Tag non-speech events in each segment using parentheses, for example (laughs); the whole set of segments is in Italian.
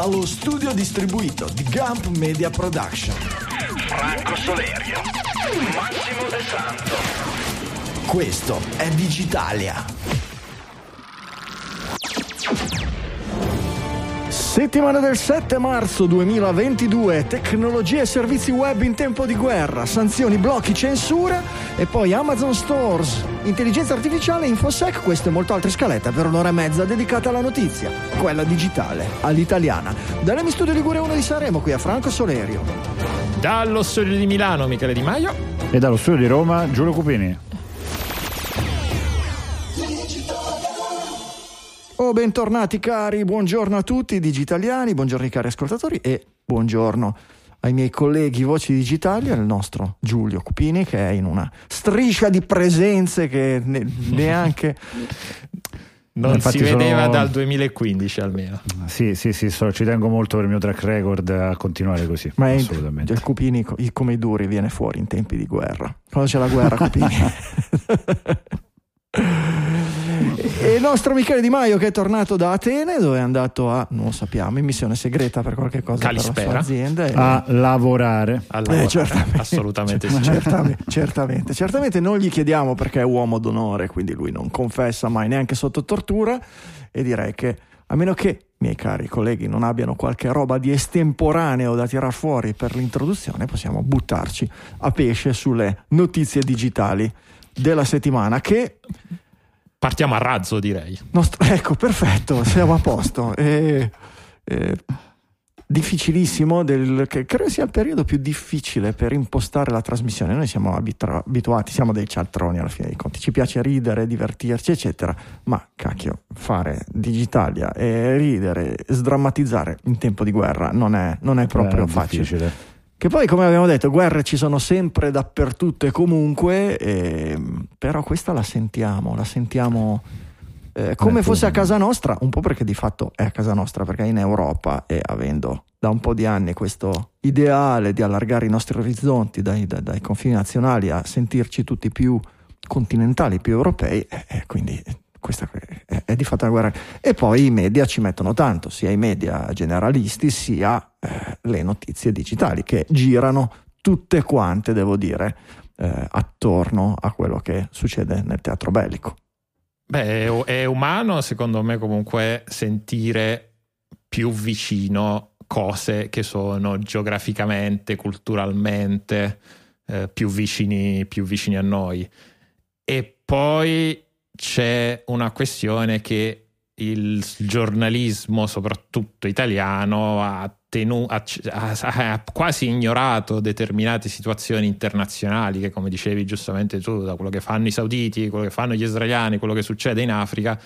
dallo studio distribuito di Gump Media Production. Franco Solerio, Massimo De Santo. Questo è Digitalia. Settimana del 7 marzo 2022, tecnologie e servizi web in tempo di guerra, sanzioni, blocchi, censura e poi Amazon Stores, intelligenza artificiale, infosec, questo e molto altre scalette per un'ora e mezza dedicata alla notizia, quella digitale, all'italiana. Dalle studio Ligure 1 di Sanremo qui a Franco Solerio. Dallo studio di Milano Michele Di Maio e dallo studio di Roma Giulio Cupini. Oh, bentornati cari, buongiorno a tutti digitaliani, buongiorno cari ascoltatori e buongiorno ai miei colleghi Voci Digitali, al nostro Giulio Cupini che è in una striscia di presenze che ne, neanche... Non Infatti si vedeva sono... dal 2015 almeno. Sì, sì, sì, so, ci tengo molto per il mio track record a continuare così. Ma assolutamente. il Cupini come i duri viene fuori in tempi di guerra. Quando c'è la guerra, Cupini. (laughs) il nostro Michele Di Maio che è tornato da Atene dove è andato a, non lo sappiamo, in missione segreta per qualche cosa Calispera. per la sua azienda. E... A lavorare. A lavorare. Eh, certamente, Assolutamente sì. Certamente, certamente, certamente non gli chiediamo perché è uomo d'onore, quindi lui non confessa mai neanche sotto tortura e direi che a meno che miei cari colleghi non abbiano qualche roba di estemporaneo da tirar fuori per l'introduzione, possiamo buttarci a pesce sulle notizie digitali della settimana che Partiamo a razzo, direi. Nostro, ecco, perfetto, siamo a posto. E, e, difficilissimo, del, che credo sia il periodo più difficile per impostare la trasmissione. Noi siamo abitra, abituati, siamo dei cialtroni alla fine dei conti, ci piace ridere, divertirci, eccetera, ma cacchio, fare Digitalia e ridere, sdrammatizzare in tempo di guerra non è, non è proprio è facile. Difficile. Che poi, come abbiamo detto, guerre ci sono sempre dappertutto e comunque, eh, però questa la sentiamo, la sentiamo eh, come fosse a casa nostra, un po' perché di fatto è a casa nostra, perché è in Europa e avendo da un po' di anni questo ideale di allargare i nostri orizzonti dai, dai, dai confini nazionali a sentirci tutti più continentali, più europei, eh, quindi questa è, è, di fatto una guerra. E poi i media ci mettono tanto, sia i media generalisti sia eh, le notizie digitali che girano tutte quante, devo dire, eh, attorno a quello che succede nel teatro bellico. Beh, è, umano secondo me comunque sentire più vicino cose che sono geograficamente, culturalmente eh, più, vicini, più vicini a noi. E poi c'è una questione che il giornalismo, soprattutto italiano, ha, tenu- ha, ha, quasi ignorato determinate situazioni internazionali che, come dicevi giustamente tu, da quello che fanno i sauditi, quello che fanno gli israeliani, quello che succede in Africa,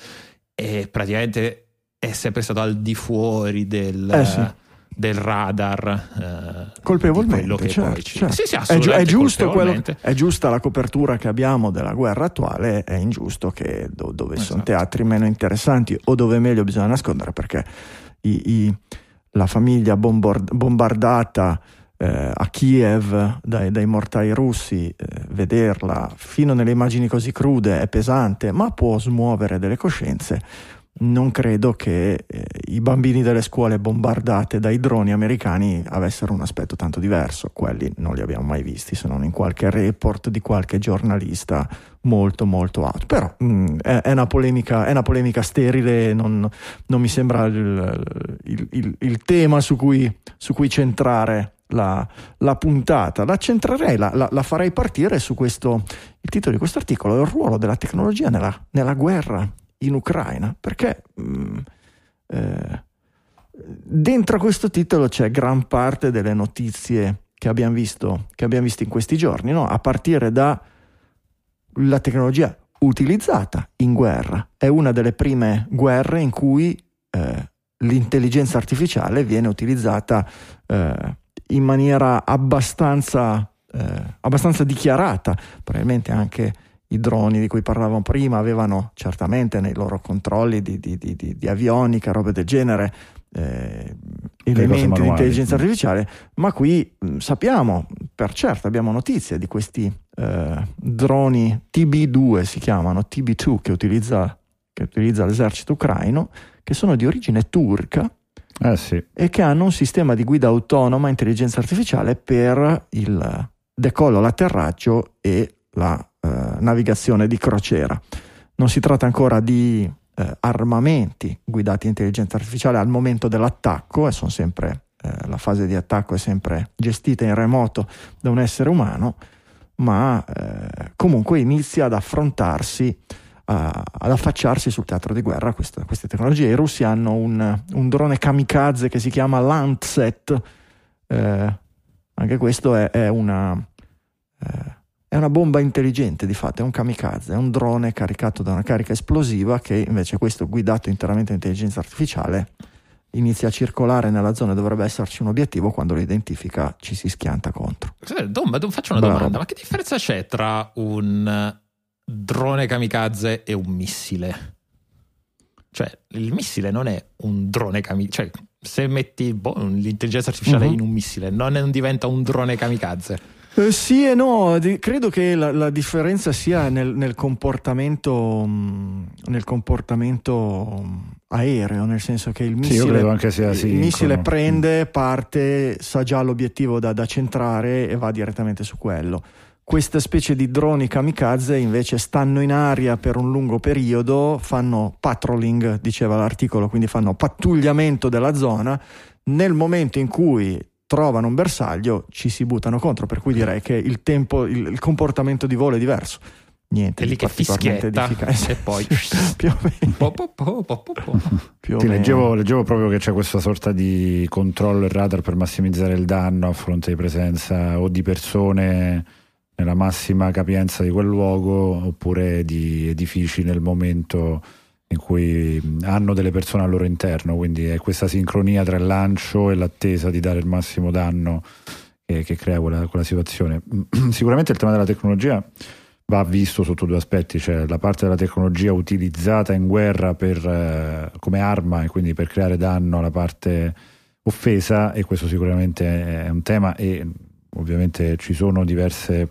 e praticamente è sempre stato al di fuori del... Eh sì del radar eh, colpevolmente certo, ci... certo. Sì, sì, è, gi- è, giusto quello, è, giusta la copertura che abbiamo della guerra attuale è ingiusto che do- dove esatto. sono teatri meno interessanti o dove meglio bisogna nascondere perché i, i, la famiglia bombard- bombardata eh, a Kiev dai, dai mortai russi eh, vederla fino nelle immagini così crude è pesante ma può smuovere delle coscienze non credo che eh, i bambini delle scuole bombardate dai droni americani avessero un aspetto tanto diverso. Quelli non li abbiamo mai visti, se non in qualche report di qualche giornalista molto molto alto. Però mh, mm, è, è, una polemica, è, una polemica, sterile, non, non mi sembra il, il, il, il tema su cui, su cui centrare la, la, puntata. La centrerei, la, la, la, farei partire su questo, il titolo di questo articolo, il ruolo della tecnologia nella, nella guerra in Ucraina, perché mh, mm, eh, dentro questo titolo c'è gran parte delle notizie che abbiamo visto, che abbiamo visto in questi giorni, no? a partire dalla tecnologia utilizzata in guerra. È una delle prime guerre in cui eh, l'intelligenza artificiale viene utilizzata eh, in maniera abbastanza, eh, abbastanza dichiarata, probabilmente anche i droni di cui parlavamo prima avevano certamente nei loro controlli di, di, di, di avionica, robe del genere, eh, elementi di intelligenza artificiale, ma qui mh, sappiamo, per certo abbiamo notizie di questi eh, droni TB2, si chiamano TB2, che utilizza, che utilizza l'esercito ucraino, che sono di origine turca. eh sì. e che hanno un sistema di guida autonoma intelligenza artificiale per il decollo, l'atterraggio e la eh, navigazione di crociera. Non si tratta ancora di eh, armamenti guidati intelligenza artificiale al momento dell'attacco e sono sempre eh, la fase di attacco è sempre gestita in remoto da un essere umano, ma eh, comunque inizia ad affrontarsi, ad affacciarsi sul teatro di guerra questa, queste tecnologie. I russi hanno un, un, drone kamikaze che si chiama Landsat, eh, anche questo è, è una eh, è una bomba intelligente di fatto, è un kamikaze, è un drone caricato da una carica esplosiva che invece questo guidato interamente da intelligenza artificiale inizia a circolare nella zona dovrebbe esserci un obiettivo, quando lo identifica ci si schianta contro. Dom, faccio una Bravo. domanda, ma che differenza c'è tra un drone kamikaze e un missile? Cioè, il missile non è un drone kamikaze, cioè se metti boh, l'intelligenza artificiale uh-huh. in un missile non diventa un drone kamikaze. Eh, sì e no, di, credo che la, la, differenza sia nel, nel comportamento, mm, nel comportamento mm, aereo, nel senso che il missile, sì, il missile prende, parte, sa già l'obiettivo da, da centrare e va direttamente su quello. Questa specie di droni kamikaze invece stanno in aria per un lungo periodo, fanno patrolling, diceva l'articolo, quindi fanno pattugliamento della zona. Nel momento in cui trovano un bersaglio, ci si buttano contro, per cui direi che il tempo, il, il comportamento di volo è diverso. Niente, è lì che fischietta e poi (laughs) più o (laughs) meno. Po, po, po, più Ti leggevo, leggevo, proprio che c'è questa sorta di controllo e radar per massimizzare il danno a fronte di presenza o di persone nella massima capienza di quel luogo oppure di edifici nel momento in cui hanno delle persone al loro interno, quindi è questa sincronia tra il lancio e l'attesa di dare il massimo danno che, che crea quella, quella, situazione. (clears throat) Sicuramente il tema della tecnologia va visto sotto due aspetti, cioè la parte della tecnologia utilizzata in guerra per, eh, come arma e quindi per creare danno alla parte offesa e questo sicuramente è un tema e ovviamente ci sono diverse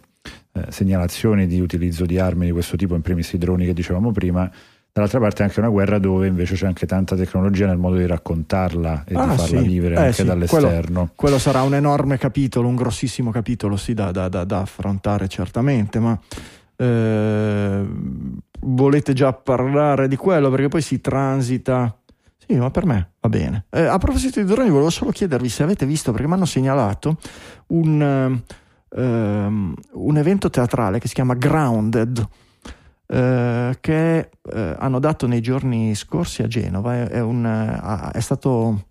eh, segnalazioni di utilizzo di armi di questo tipo, in primis i droni che dicevamo prima, dall'altra parte è anche una guerra dove invece c'è anche tanta tecnologia nel modo di raccontarla e ah, di farla sì. vivere eh, anche sì. dall'esterno. Quello, quello, sarà un enorme capitolo, un grossissimo capitolo sì, da, da, da, da affrontare certamente, ma eh, volete già parlare di quello perché poi si transita... Sì, ma per me va bene. Eh, a proposito di droni, volevo solo chiedervi se avete visto, perché mi hanno segnalato un, um, un evento teatrale che si chiama Grounded, eh, che eh, hanno dato nei giorni scorsi a Genova, è, è, un, è stato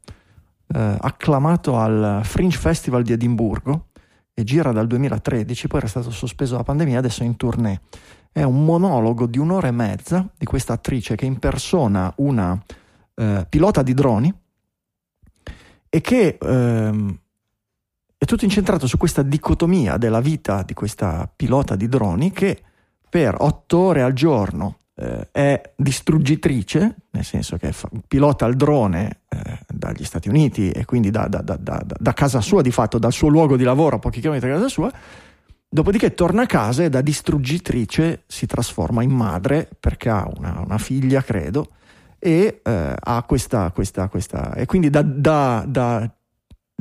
eh, acclamato al Fringe Festival di Edimburgo e gira dal 2013, poi era stato sospeso la pandemia, adesso è in tournée. È un monologo di un'ora e mezza di questa attrice che impersona una eh, pilota di droni e che ehm, è tutto incentrato su questa dicotomia della vita di questa pilota di droni che per otto ore al giorno eh, è distruggitrice, nel senso che fa, pilota il drone eh, dagli Stati Uniti e quindi da, da, da, da, casa sua, di fatto dal suo luogo di lavoro a pochi chilometri da casa sua, dopodiché torna a casa e da distruggitrice si trasforma in madre perché ha una, una figlia, credo, e eh, ha questa, questa, questa, e quindi da,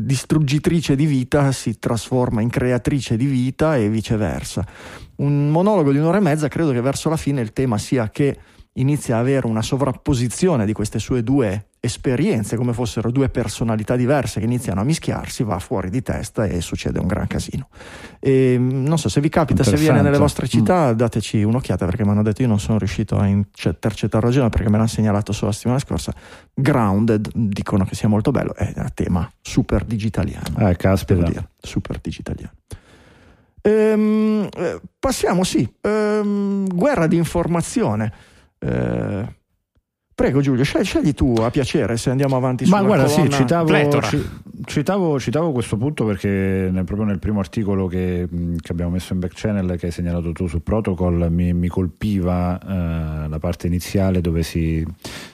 distruggitrice di vita si trasforma in creatrice di vita e viceversa. Un monologo di un'ora e mezza, credo che verso la fine il tema sia che inizia a avere una sovrapposizione di queste sue due esperienze, come fossero due personalità diverse che iniziano a mischiarsi, va fuori di testa e succede un gran casino. E, non so se vi capita, se viene nelle vostre città, mm. dateci un'occhiata perché mi hanno detto io non sono riuscito a intercettare ragione perché me l'hanno segnalato solo la settimana scorsa. Grounded, dicono che sia molto bello, è a tema super digitaliano. Eh, caspita. Dire, super digitaliano. Ehm, eh, passiamo, sì, ehm, guerra di informazione. Eh, prego Giulio, scegli, tu a piacere se andiamo avanti Ma guarda, sì, citavo, citavo, citavo, questo punto perché nel, proprio nel primo articolo che, che, abbiamo messo in back channel che hai segnalato tu su Protocol mi, mi colpiva eh, la parte iniziale dove si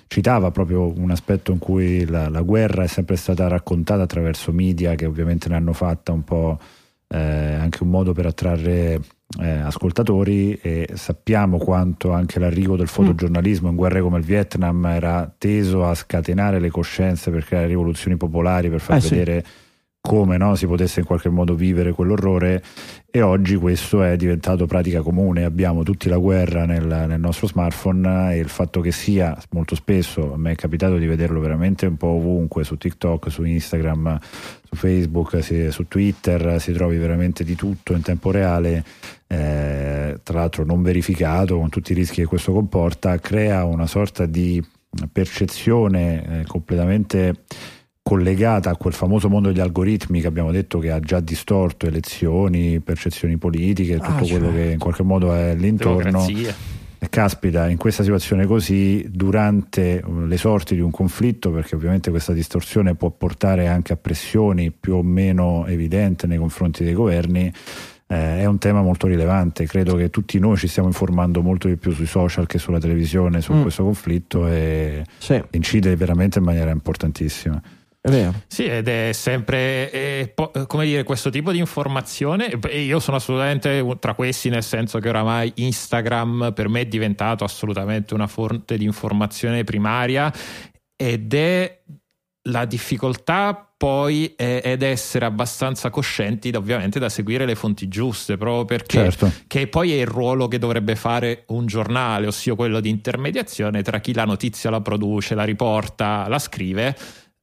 citava proprio un aspetto in cui la, la guerra è sempre stata raccontata attraverso media che ovviamente ne hanno fatta un po' eh, anche un modo per attrarre eh, ascoltatori e sappiamo quanto anche l'arrivo del fotogiornalismo in guerre come il Vietnam era teso a scatenare le coscienze per creare rivoluzioni popolari, per far eh, vedere sì come no, si potesse in qualche modo vivere quell'orrore e oggi questo è diventato pratica comune, abbiamo tutti la guerra nel, nel, nostro smartphone e il fatto che sia molto spesso, a me è capitato di vederlo veramente un po' ovunque, su TikTok, su Instagram, su Facebook, su Twitter, si trovi veramente di tutto in tempo reale, eh, tra l'altro non verificato con tutti i rischi che questo comporta, crea una sorta di percezione eh, completamente collegata a quel famoso mondo degli algoritmi che abbiamo detto che ha già distorto elezioni, percezioni politiche, tutto ah, quello cioè. che in qualche modo è l'intorno. Caspita, in questa situazione così, durante uh, le sorti di un conflitto, perché ovviamente questa distorsione può portare anche a pressioni più o meno evidenti nei confronti dei governi, eh, è un tema molto rilevante. Credo che tutti noi ci stiamo informando molto di più sui social che sulla televisione su mm. questo conflitto e sì. incide veramente in maniera importantissima. È vero. Sì, ed è sempre, è, come dire, questo tipo di informazione. E io sono assolutamente tra questi, nel senso che oramai Instagram per me è diventato assolutamente una fonte di informazione primaria ed è la difficoltà poi è, ed essere abbastanza coscienti ovviamente da seguire le fonti giuste proprio perché certo. che poi è il ruolo che dovrebbe fare un giornale ossia quello di intermediazione tra chi la notizia la produce la riporta la scrive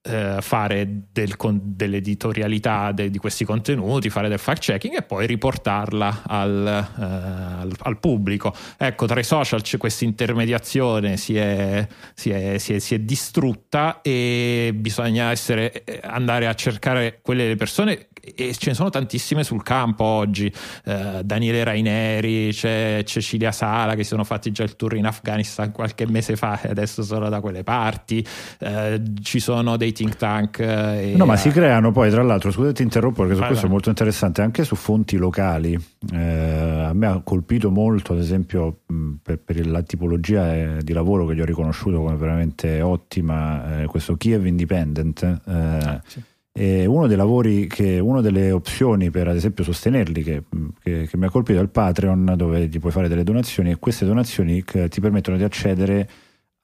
eh, fare del, dell'editorialità de, di questi contenuti, fare del fact checking e poi riportarla al, eh, al, al pubblico. Ecco, tra i social questa intermediazione, si è, si, è, si, è, si è, distrutta e bisogna essere, eh, andare a cercare quelle persone e ce ne sono tantissime sul campo oggi. Eh, Daniele Raineri, c'è Cecilia Sala che si sono fatti già il tour in Afghanistan qualche mese fa e adesso sono da quelle parti. Eh, ci sono dei think tank. Eh, no, ma si creano poi, tra l'altro, scusate, ti interrompo perché su questo è molto interessante, anche su fonti locali. Eh, a me ha colpito molto, ad esempio, per, per, la tipologia eh, di lavoro che gli ho riconosciuto come veramente ottima, eh, questo Kiev Independent. Ah, sì e uno dei lavori che, una delle opzioni per ad esempio sostenerli che, che, che mi ha colpito è il Patreon dove ti puoi fare delle donazioni e queste donazioni ti permettono di accedere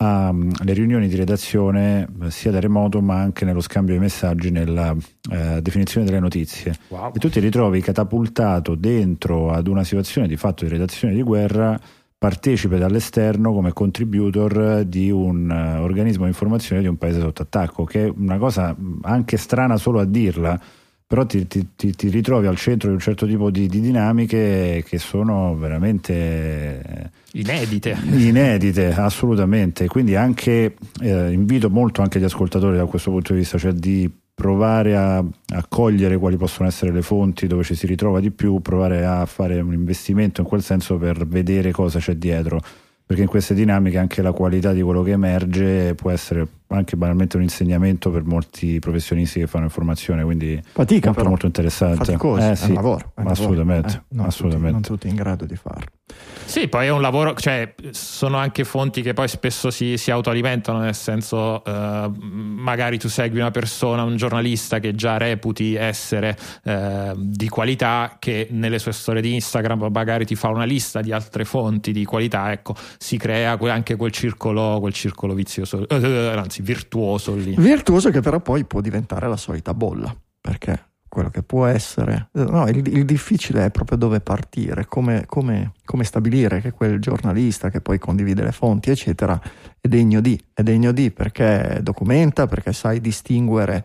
alle riunioni di redazione sia da remoto ma anche nello scambio di messaggi nella eh, definizione delle notizie wow. e tu ti ritrovi catapultato dentro ad una situazione di fatto di redazione di guerra partecipe dall'esterno come contributor di un uh, organismo di informazione di un paese sotto attacco, che è una cosa anche strana solo a dirla, però ti, ti, ti ritrovi al centro di un certo tipo di, di dinamiche che sono veramente eh, inedite. Inedite, assolutamente. Quindi anche eh, invito molto anche gli ascoltatori da questo punto di vista, cioè di provare a, a, cogliere quali possono essere le fonti dove ci si ritrova di più, provare a fare un investimento in quel senso per vedere cosa c'è dietro, perché in queste dinamiche anche la qualità di quello che emerge può essere anche banalmente un insegnamento per molti professionisti che fanno informazione, quindi Fatica, molto, però. molto interessante. Faticoso, eh, sì, è un lavoro. È assolutamente, eh, non, assolutamente. Tutti, non tutti in grado di farlo. Sì, poi è un lavoro, cioè sono anche fonti che poi spesso si, si autoalimentano, nel senso eh, magari tu segui una persona, un giornalista che già reputi essere eh, di qualità, che nelle sue storie di Instagram magari ti fa una lista di altre fonti di qualità, ecco, si crea anche quel circolo, quel circolo vizioso, eh, anzi virtuoso lì. Virtuoso che però poi può diventare la solita bolla, perché quello che può essere. No, il, il difficile è proprio dove partire, come, come, come, stabilire che quel giornalista che poi condivide le fonti, eccetera, è degno di, è degno di perché documenta, perché sai distinguere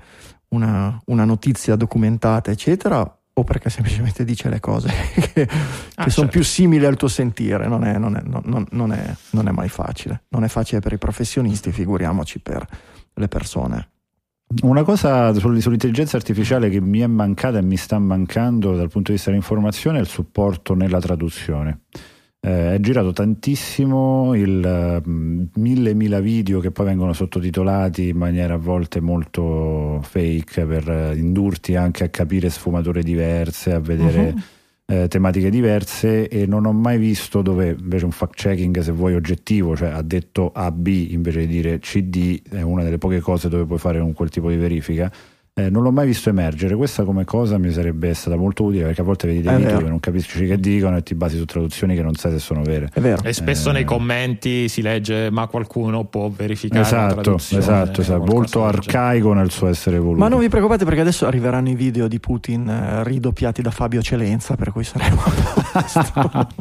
una, una notizia documentata, eccetera, o perché semplicemente dice le cose (laughs) che, che ah, sono certo. più simili al tuo sentire. Non è, non, è, non, non, è, non è mai facile. Non è facile per i professionisti, figuriamoci per le persone una cosa sull'intelligenza artificiale che mi è mancata e mi sta mancando dal punto di vista dell'informazione è il supporto nella traduzione. Eh, è girato tantissimo il uh, mille mila video che poi vengono sottotitolati in maniera a volte molto fake per uh, indurti anche a capire sfumature diverse, a vedere uh-huh eh, tematiche diverse e non ho mai visto dove invece un fact checking se vuoi oggettivo, cioè ha detto AB invece di dire CD, è una delle poche cose dove puoi fare un quel tipo di verifica. Eh, non l'ho mai visto emergere, questa come cosa mi sarebbe stata molto utile perché a volte vedi dei video che non capisci che dicono e ti basi su traduzioni che non sai se sono vere. È vero. E spesso eh, nei commenti si legge ma qualcuno può verificare esatto, esatto, esatto. molto arcaico nel suo essere voluto. Ma non vi preoccupate perché adesso arriveranno i video di Putin eh, ridoppiati da Fabio Celenza per cui saremo a. (laughs)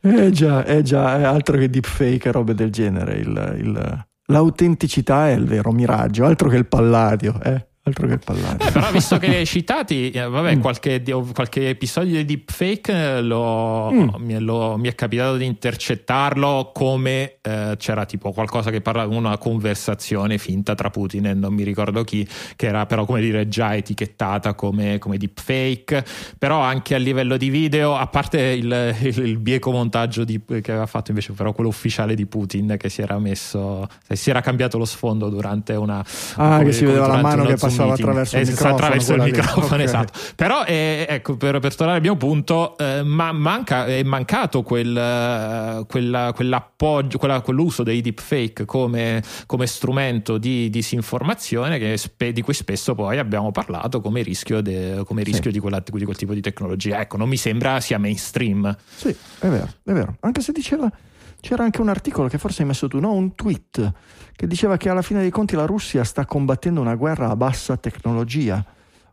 Eh già, eh già, è altro che deepfake e robe del genere. Il, il, l'autenticità è il vero miraggio, altro che il palladio. Eh altro che Palladio. Eh, però visto che (laughs) li hai citati, eh, vabbè, mm. qualche, qualche, episodio di deepfake eh, lo, mm. mi, lo, mi, è capitato di intercettarlo come eh, c'era tipo qualcosa che parlava, una conversazione finta tra Putin e non mi ricordo chi, che era però come dire già etichettata come, come deepfake, però anche a livello di video, a parte il, il, il bieco montaggio di, che aveva fatto invece però quello ufficiale di Putin che si era messo, si era cambiato lo sfondo durante una... Ah, che si vedeva la mano che passava passava attraverso il microfono. Attraverso il microfono, okay. esatto. Però eh, ecco, per, per, tornare al mio punto, eh, ma manca, è mancato quel, quella, quell'appoggio, quella, quell'uso dei deepfake come, come strumento di disinformazione che, di cui spesso poi abbiamo parlato come rischio, de, come rischio sì. di, quella, di quel tipo di tecnologia. Ecco, non mi sembra sia mainstream. Sì, è vero, è vero. Anche se diceva c'era anche un articolo che forse hai messo tu, no? Un tweet che diceva che alla fine dei conti la Russia sta combattendo una guerra a bassa tecnologia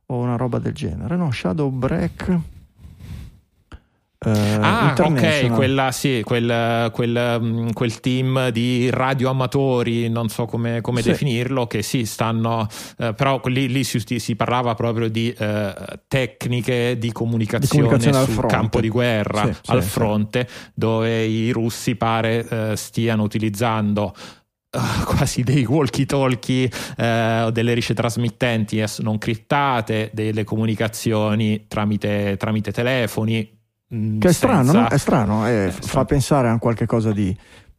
o una roba del genere, no? Shadow Break. Uh, ah, ok, quella, sì, quel, quel, mm, quel, team di radioamatori, non so come, come sì. definirlo, che sì, stanno, eh, però lì, lì si, si, parlava proprio di eh, tecniche di comunicazione, di comunicazione sul campo di guerra, sì, al sì, fronte, dove i russi pare eh, stiano utilizzando Uh, (laughs) quasi dei walkie talkie uh, o delle rice trasmittenti non criptate, delle comunicazioni tramite, tramite telefoni, Mm, che è senza... strano, no? È strano, eh, fa pensare a qualche cosa di...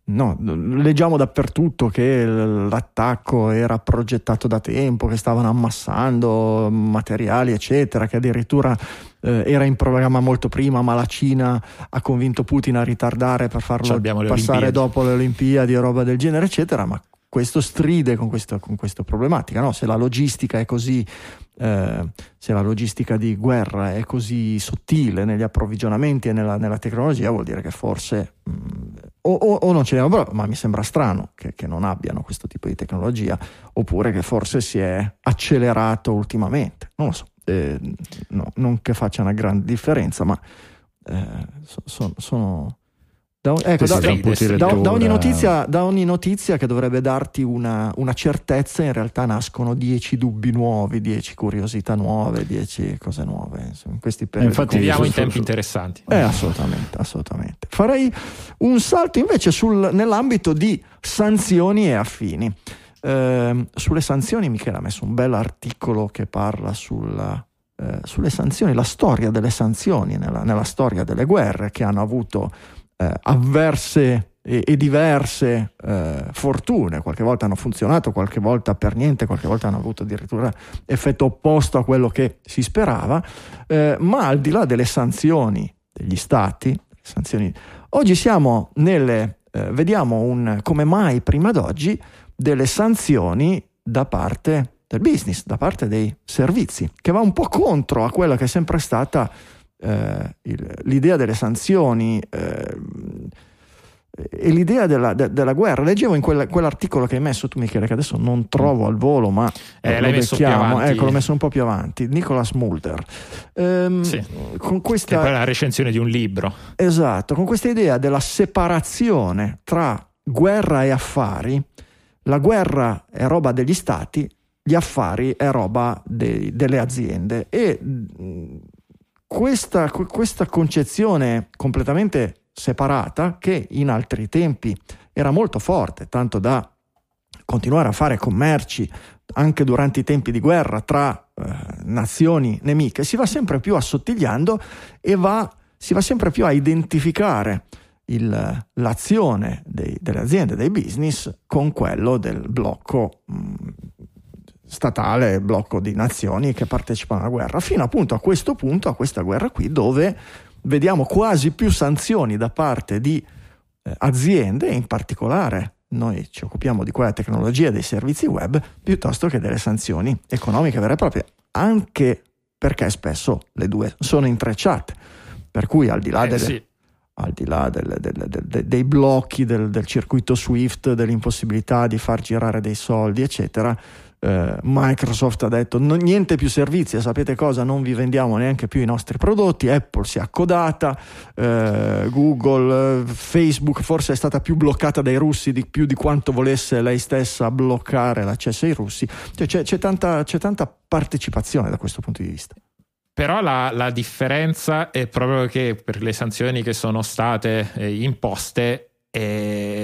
No, leggiamo dappertutto che l'attacco era progettato da tempo, che stavano ammassando materiali, eccetera, che addirittura eh, era in programma molto prima, ma la Cina ha convinto Putin a ritardare per farlo passare dopo le Olimpiadi e roba del genere, eccetera. Ma questo stride con, questo, con questa problematica. No? Se la logistica è così eh, se la logistica di guerra è così sottile negli approvvigionamenti e nella, nella tecnologia, vuol dire che forse mh, mm, o, o, o, non ce abbiamo, ma mi sembra strano che, che, non abbiano questo tipo di tecnologia, oppure che forse si è accelerato ultimamente. Non lo so, eh, no, non che faccia una grande differenza, ma eh, so, so, sono da, ecco, da, da, ogni notizia, da, ogni notizia, che dovrebbe darti una, una, certezza, in realtà nascono dieci dubbi nuovi, dieci curiosità nuove, dieci cose nuove. Insomma, in questi periodi. Infatti, viviamo in tempi interessanti. Eh, assolutamente, assolutamente. Farei un salto invece sul, nell'ambito di sanzioni e affini. Eh, sulle sanzioni, Michele ha messo un bel articolo che parla sulla, eh, sulle sanzioni, la storia delle sanzioni nella, nella storia delle guerre che hanno avuto eh, avverse e, e diverse eh, fortune, qualche volta hanno funzionato, qualche volta per niente, qualche volta hanno avuto addirittura effetto opposto a quello che si sperava, eh, ma al di là delle sanzioni degli stati, sanzioni, oggi siamo nelle, eh, vediamo un, come mai prima d'oggi delle sanzioni da parte del business, da parte dei servizi, che va un po' contro a quella che è sempre stata eh, il, l'idea delle sanzioni eh, e l'idea della, de, della, guerra. Leggevo in quella, quell'articolo che hai messo tu, Michele, che adesso non trovo al volo, ma eh, messo più avanti. Ecco, l'ho messo un po' più avanti. Nicolas Mulder. Ehm, sì. Con questa... Che è la recensione di un libro. Esatto, con questa idea della separazione tra guerra e affari. La guerra è roba degli stati, gli affari è roba dei, delle aziende e questa, questa concezione completamente separata, che in altri tempi era molto forte, tanto da continuare a fare commerci anche durante i tempi di guerra tra eh, nazioni nemiche, si va sempre più assottigliando e va, si va sempre più a identificare il, l'azione dei, delle aziende, dei business, con quello del blocco mh, statale, blocco di nazioni che partecipano alla guerra, fino appunto a questo punto, a questa guerra qui, dove vediamo quasi più sanzioni da parte di eh, aziende, in particolare noi ci occupiamo di quella tecnologia dei servizi web piuttosto che delle sanzioni economiche vere e proprie, anche perché spesso le due sono intrecciate. Per cui al di là, eh, delle, sì. al di là del, del, del, dei blocchi del, circuito SWIFT, dell'impossibilità di far girare dei soldi, eccetera, eh, Microsoft ha detto no, niente più servizi, sapete cosa? Non vi vendiamo neanche più i nostri prodotti, Apple si è accodata, eh, Google, Facebook forse è stata più bloccata dai russi di più di quanto volesse lei stessa bloccare l'accesso ai russi, cioè, c'è, c'è, tanta, c'è tanta partecipazione da questo punto di vista. Però la, la, differenza è proprio che per le sanzioni che sono state eh, imposte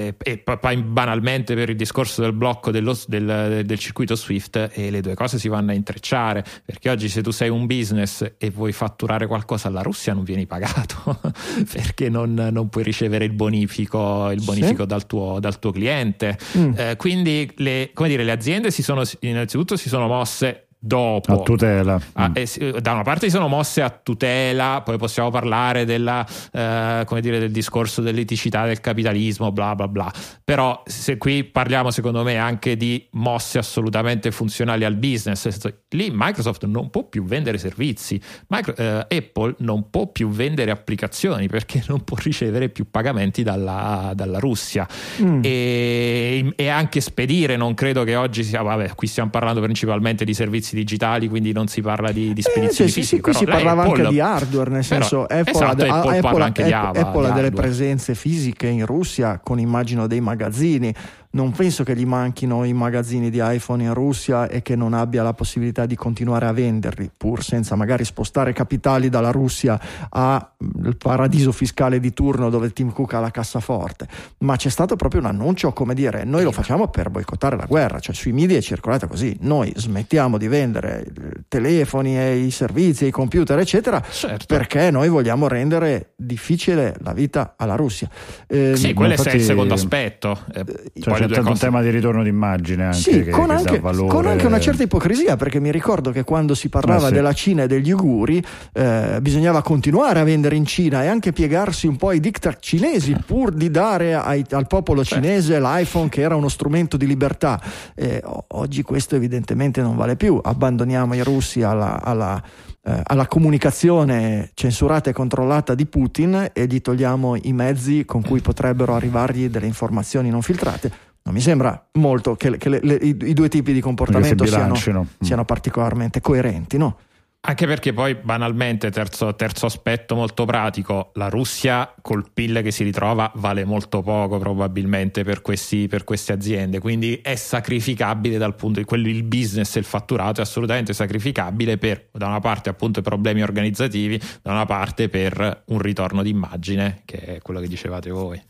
e, e, poi banalmente per il discorso del blocco dello, del, del, circuito Swift e le due cose si vanno a intrecciare perché oggi se tu sei un business e vuoi fatturare qualcosa alla Russia non vieni pagato (laughs) perché non, non, puoi ricevere il bonifico, il bonifico sì. dal, tuo, dal, tuo, cliente mm. eh, quindi le, dire, le aziende si sono innanzitutto si sono mosse dopo. A tutela. A, mm. eh, da una parte si sono mosse a tutela, poi possiamo parlare della, eh, come dire, del discorso dell'eticità del capitalismo, bla bla bla. Però se qui parliamo secondo me anche di mosse assolutamente funzionali al business, lì Microsoft non può più vendere servizi, Micro, eh, Apple non può più vendere applicazioni perché non può ricevere più pagamenti dalla, dalla Russia mm. e, e, anche spedire, non credo che oggi sia, vabbè, qui stiamo parlando principalmente di servizi servizi digitali, quindi non si parla di, di spedizioni eh, sì, fisiche. Sì, qui si parlava Apple, anche di hardware, nel senso però, Apple, esatto, ha, Apple, Apple, Apple, Apple, Apple ha delle presenze fisiche in Russia con immagino dei magazzini non penso che gli manchino i magazzini di iPhone in Russia e che non abbia la possibilità di continuare a venderli, pur senza magari spostare capitali dalla Russia al paradiso fiscale di turno dove Tim Cook ha la cassaforte. Ma c'è stato proprio un annuncio, come dire, noi lo facciamo per boicottare la guerra, cioè sui media è circolata così, noi smettiamo di vendere i telefoni e i servizi, i computer, eccetera, certo. perché noi vogliamo rendere difficile la vita alla Russia. Eh, sì, quello è il secondo aspetto. Eh, cioè, c'è un tema di ritorno d'immagine anche sì, che, con, che anche, con, anche, una certa ipocrisia perché mi ricordo che quando si parlava ah, sì. della Cina e degli Uguri eh, bisognava continuare a vendere in Cina e anche piegarsi un po' ai diktat cinesi pur di dare ai, al popolo cinese l'iPhone che era uno strumento di libertà. Eh, oggi questo evidentemente non vale più. Abbandoniamo i russi alla, alla eh, alla comunicazione censurata e controllata di Putin e gli togliamo i mezzi con cui potrebbero arrivargli delle informazioni non filtrate. Non mi sembra molto che, che le, le, i, i, due tipi di comportamento siano, siano, particolarmente coerenti, no? Anche perché poi banalmente, terzo, terzo, aspetto molto pratico, la Russia col PIL che si ritrova vale molto poco probabilmente per, questi, per queste aziende, quindi è sacrificabile dal punto di quello il business e il fatturato è assolutamente sacrificabile per da una parte appunto i problemi organizzativi, da una parte per un ritorno d'immagine che è quello che dicevate voi.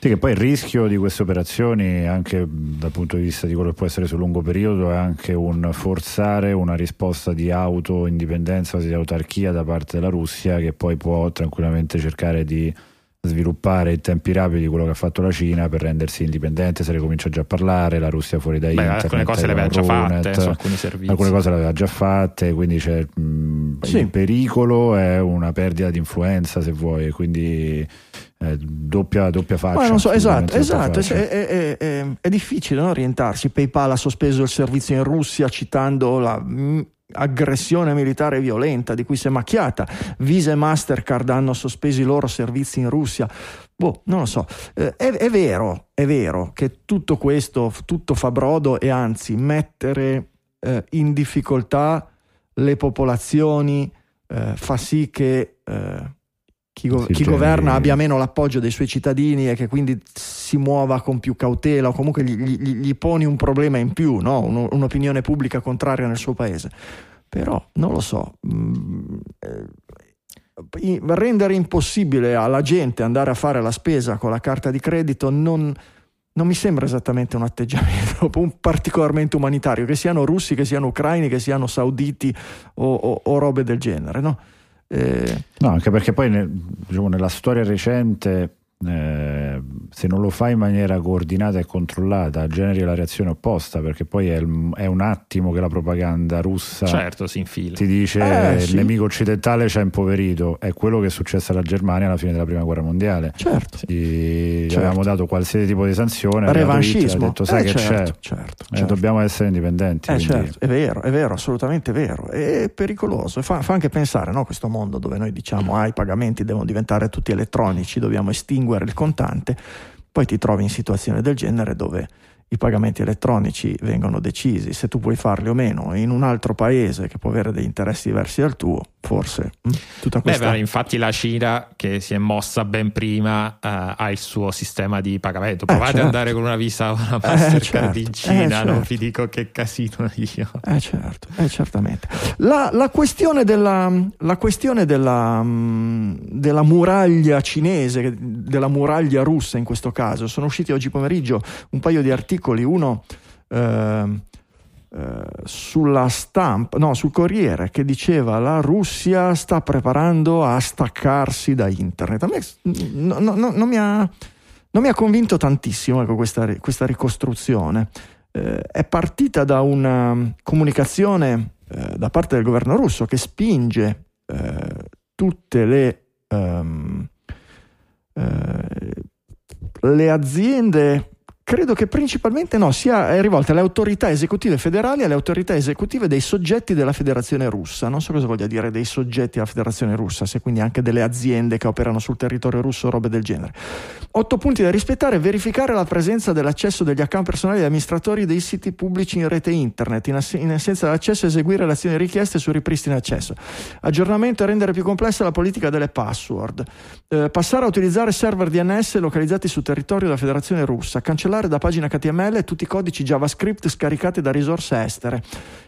Sì, che poi il rischio di queste operazioni, anche dal punto di vista di quello che può essere sul lungo periodo, è anche un forzare una risposta di auto-indipendenza, di autarchia da parte della Russia, che poi può tranquillamente cercare di sviluppare in tempi rapidi quello che ha fatto la Cina per rendersi indipendente, se ne comincia già a parlare, la Russia fuori da Beh, internet, alcune cose le aveva già fatte su alcuni servizi. Alcune cose le aveva già fatte, quindi c'è mh, sì. il pericolo è una perdita di influenza, se vuoi, quindi eh, doppia, doppia faccia. So, esatto, esatto. Faccia. È, è, è, è, difficile no, orientarsi. PayPal ha sospeso il servizio in Russia citando la mm, aggressione militare violenta di cui si è macchiata. Visa e Mastercard hanno sospeso i loro servizi in Russia. Boh, non lo so. Eh, è, vero, è vero che tutto questo, tutto fa brodo e anzi mettere eh, in difficoltà le popolazioni eh, fa sì che eh, chi, go- chi governa abbia meno l'appoggio dei suoi cittadini e che quindi si muova con più cautela o comunque gli, gli, gli poni un problema in più, no? Un, un'opinione pubblica contraria nel suo paese. Però non lo so. Mm, eh, rendere impossibile alla gente andare a fare la spesa con la carta di credito non, non mi sembra esattamente un atteggiamento (laughs) particolarmente umanitario, che siano russi, che siano ucraini, che siano sauditi o, o, o robe del genere, no? Eh... No, anche perché poi nel, diciamo, nella storia recente eh, se non lo fai in maniera coordinata e controllata generi la reazione opposta perché poi è, il, è un attimo che la propaganda russa certo, si infila. ti dice eh, il sì. nemico occidentale ci ha impoverito. È quello che è successo alla Germania alla fine della prima guerra mondiale. Certo, Gli, certo. avevamo dato qualsiasi tipo di sanzione revanchismo ha detto sai eh, che certo, c'è certo, eh, dobbiamo essere indipendenti eh, certo, è vero è vero assolutamente vero. È pericoloso fa, fa anche pensare no, questo mondo dove noi diciamo ah i pagamenti devono diventare tutti elettronici dobbiamo estinguere estinguere il contante, poi ti trovi in situazioni del genere dove i pagamenti elettronici vengono decisi, se tu puoi farli o meno, in un altro paese che può avere degli interessi diversi dal tuo, forse mm, tutta questa... Beh, infatti la Cina che si è mossa ben prima uh, ha il suo sistema di pagamento. Eh, Provate eh, certo. ad andare con una Visa o una eh, Mastercard eh, certo. in Cina, eh, certo. non vi dico che casino io. Eh certo, eh, certamente. La, la, questione della, la questione della, mm, della muraglia cinese, della muraglia russa in questo caso, sono usciti oggi pomeriggio un paio di articoli articoli, uno eh, eh, sulla stampa, no, sul Corriere, che diceva la Russia sta preparando a staccarsi da internet. A me no, no, non, mi ha, non, mi ha, convinto tantissimo ecco, questa, questa, ricostruzione. Eh, è partita da una comunicazione eh, da parte del governo russo che spinge eh, tutte le, um, le aziende credo che principalmente no, sia è rivolta alle autorità esecutive federali e alle autorità esecutive dei soggetti della federazione russa. Non so cosa voglia dire dei soggetti della federazione russa, se quindi anche delle aziende che operano sul territorio russo o robe del genere. Otto punti da rispettare, verificare la presenza dell'accesso degli account personali degli amministratori dei siti pubblici in rete internet, in, ass- in assenza dell'accesso eseguire le azioni richieste su ripristino accesso. Aggiornamento e rendere più complessa la politica delle password. Eh, passare a utilizzare server DNS localizzati sul territorio della federazione russa, cancellare cancellare da pagina HTML tutti i codici JavaScript scaricati da risorse estere.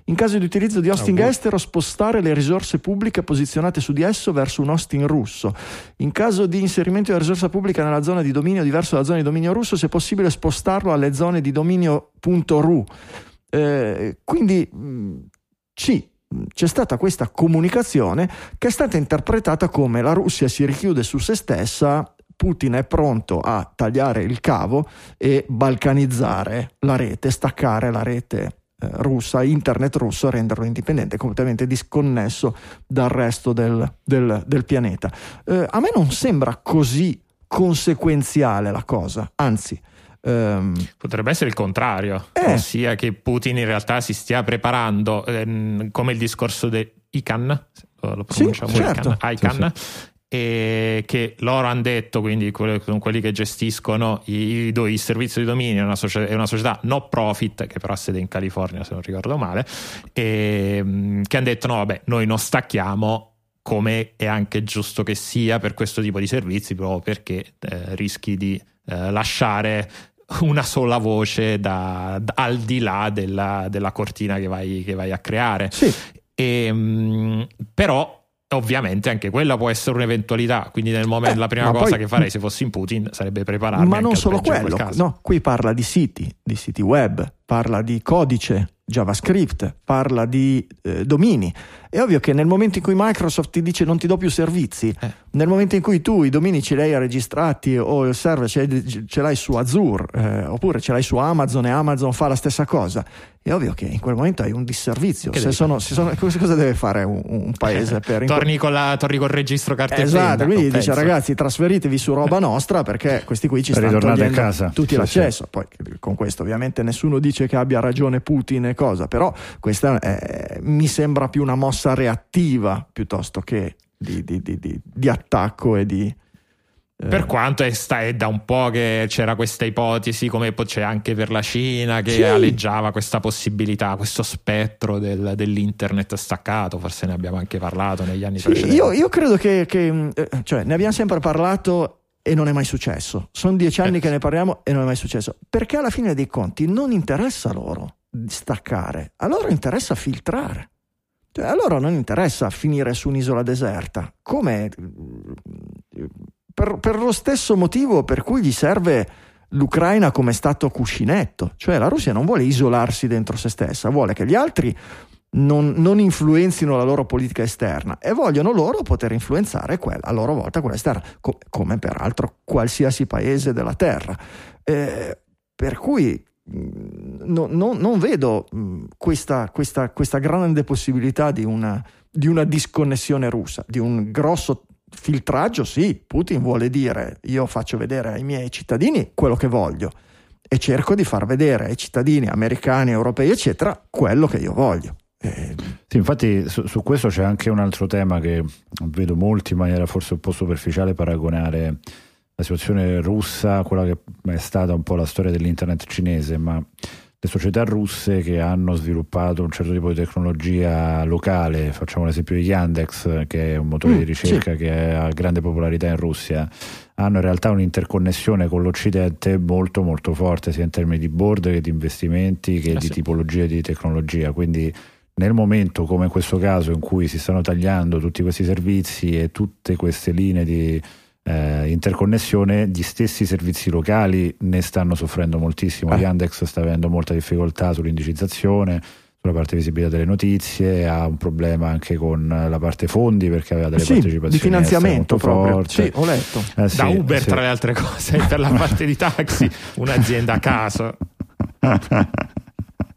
In caso di utilizzo di hosting oh, estero, spostare le risorse pubbliche posizionate su di esso verso un hosting russo. In caso di inserimento di una risorsa pubblica nella zona di dominio diverso dalla zona di dominio russo, se possibile spostarlo alle zone di dominio.ru. Eh, quindi mh, sì, c'è stata questa comunicazione che è stata interpretata come la Russia si richiude su se stessa Putin è pronto a tagliare il cavo e balcanizzare la rete, staccare la rete eh, russa, internet russo, renderlo indipendente, completamente disconnesso dal resto del, del, del pianeta. Eh, a me non sembra così conseguenziale la cosa, anzi. Um, Potrebbe essere il contrario, eh, ossia che Putin in realtà si stia preparando, ehm, come il discorso di ICANN, lo pronunciamo sì, certo. ICANN, ICANN sì, sì e che loro hanno detto, quindi sono quelli che gestiscono i, i, servizi di dominio, è una, società, è una, società, no profit che però ha sede in California se non ricordo male, e, che hanno detto no vabbè noi non stacchiamo come è anche giusto che sia per questo tipo di servizi proprio perché eh, rischi di eh, lasciare una sola voce da, da, al di là della, della cortina che vai, che vai, a creare. Sì. E, mh, però Ovviamente anche quella può essere un'eventualità, quindi nel momento, eh, la prima cosa poi, che farei se fossi in Putin sarebbe prepararmi. Ma non solo quello, no, qui parla di siti, di siti web, parla di codice JavaScript, parla di eh, domini. È ovvio che nel momento in cui Microsoft ti dice non ti do più servizi, eh. nel momento in cui tu i domini ce li hai registrati o il server ce, ce l'hai su Azure eh, oppure ce l'hai su Amazon e Amazon fa la stessa cosa, è ovvio che in quel momento hai un disservizio. Se sono, se sono, cosa deve fare un, un paese (laughs) per... torni, con la, torni col registro cartellino. Esatto, quindi dice penso. ragazzi trasferitevi su roba nostra perché questi qui ci stanno togliendo casa. tutti sì, l'accesso. Sì. Poi con questo ovviamente nessuno dice che abbia ragione Putin e cosa, però questa è, mi sembra più una mossa reattiva piuttosto che di, di, di, di attacco e di... Eh, per quanto è, sta, è, da un po' che c'era questa ipotesi, come c'è anche per la Cina, che sì. aleggiava questa possibilità, questo spettro del, dell'internet staccato, forse ne abbiamo anche parlato negli anni sì, precedenti. Io, io credo che, che eh, cioè, ne abbiamo sempre parlato e non è mai successo. Sono dieci anni eh. che ne parliamo e non è mai successo. Perché alla fine dei conti non interessa loro staccare, a loro interessa filtrare. Cioè, a loro non interessa finire su un'isola deserta, come per, per lo stesso motivo per cui gli serve l'Ucraina come stato cuscinetto, cioè la Russia non vuole isolarsi dentro se stessa, vuole che gli altri non, non, influenzino la loro politica esterna e vogliono loro poter influenzare quella, a loro volta quella esterna, co- come peraltro qualsiasi paese della Terra. Eh, per cui no, no, non vedo mm, questa, questa, questa, grande possibilità di una, di una disconnessione russa, di un grosso filtraggio, sì, Putin vuole dire io faccio vedere ai miei cittadini quello che voglio e cerco di far vedere ai cittadini americani, europei, eccetera, quello che io voglio. Sì, infatti su, su, questo c'è anche un altro tema che vedo molti in maniera forse un po' superficiale paragonare la situazione russa quella che è stata un po' la storia dell'internet cinese, ma le società russe che hanno sviluppato un certo tipo di tecnologia locale, facciamo l'esempio di Yandex, che è un motore mm, di ricerca sì. che ha grande popolarità in Russia, hanno in realtà un'interconnessione con l'Occidente molto molto forte, sia in termini di board che di investimenti che eh di sì. tipologie di tecnologia. Quindi nel momento come in questo caso in cui si stanno tagliando tutti questi servizi e tutte queste linee di eh, interconnessione, gli stessi servizi locali ne stanno soffrendo moltissimo. Eh. Yandex sta avendo molta difficoltà sull'indicizzazione, sulla parte visibilità delle notizie, ha un problema anche con la parte fondi perché aveva delle sì, partecipazioni di finanziamento proprio. Forte. Sì, ho letto. Eh, sì, da Uber sì. tra le altre cose, per la parte di taxi, (laughs) un'azienda a caso. (laughs)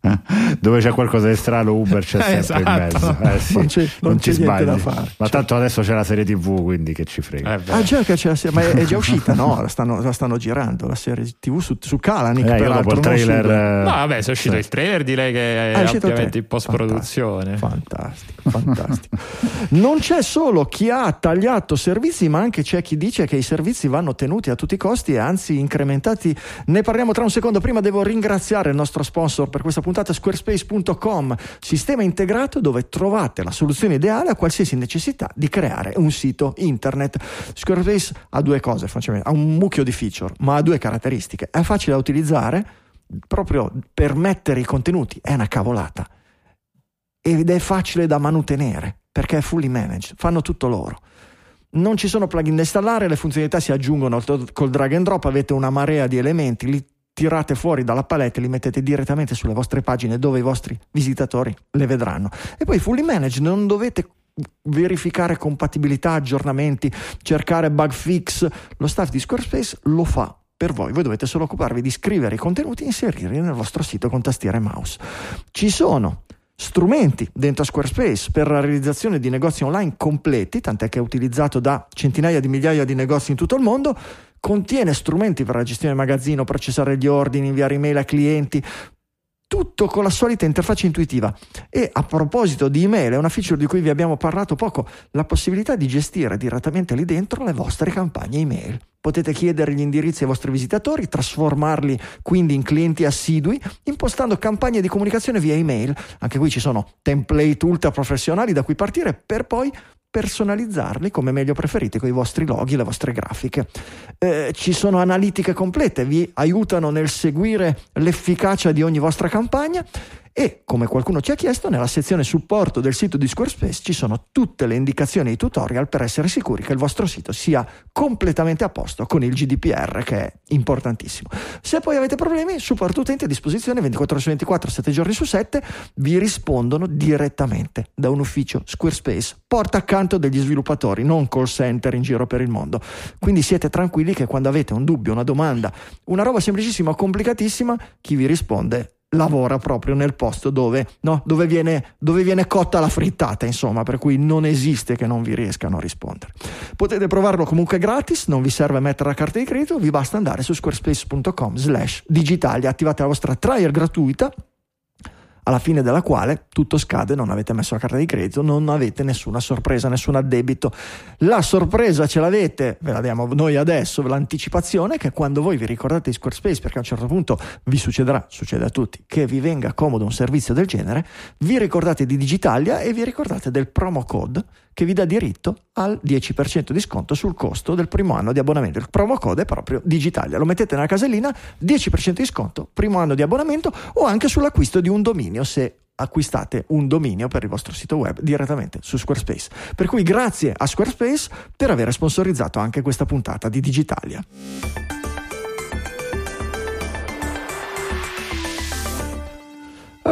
(laughs) dove c'è qualcosa di strano Uber c'è sempre esatto. in mezzo eh, (laughs) sì, non c'è, non non c'è niente da fare ma tanto adesso c'è la serie tv quindi che ci frega. Eh, ah già che c'è la serie, ma è, già uscita? No? La stanno, la stanno, girando la serie tv su, su Kalanick eh, peraltro il trailer no vabbè è uscito sì. il trailer di lei che è ah, ovviamente in post produzione fantastico fantastico. Non c'è solo chi ha tagliato servizi ma anche c'è chi dice che i servizi vanno tenuti a tutti i costi e anzi incrementati. Ne parliamo tra un secondo. Prima devo ringraziare il nostro sponsor per questa puntata puntata squarespace.com, sistema integrato dove trovate la soluzione ideale a qualsiasi necessità di creare un sito internet. Squarespace ha due cose, ha un mucchio di feature, ma ha due caratteristiche. È facile da utilizzare, proprio per mettere i contenuti, è una cavolata. Ed è facile da mantenere, perché è fully managed, fanno tutto loro. Non ci sono plugin da installare, le funzionalità si aggiungono col drag and drop, avete una marea di elementi, li tirate fuori dalla palette e li mettete direttamente sulle vostre pagine dove i vostri visitatori le vedranno. E poi fully managed, non dovete verificare compatibilità, aggiornamenti, cercare bug fix, lo staff di Squarespace lo fa per voi, voi dovete solo occuparvi di scrivere i contenuti e inserirli nel vostro sito con tastiera e mouse. Ci sono strumenti dentro Squarespace per la realizzazione di negozi online completi, tant'è che è utilizzato da centinaia di migliaia di negozi in tutto il mondo, contiene strumenti per la gestione del magazzino, processare gli ordini, inviare email a clienti, tutto con la solita interfaccia intuitiva. E a proposito di email, è una feature di cui vi abbiamo parlato poco, la possibilità di gestire direttamente lì dentro le vostre campagne email. Potete chiedere gli indirizzi ai vostri visitatori, trasformarli quindi in clienti assidui, impostando campagne di comunicazione via email. Anche qui ci sono template ultra professionali da cui partire per poi personalizzarli come meglio preferite con i vostri loghi, le vostre grafiche. Eh, ci sono analitiche complete, vi aiutano nel seguire l'efficacia di ogni vostra campagna e, come qualcuno ci ha chiesto, nella sezione supporto del sito di Squarespace ci sono tutte le indicazioni e i tutorial per essere sicuri che il vostro sito sia completamente a posto con il GDPR, che è importantissimo. Se poi avete problemi, supporto utenti a disposizione 24 ore su 24, 7 giorni su 7, vi rispondono direttamente da un ufficio Squarespace, porta accanto degli sviluppatori, non call center in giro per il mondo. Quindi siete tranquilli che quando avete un dubbio, una domanda, una roba semplicissima o complicatissima, chi vi risponde lavora proprio nel posto dove, no, dove, viene, dove, viene, cotta la frittata, insomma, per cui non esiste che non vi riescano a rispondere. Potete provarlo comunque gratis, non vi serve mettere la carta di credito, vi basta andare su squarespace.com slash digitali, attivate la vostra trial gratuita alla fine della quale tutto scade, non avete messo la carta di credito, non avete nessuna sorpresa, nessun addebito. La sorpresa ce l'avete, ve la diamo noi adesso, l'anticipazione, che quando voi vi ricordate di Squarespace, perché a un certo punto vi succederà, succede a tutti, che vi venga comodo un servizio del genere, vi ricordate di Digitalia e vi ricordate del promo code che vi dà diritto al 10% di sconto sul costo del primo anno di abbonamento. Il promo code è proprio Digitalia, lo mettete nella casellina, 10% di sconto, primo anno di abbonamento o anche sull'acquisto di un dominio se acquistate un dominio per il vostro sito web direttamente su Squarespace. Per cui grazie a Squarespace per aver sponsorizzato anche questa puntata di Digitalia.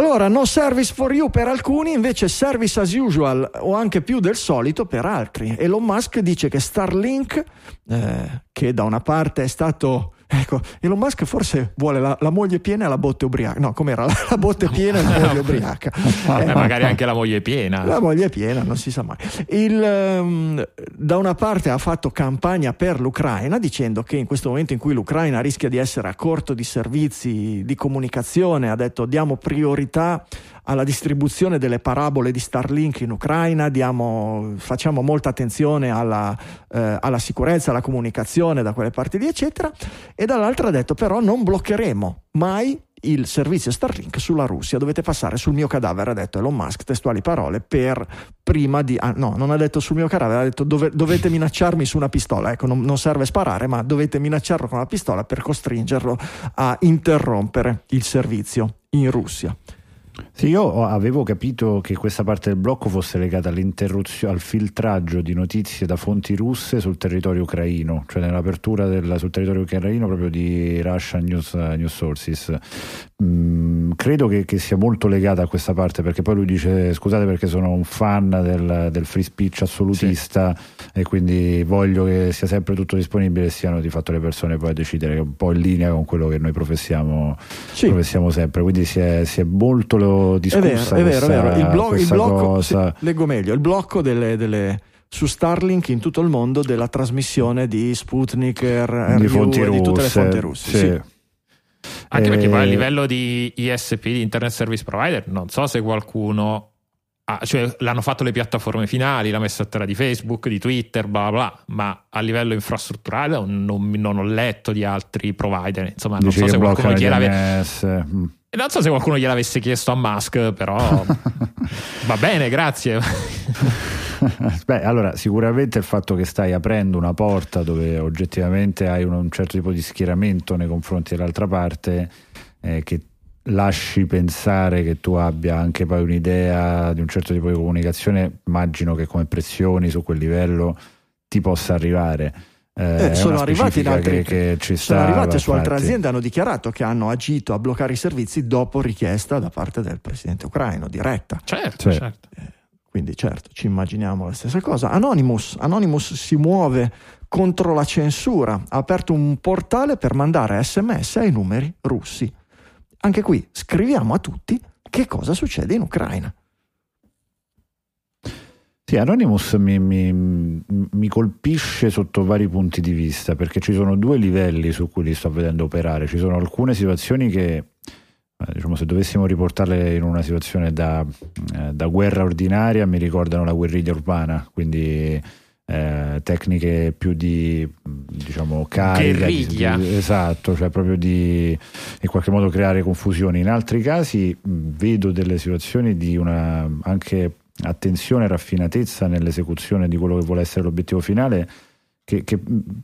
Allora, no service for you per alcuni, invece service as usual o anche più del solito per altri. Elon Musk dice che Starlink, eh, che da una parte è stato Ecco, Elon Musk forse vuole la, la moglie piena e la botte ubriaca. No, com'era? (laughs) La, la botte piena e la moglie ubriaca. (laughs) Eh, magari anche la moglie piena. La moglie piena, non si sa mai. Il, um, da una parte ha fatto campagna per l'Ucraina dicendo che in questo momento in cui l'Ucraina rischia di essere a corto di servizi di comunicazione, ha detto diamo priorità alla distribuzione delle parabole di Starlink in Ucraina, diamo, facciamo molta attenzione alla, eh, alla, sicurezza, alla comunicazione da quelle parti lì, eccetera, e dall'altra ha detto però non bloccheremo mai il servizio Starlink sulla Russia, dovete passare sul mio cadavere, ha detto Elon Musk, testuali parole, per prima di... Ah, no, non ha detto sul mio cadavere, ha detto dove, dovete minacciarmi su una pistola, ecco, non, non serve sparare, ma dovete minacciarlo con una pistola per costringerlo a interrompere il servizio in Russia. Sì, io avevo capito che questa parte del blocco fosse legata all'interruzione, al filtraggio di notizie da fonti russe sul territorio ucraino, cioè nell'apertura del, sul territorio ucraino proprio di Russian News, News Sources. Mm, credo che, che, sia molto legata a questa parte perché poi lui dice scusate perché sono un fan del, del free speech assolutista sì. e quindi voglio che sia sempre tutto disponibile e siano di fatto le persone poi a decidere che è un po' in linea con quello che noi professiamo, sì. professiamo sempre. Quindi si è, si è molto discussa è vero, è vero, è vero. Il, blo- il blocco, sì, leggo meglio, il blocco delle, delle, su Starlink in tutto il mondo della trasmissione di Sputnik, R- di, fonti russe, di tutte le fonti russe. Sì. Sì. Anche perché poi a eh, livello di ISP, di Internet Service Provider, non so se qualcuno Ah, cioè l'hanno fatto le piattaforme finali, l'ha messa a terra di Facebook, di Twitter, bla bla, ma a livello infrastrutturale non, non ho letto di altri provider. Insomma, non Dici so se qualcuno gliel'avesse. Mm. Non so se qualcuno gliel'avesse chiesto a Musk, però (laughs) va bene, grazie. (laughs) Beh, allora sicuramente il fatto che stai aprendo una porta dove oggettivamente hai un, un certo tipo di schieramento nei confronti dell'altra parte eh, che lasci pensare che tu abbia anche poi un'idea di un certo tipo di comunicazione, immagino che come pressioni su quel livello ti possa arrivare. Eh, eh, sono arrivati in altri, che, che sono arrivate su altre aziende hanno dichiarato che hanno agito a bloccare i servizi dopo richiesta da parte del presidente ucraino diretta. Certo, certo. Eh, quindi certo ci immaginiamo la stessa cosa. Anonymous, Anonymous si muove contro la censura ha aperto un portale per mandare sms ai numeri russi. Anche qui scriviamo a tutti che cosa succede in Ucraina sì, Anonymous mi, mi, mi, colpisce sotto vari punti di vista perché ci sono due livelli su cui li sto vedendo operare. Ci sono alcune situazioni che, eh, diciamo, se dovessimo riportarle in una situazione da, eh, da guerra ordinaria, mi ricordano la guerriglia urbana, quindi eh, tecniche più di diciamo carica di, esatto cioè proprio di in qualche modo creare confusioni in altri casi vedo delle situazioni di una anche attenzione e raffinatezza nell'esecuzione di quello che vuole essere l'obiettivo finale che, che,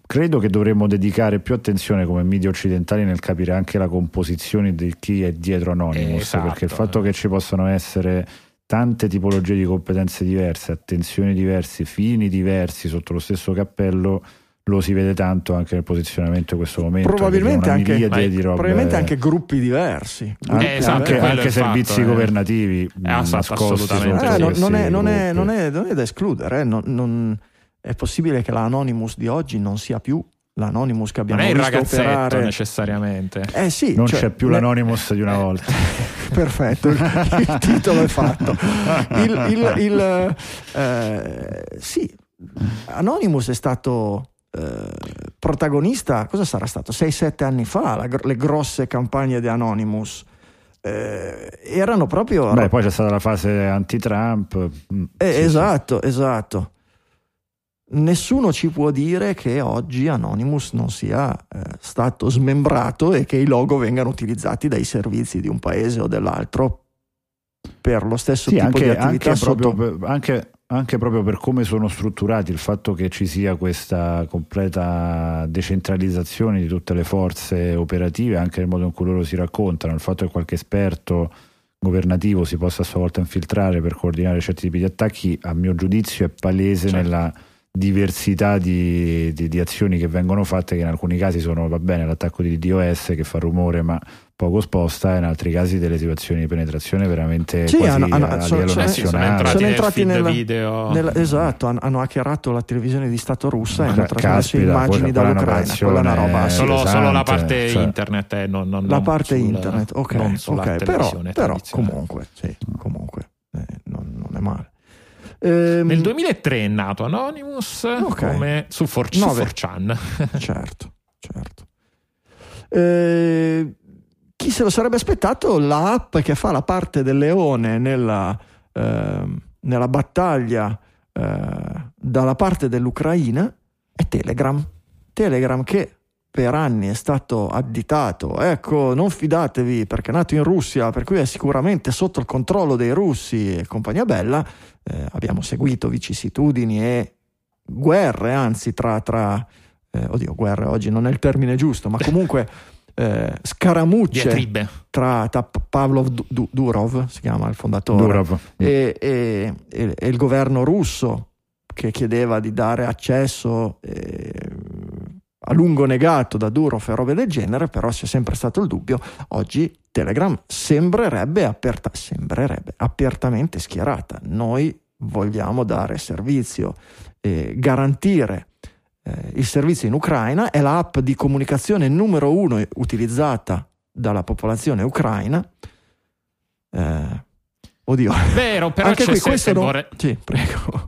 credo che dovremmo dedicare più attenzione come media occidentali nel capire anche la composizione di chi è dietro Anonymous esatto. perché il fatto che ci possano essere tante tipologie di competenze diverse, attenzioni diverse, fini diversi sotto lo stesso cappello lo si vede tanto anche nel posizionamento in questo momento. Probabilmente, anche, robe... probabilmente anche, gruppi diversi. Anche, eh, esatto, anche, anche servizi fatto, eh. governativi eh, nascosti assolutamente. Eh, non, non, è, non, è, non, è, non, è, da escludere. Eh. Non, è possibile che l'Anonymous di oggi non sia più l'Anonymous che abbiamo non è il ragazzetto operare. necessariamente. Eh sì, non cioè, c'è più l'Anonymous di una eh, volta. (laughs) Perfetto, il, il, titolo è fatto. Il, il, il eh, sì, Anonymous è stato eh, protagonista, cosa sarà stato? 6-7 anni fa, la, le grosse campagne di Anonymous. Eh, erano proprio. Beh, poi c'è stata la fase anti-Trump. Mm, eh, sì, esatto, sì. esatto. Nessuno ci può dire che oggi Anonymous non sia eh, stato smembrato e che i logo vengano utilizzati dai servizi di un paese o dell'altro per lo stesso sì, tipo anche, di attività. Anche, sotto... proprio, anche, anche proprio per come sono strutturati, il fatto che ci sia questa completa decentralizzazione di tutte le forze operative, anche nel modo in cui loro si raccontano, il fatto che qualche esperto governativo si possa a sua volta infiltrare per coordinare certi tipi di attacchi, a mio giudizio è palese certo. nella diversità di, di, di, azioni che vengono fatte che in alcuni casi sono va bene l'attacco di DOS che fa rumore ma poco sposta e in altri casi delle situazioni di penetrazione veramente sì, hanno, hanno, a sono, livello sono, sono entrati, sono entrati nella, video. nella, esatto hanno, hanno, hackerato la televisione di Stato russa e hanno trasmesso immagini dall'Ucraina quella è una roba solo, solo, la parte cioè, internet eh, non, non, la parte sul, internet ok, okay però, però comunque, sì, comunque eh, non, non è male. Ehm, Nel 2003 è nato Anonymous okay. come su, 4, 4chan. (laughs) certo, certo. Eh, chi se lo sarebbe aspettato? L'app che fa la parte del leone nella, eh, nella battaglia eh, dalla parte dell'Ucraina è Telegram. Telegram che per anni è stato additato, ecco, non fidatevi perché è nato in Russia, per cui è sicuramente sotto il controllo dei russi e compagnia bella, eh, abbiamo seguito vicissitudini e guerre, anzi tra, tra eh, oddio, guerre oggi non è il termine giusto, ma comunque (laughs) eh, scaramucce tra, tra Pavlov du- Durov, si chiama il fondatore, Durov. E, e, e, e, il governo russo che chiedeva di dare accesso eh, a lungo negato da Durov e robe del genere, però c'è sempre stato il dubbio, oggi Telegram sembrerebbe, aperta, sembrerebbe apertamente schierata. Noi vogliamo dare servizio e garantire eh, il servizio in Ucraina, è l'app di comunicazione numero uno utilizzata dalla popolazione ucraina. Eh, Oddio. Vero, però Anche qui, questo non... vorre... sì,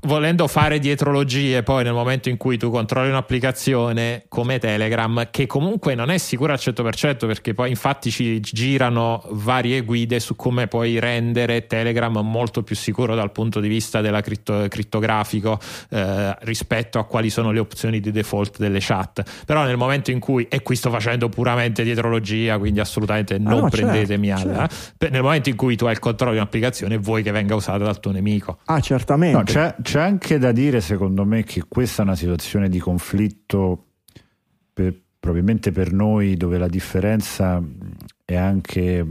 volendo fare dietrologie, poi nel momento in cui tu controlli un'applicazione come Telegram, che comunque non è sicura al 100%, perché poi infatti ci girano varie guide su come puoi rendere Telegram molto più sicuro dal punto di vista della cripto, crittografico eh, rispetto a quali sono le opzioni di default delle chat. Però nel momento in cui, e qui sto facendo puramente dietrologia, quindi assolutamente non ah, no, prendetemi certo, alla, certo. nel momento in cui tu hai il controllo di un'applicazione vuoi che venga usata dal tuo nemico. Ah, certamente. No, c'è, c'è, anche da dire, secondo me, che questa è una situazione di conflitto per, probabilmente per noi dove la differenza è anche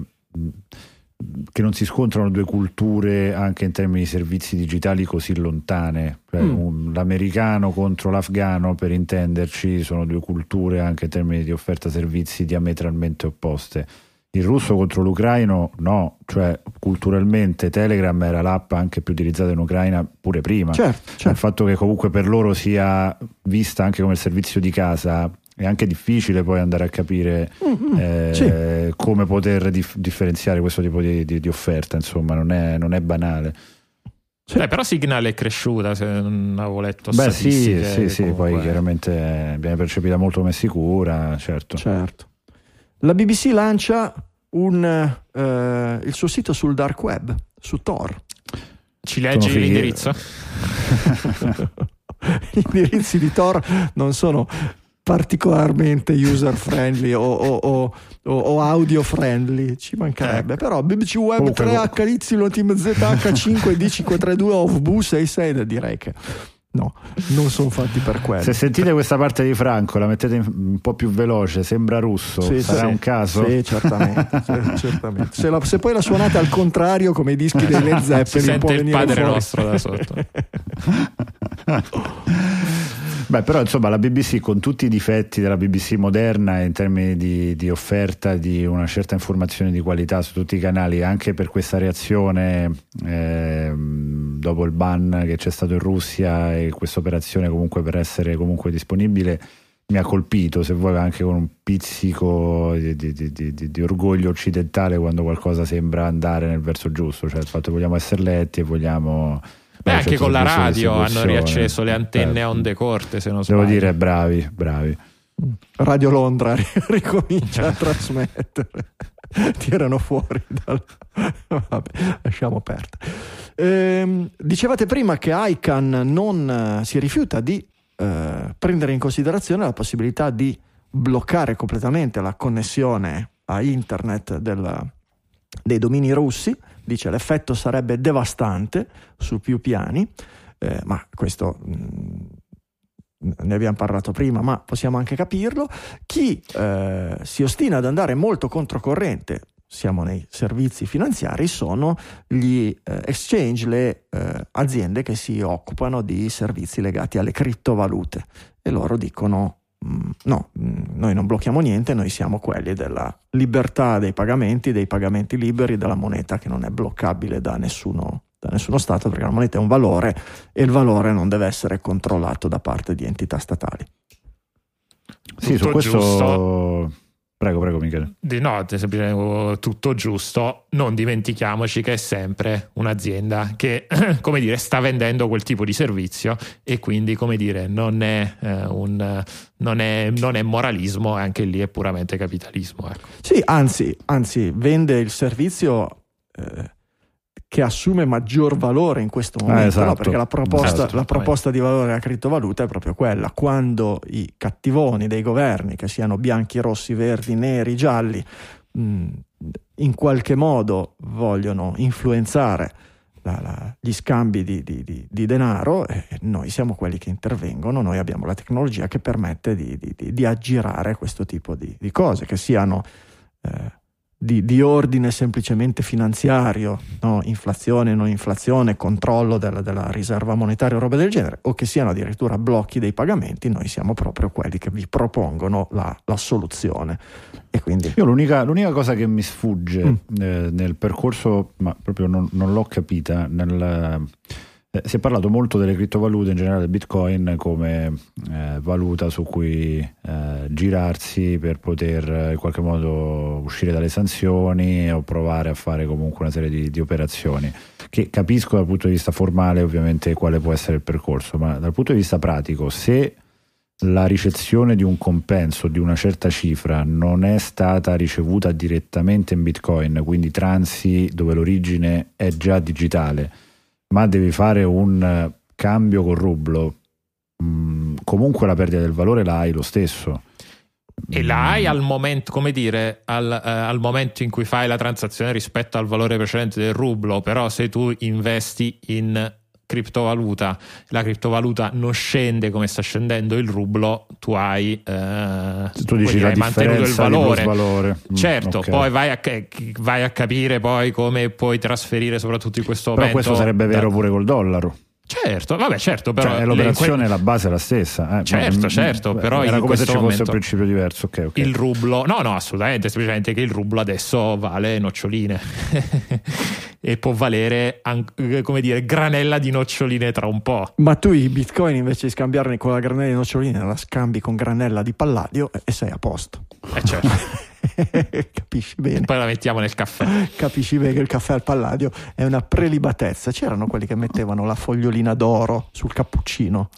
che non si scontrano due culture anche in termini di servizi digitali così lontane. Cioè, mm. un, l'americano contro l'afgano, per intenderci, sono due culture anche in termini di offerta servizi diametralmente opposte il russo contro l'ucraino no, cioè culturalmente Telegram era l'app anche più utilizzata in Ucraina pure prima. Certo, certo. Il fatto che comunque per loro sia vista anche come il servizio di casa è anche difficile poi andare a capire mm-hmm, eh, sì. come poter dif- differenziare questo tipo di, di, di offerta, insomma non è, non è banale. Sì. Beh, però Signal è cresciuta, se non avevo letto Beh sì, sì, sì, poi chiaramente viene percepita molto come sicura, certo. Certo. La BBC lancia un, eh, il suo sito sul dark web, su Tor. Ci leggi l'indirizzo? (laughs) Gli indirizzi di Tor non sono particolarmente user friendly o, o, o, o, audio friendly ci mancherebbe ecco. però BBC Web 3H YTM ZH5 D532 of Bu 66 direi che No, non sono fatti per quello. Se sentite questa parte di Franco, la mettete un po' più veloce, sembra russo, sì, sarà sì, un caso? Sì, certamente. (laughs) certamente. Se, la, se, poi la suonate al contrario, come i dischi dei Led Zeppelin, può venire padre fuori. nostro da sotto. (laughs) Beh, però insomma la BBC con tutti i difetti della BBC moderna in termini di, di, offerta di una certa informazione di qualità su tutti i canali, anche per questa reazione eh, dopo il ban che c'è stato in Russia e questa operazione comunque per essere comunque disponibile mi ha colpito, se vuoi anche con un pizzico di, di, di, di, orgoglio occidentale quando qualcosa sembra andare nel verso giusto, cioè il fatto che vogliamo essere letti e vogliamo Beh, anche con la radio hanno riacceso le antenne a onde corte, se non sbaglio. Devo dire, bravi, bravi. Radio Londra (laughs) ricomincia a (laughs) trasmettere. (laughs) Tirano fuori dal... Vabbè, lasciamo perdere. Ehm, dicevate prima che ICANN non eh, si rifiuta di eh, prendere in considerazione la possibilità di bloccare completamente la connessione a internet del, dei domini russi dice l'effetto sarebbe devastante su più piani, eh, ma questo mh, mm, ne abbiamo parlato prima, ma possiamo anche capirlo. Chi eh, si ostina ad andare molto controcorrente siamo nei servizi finanziari, sono gli eh, exchange, le eh, aziende che si occupano di servizi legati alle criptovalute e loro dicono no, noi non blocchiamo niente, noi siamo quelli della libertà dei pagamenti, dei pagamenti liberi, della moneta che non è bloccabile da nessuno, da nessuno Stato perché la moneta è un valore e il valore non deve essere controllato da parte di entità statali. Sì, Tutto su questo... Giusto Prego, prego Michele. Di no, tutto giusto. Non dimentichiamoci che è sempre un'azienda che, (clears throat) come dire, sta vendendo quel tipo di servizio e quindi, come dire, non è, eh, un, non è, non è moralismo, anche lì è puramente capitalismo. Ecco. Sì, anzi, anzi, vende il servizio... Eh, che assume maggior valore in questo momento, eh, esatto. no? perché la proposta, esatto. la proposta, di valore della criptovaluta è proprio quella, quando i cattivoni dei governi, che siano bianchi, rossi, verdi, neri, gialli, mh, in qualche modo vogliono influenzare la, la, gli scambi di, di, di, di denaro, eh, noi siamo quelli che intervengono, noi abbiamo la tecnologia che permette di, aggirare questo tipo di, cose, che siano... Eh, di, di, ordine semplicemente finanziario, no? inflazione, non inflazione, controllo della, della, riserva monetaria o roba del genere, o che siano addirittura blocchi dei pagamenti, noi siamo proprio quelli che vi propongono la, la soluzione. E quindi... Io l'unica, l'unica, cosa che mi sfugge mm. eh, nel percorso, ma proprio non, non l'ho capita, nel eh, si è parlato molto delle criptovalute, in generale del Bitcoin, come eh, valuta su cui eh, girarsi per poter eh, in qualche modo uscire dalle sanzioni o provare a fare comunque una serie di, di, operazioni. Che capisco dal punto di vista formale ovviamente quale può essere il percorso, ma dal punto di vista pratico, se la ricezione di un compenso di una certa cifra non è stata ricevuta direttamente in Bitcoin, quindi transi dove l'origine è già digitale ma devi fare un eh, cambio col rublo, mm, comunque la perdita del valore l'hai lo stesso. E la hai al momento, come dire, al, eh, al, momento in cui fai la transazione rispetto al valore precedente del rublo, però se tu investi in criptovaluta, la criptovaluta non scende come sta scendendo il rublo, tu hai, eh, tu dici hai mantenuto il valore. valore. Mm, certo, okay. poi vai a, vai a, capire poi come puoi trasferire soprattutto in questo momento. Però questo sarebbe vero da... pure col dollaro. Certo, vabbè, certo, però cioè, l'operazione que... la base è la stessa. Eh, certo, ma, certo, beh, però era come se ci fosse un principio diverso. Okay, okay. Il rublo, no, no, assolutamente, semplicemente che il rublo adesso vale noccioline (laughs) e può valere, come dire, granella di noccioline tra un po'. Ma tu i bitcoin invece di scambiarli con la granella di noccioline, la scambi con granella di palladio e sei a posto. Eh certo. (laughs) (laughs) Capisci bene. Poi la mettiamo nel caffè. (laughs) Capisci bene che il caffè al palladio è una prelibatezza. C'erano quelli che mettevano la fogliolina d'oro sul cappuccino.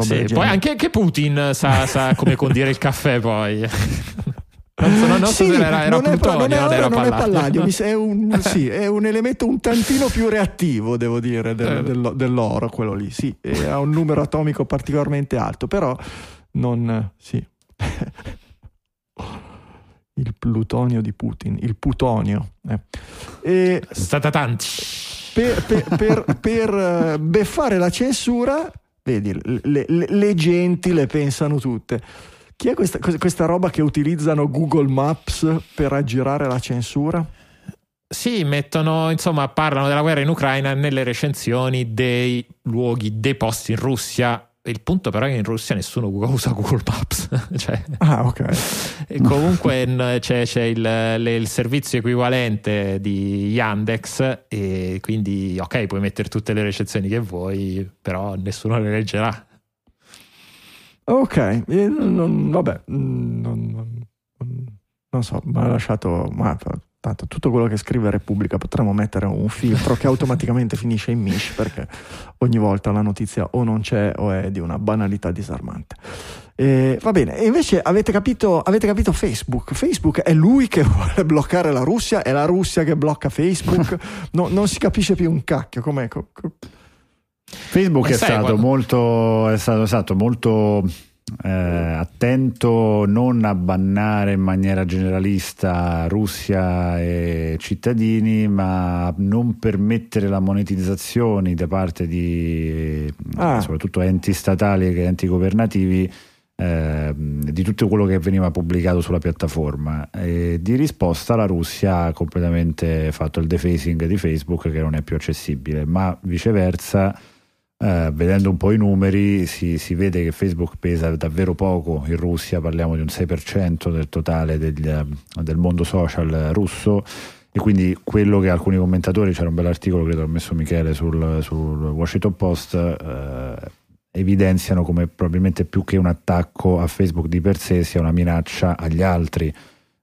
Sì, poi anche, anche Putin sa, sa (laughs) come condire il caffè poi. Non so, non sì, so era, era non, è, non, è, non, era non è palladio, è un, sì, è un, elemento un tantino più reattivo, devo dire, del, eh. del, dell'oro, quello lì. Sì, ha un numero atomico particolarmente alto, però non... Sì il plutonio di Putin, il putonio. Eh. E stata tanti. Per, per, per, per, eh, beffare la censura, vedi, le, le, le, genti le pensano tutte. Chi è questa, questa roba che utilizzano Google Maps per aggirare la censura? Sì, mettono, insomma, parlano della guerra in Ucraina nelle recensioni dei luoghi, dei posti in Russia il punto però è che in Russia nessuno (laughs) usa Google Maps. (laughs) cioè, ah, ok. E comunque c'è, c'è il, le, il, servizio equivalente di Yandex e quindi ok, puoi mettere tutte le recensioni che vuoi, però nessuno le leggerà. Ok, non, vabbè, non, non, non so, mi ha lasciato... Ma, Tanto tutto quello che scrive Repubblica potremmo mettere un filtro che automaticamente finisce in Mish perché ogni volta la notizia o non c'è o è di una banalità disarmante. E, va bene, e invece avete capito, avete capito Facebook? Facebook è lui che vuole bloccare la Russia, è la Russia che blocca Facebook, (laughs) no, non si capisce più un cacchio. Com'è? Facebook è stato, molto, è stato, esatto, molto eh, attento non a bannare in maniera generalista Russia e cittadini, ma a non permettere la monetizzazione da parte di ah. soprattutto enti statali e enti governativi eh, di tutto quello che veniva pubblicato sulla piattaforma. E di risposta la Russia ha completamente fatto il defacing di Facebook che non è più accessibile, ma viceversa. Uh, vedendo un po' i numeri si, si, vede che Facebook pesa davvero poco. In Russia, parliamo di un 6% del totale degli, del mondo social russo. E quindi quello che alcuni commentatori, c'era un bell'articolo credo ha messo Michele sul, sul Washington Post, uh, evidenziano come probabilmente più che un attacco a Facebook di per sé sia una minaccia agli altri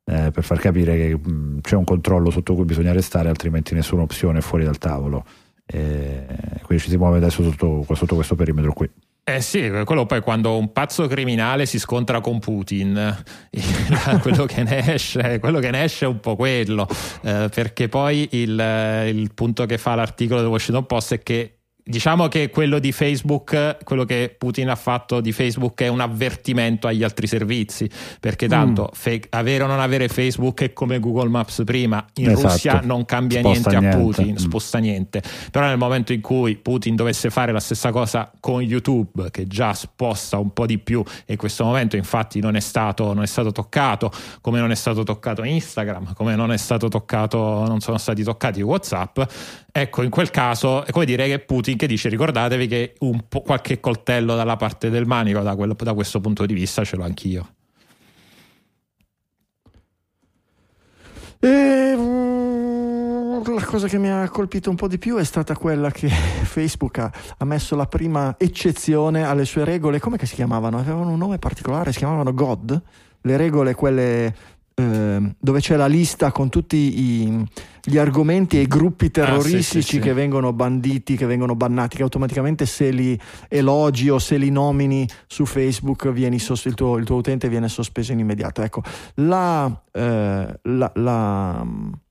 eh, per far capire che mh, c'è un controllo sotto cui bisogna restare altrimenti nessuna opzione è fuori dal tavolo eh, quindi ci si muove adesso sotto, sotto questo perimetro qui. Eh sì, quello poi quando un pazzo criminale si scontra con Putin, (laughs) quello, che ne esce, quello che ne esce è un po' quello, eh, perché poi il, il punto che fa l'articolo del Washington Post è che diciamo che quello di Facebook, quello che Putin ha fatto di Facebook è un avvertimento agli altri servizi, perché tanto mm. fake, avere o non avere Facebook è come Google Maps prima, in esatto. Russia non cambia niente, niente, a Putin, mm. sposta niente, però nel momento in cui Putin dovesse fare la stessa cosa con YouTube, che già sposta un po' di più e in questo momento infatti non è stato, non è stato toccato, come non è stato toccato Instagram, come non è stato toccato, non sono stati toccati WhatsApp, ecco in quel caso è come dire che Putin che dice ricordatevi che qualche coltello dalla parte del manico da, quello, da questo punto di vista ce l'ho anch'io. E, ehm, la cosa che mi ha colpito un po' di più è stata quella che (laughs) Facebook ha, ha messo la prima eccezione alle sue regole, come si chiamavano? Avevano un nome particolare, si chiamavano God, le regole quelle Ehm, dove c'è la lista con tutti i, gli argomenti e i gruppi terroristici ah, sì, sì, sì. che vengono banditi, che vengono bannati, che automaticamente se li elogi o se li nomini su Facebook sos- il, tuo, il, tuo, utente viene sospeso in immediato. Ecco, la, eh, la, la,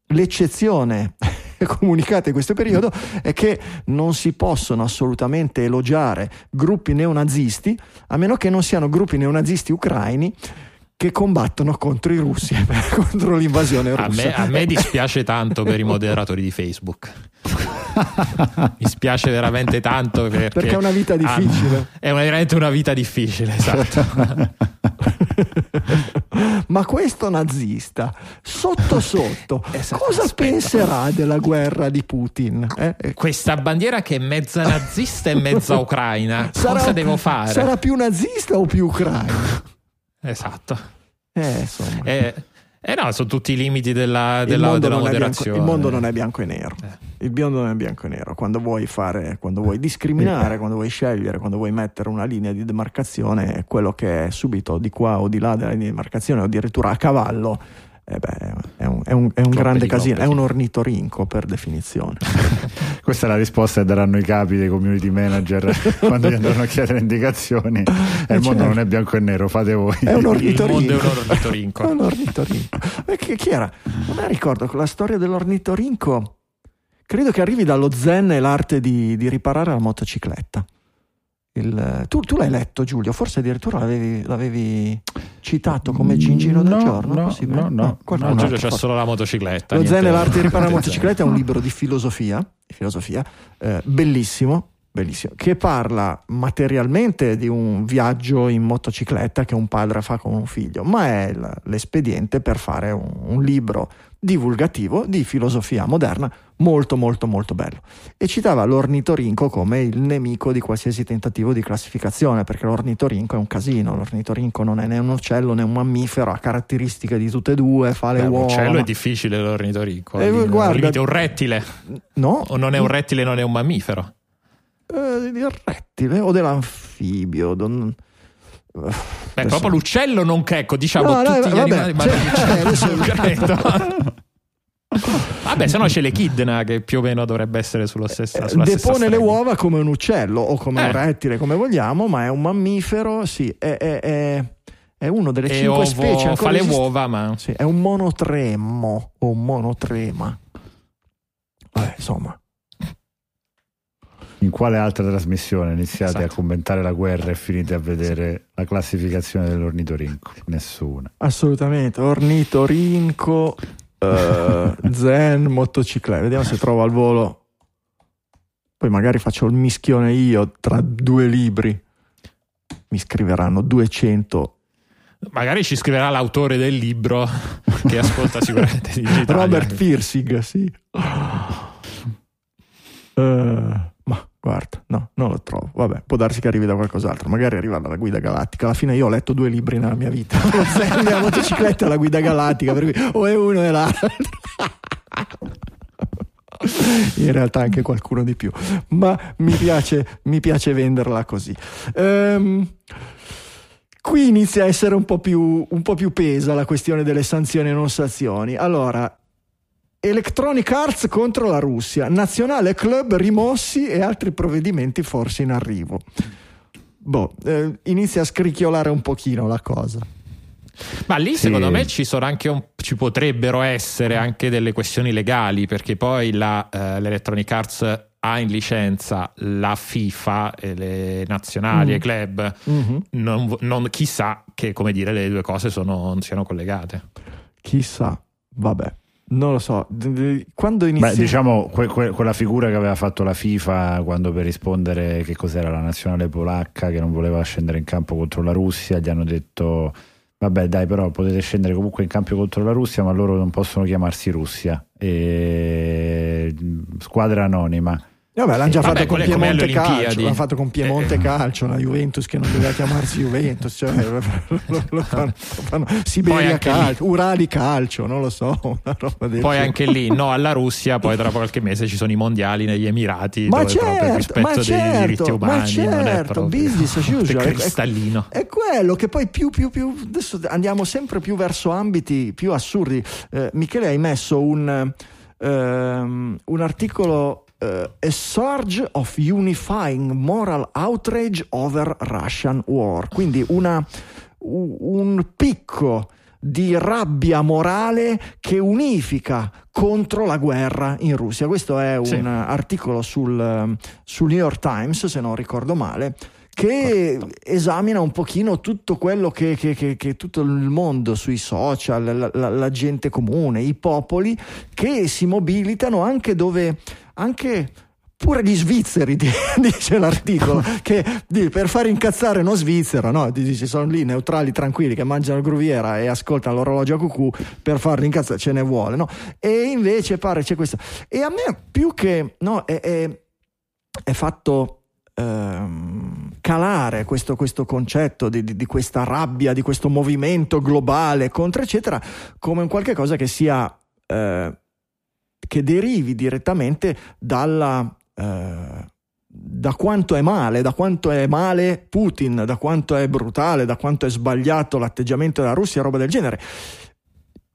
l'eccezione (laughs) comunicata in questo periodo è che non si possono assolutamente elogiare gruppi neonazisti a meno che non siano gruppi neonazisti ucraini che combattono contro i russi, (laughs) contro l'invasione russa. A me, a me dispiace tanto per i moderatori di Facebook. Mi spiace veramente tanto (laughs) perché, perché è una vita difficile. Ah, è una, veramente una vita difficile, esatto. (laughs) Ma questo nazista, sotto sotto, esatto, cosa aspetta. penserà della guerra di Putin? Eh? Questa bandiera che è mezza nazista e mezza ucraina, sarà, cosa devo fare? Sarà più nazista o più ucraina? Esatto. Eh, insomma. Eh, eh no, sono tutti i limiti della, della, della moderazione. Bianco, il mondo non è bianco e nero. Eh. Il biondo non è bianco e nero. Quando vuoi fare, quando vuoi discriminare, eh. quando vuoi scegliere, quando vuoi mettere una linea di demarcazione, quello che è subito di qua o di là della linea di demarcazione o addirittura a cavallo eh beh, è un, è un, è un grande casino, è un ornitorinco per definizione. (laughs) Questa è la risposta che daranno i capi dei community manager (laughs) quando gli andranno a chiedere indicazioni. E il mondo non è bianco e nero, fate voi. È un ornitorinco. Il mondo è un ornitorinco. (laughs) è un ornitorinco. Perché chi era? Non me ricordo la storia dell'ornitorinco. Credo che arrivi dallo zen e l'arte di, di riparare la motocicletta. Il, tu, tu, l'hai letto Giulio, forse addirittura l'avevi, l'avevi citato come Gingino del no, giorno? No, no, no, no, no Giulio c'ha solo la motocicletta. Lo Zen e l'arte di riparare la (laughs) motocicletta è un libro di filosofia, di filosofia eh, bellissimo, bellissimo, che parla materialmente di un viaggio in motocicletta che un padre fa con un figlio, ma è l'espediente per fare un, un libro divulgativo di filosofia moderna molto molto molto bello. E citava l'ornitorinco come il nemico di qualsiasi tentativo di classificazione perché l'ornitorinco è un casino l'ornitorinco non è né un uccello né un mammifero ha caratteristiche di tutte e due fa le Beh, uova. l'uccello è difficile l'ornitorinco eh, guarda, è un rettile. No. O non è un rettile non è un mammifero. Eh, del rettile o dell'anfibio don... Beh, adesso... proprio l'uccello non che, ecco, diciamo no, tutti no, gli vabbè, animali, ma cioè, non (laughs) credo. Vabbè, se no c'è l'echidna che più o meno dovrebbe essere sullo stesso. Sulla Depone le uova come un uccello o come eh. un rettile, come vogliamo, ma è un mammifero, sì, è, è, è, è uno delle e cinque ovo, specie. Fa le uova, ma. Sì, è un monotremmo o un monotrema. Vabbè, insomma. In quale altra trasmissione iniziate esatto. a commentare la guerra e finite a vedere la classificazione dell'ornitorinco? Nessuna. Assolutamente. Ornitorinco, uh, (laughs) zen, motocicletta. Vediamo se trovo al volo. Poi magari faccio il mischione io tra due libri. mi scriveranno 200 Magari ci scriverà l'autore del libro che ascolta sicuramente (laughs) Robert Pirsig, sì. Uh, (laughs) guarda, no, non lo trovo. Vabbè, può darsi che arrivi da qualcos'altro. Magari arriva dalla guida galattica. Alla fine io ho letto due libri nella mia vita: Lo Zen della motocicletta e la guida galattica. Per cui o è uno e l'altro. (laughs) In realtà anche qualcuno di più, ma mi piace, mi piace venderla così. Um, qui inizia a essere un po, più, un po' più pesa la questione delle sanzioni e non sanzioni. Allora, Electronic Arts contro la Russia, Nazionale Club rimossi e altri provvedimenti forse in arrivo. Boh, eh, inizia a scricchiolare un pochino la cosa. Ma lì sì. secondo me ci, un, ci, potrebbero essere anche delle questioni legali, perché poi la, uh, l'Electronic Arts ha in licenza la FIFA e le nazionali mm. e i club, mm-hmm. non, non, chissà che come dire le due cose sono, siano collegate. Chissà, vabbè. Non lo so, quando inizi... Beh, diciamo que- que- quella figura che aveva fatto la FIFA quando per rispondere che cos'era la nazionale polacca che non voleva scendere in campo contro la Russia, gli hanno detto vabbè dai però potete scendere comunque in campo contro la Russia ma loro non possono chiamarsi Russia. E... squadra anonima Vabbè, l'hanno già Vabbè, fatto con Piemonte Calcio, l'hanno fatto con Piemonte eh. Calcio, la Juventus che non doveva chiamarsi Juventus, cioè, lo, (laughs) lo fanno, fanno, Siberia Calcio, lì. Urali Calcio, non lo so. (laughs) poi genere. anche lì, no alla Russia, poi tra qualche mese ci sono i mondiali negli Emirati ma dove certo, proprio il rispetto ma certo, dei diritti umani ma certo, certo, business as (laughs) usual. cristallino. È, è, quello che poi più, più, più, adesso andiamo sempre più verso ambiti più assurdi. Eh, Michele hai messo un, um, un articolo uh, a surge of unifying moral outrage over Russian war. Quindi una, un picco di rabbia morale che unifica contro la guerra in Russia. Questo è un sì. articolo sul, sul, New York Times, se non ricordo male, che esamina un pochino tutto quello che, che, che, che tutto il mondo sui social, la, la, la, gente comune, i popoli che si mobilitano anche dove anche pure gli svizzeri, (laughs) dice l'articolo, che per far incazzare uno svizzero, no? dice, sono lì neutrali, tranquilli, che mangiano gruviera e ascoltano l'orologio a cucù, per farli incazzare ce ne vuole, no? E invece pare c'è questo. E a me più che, no, è, è, è fatto ehm, calare questo, questo concetto di, di, di, questa rabbia, di questo movimento globale contro, eccetera, come un qualche cosa che sia... Eh, che derivi direttamente dalla, eh, da quanto è male, da quanto è male Putin, da quanto è brutale, da quanto è sbagliato l'atteggiamento della Russia, roba del genere.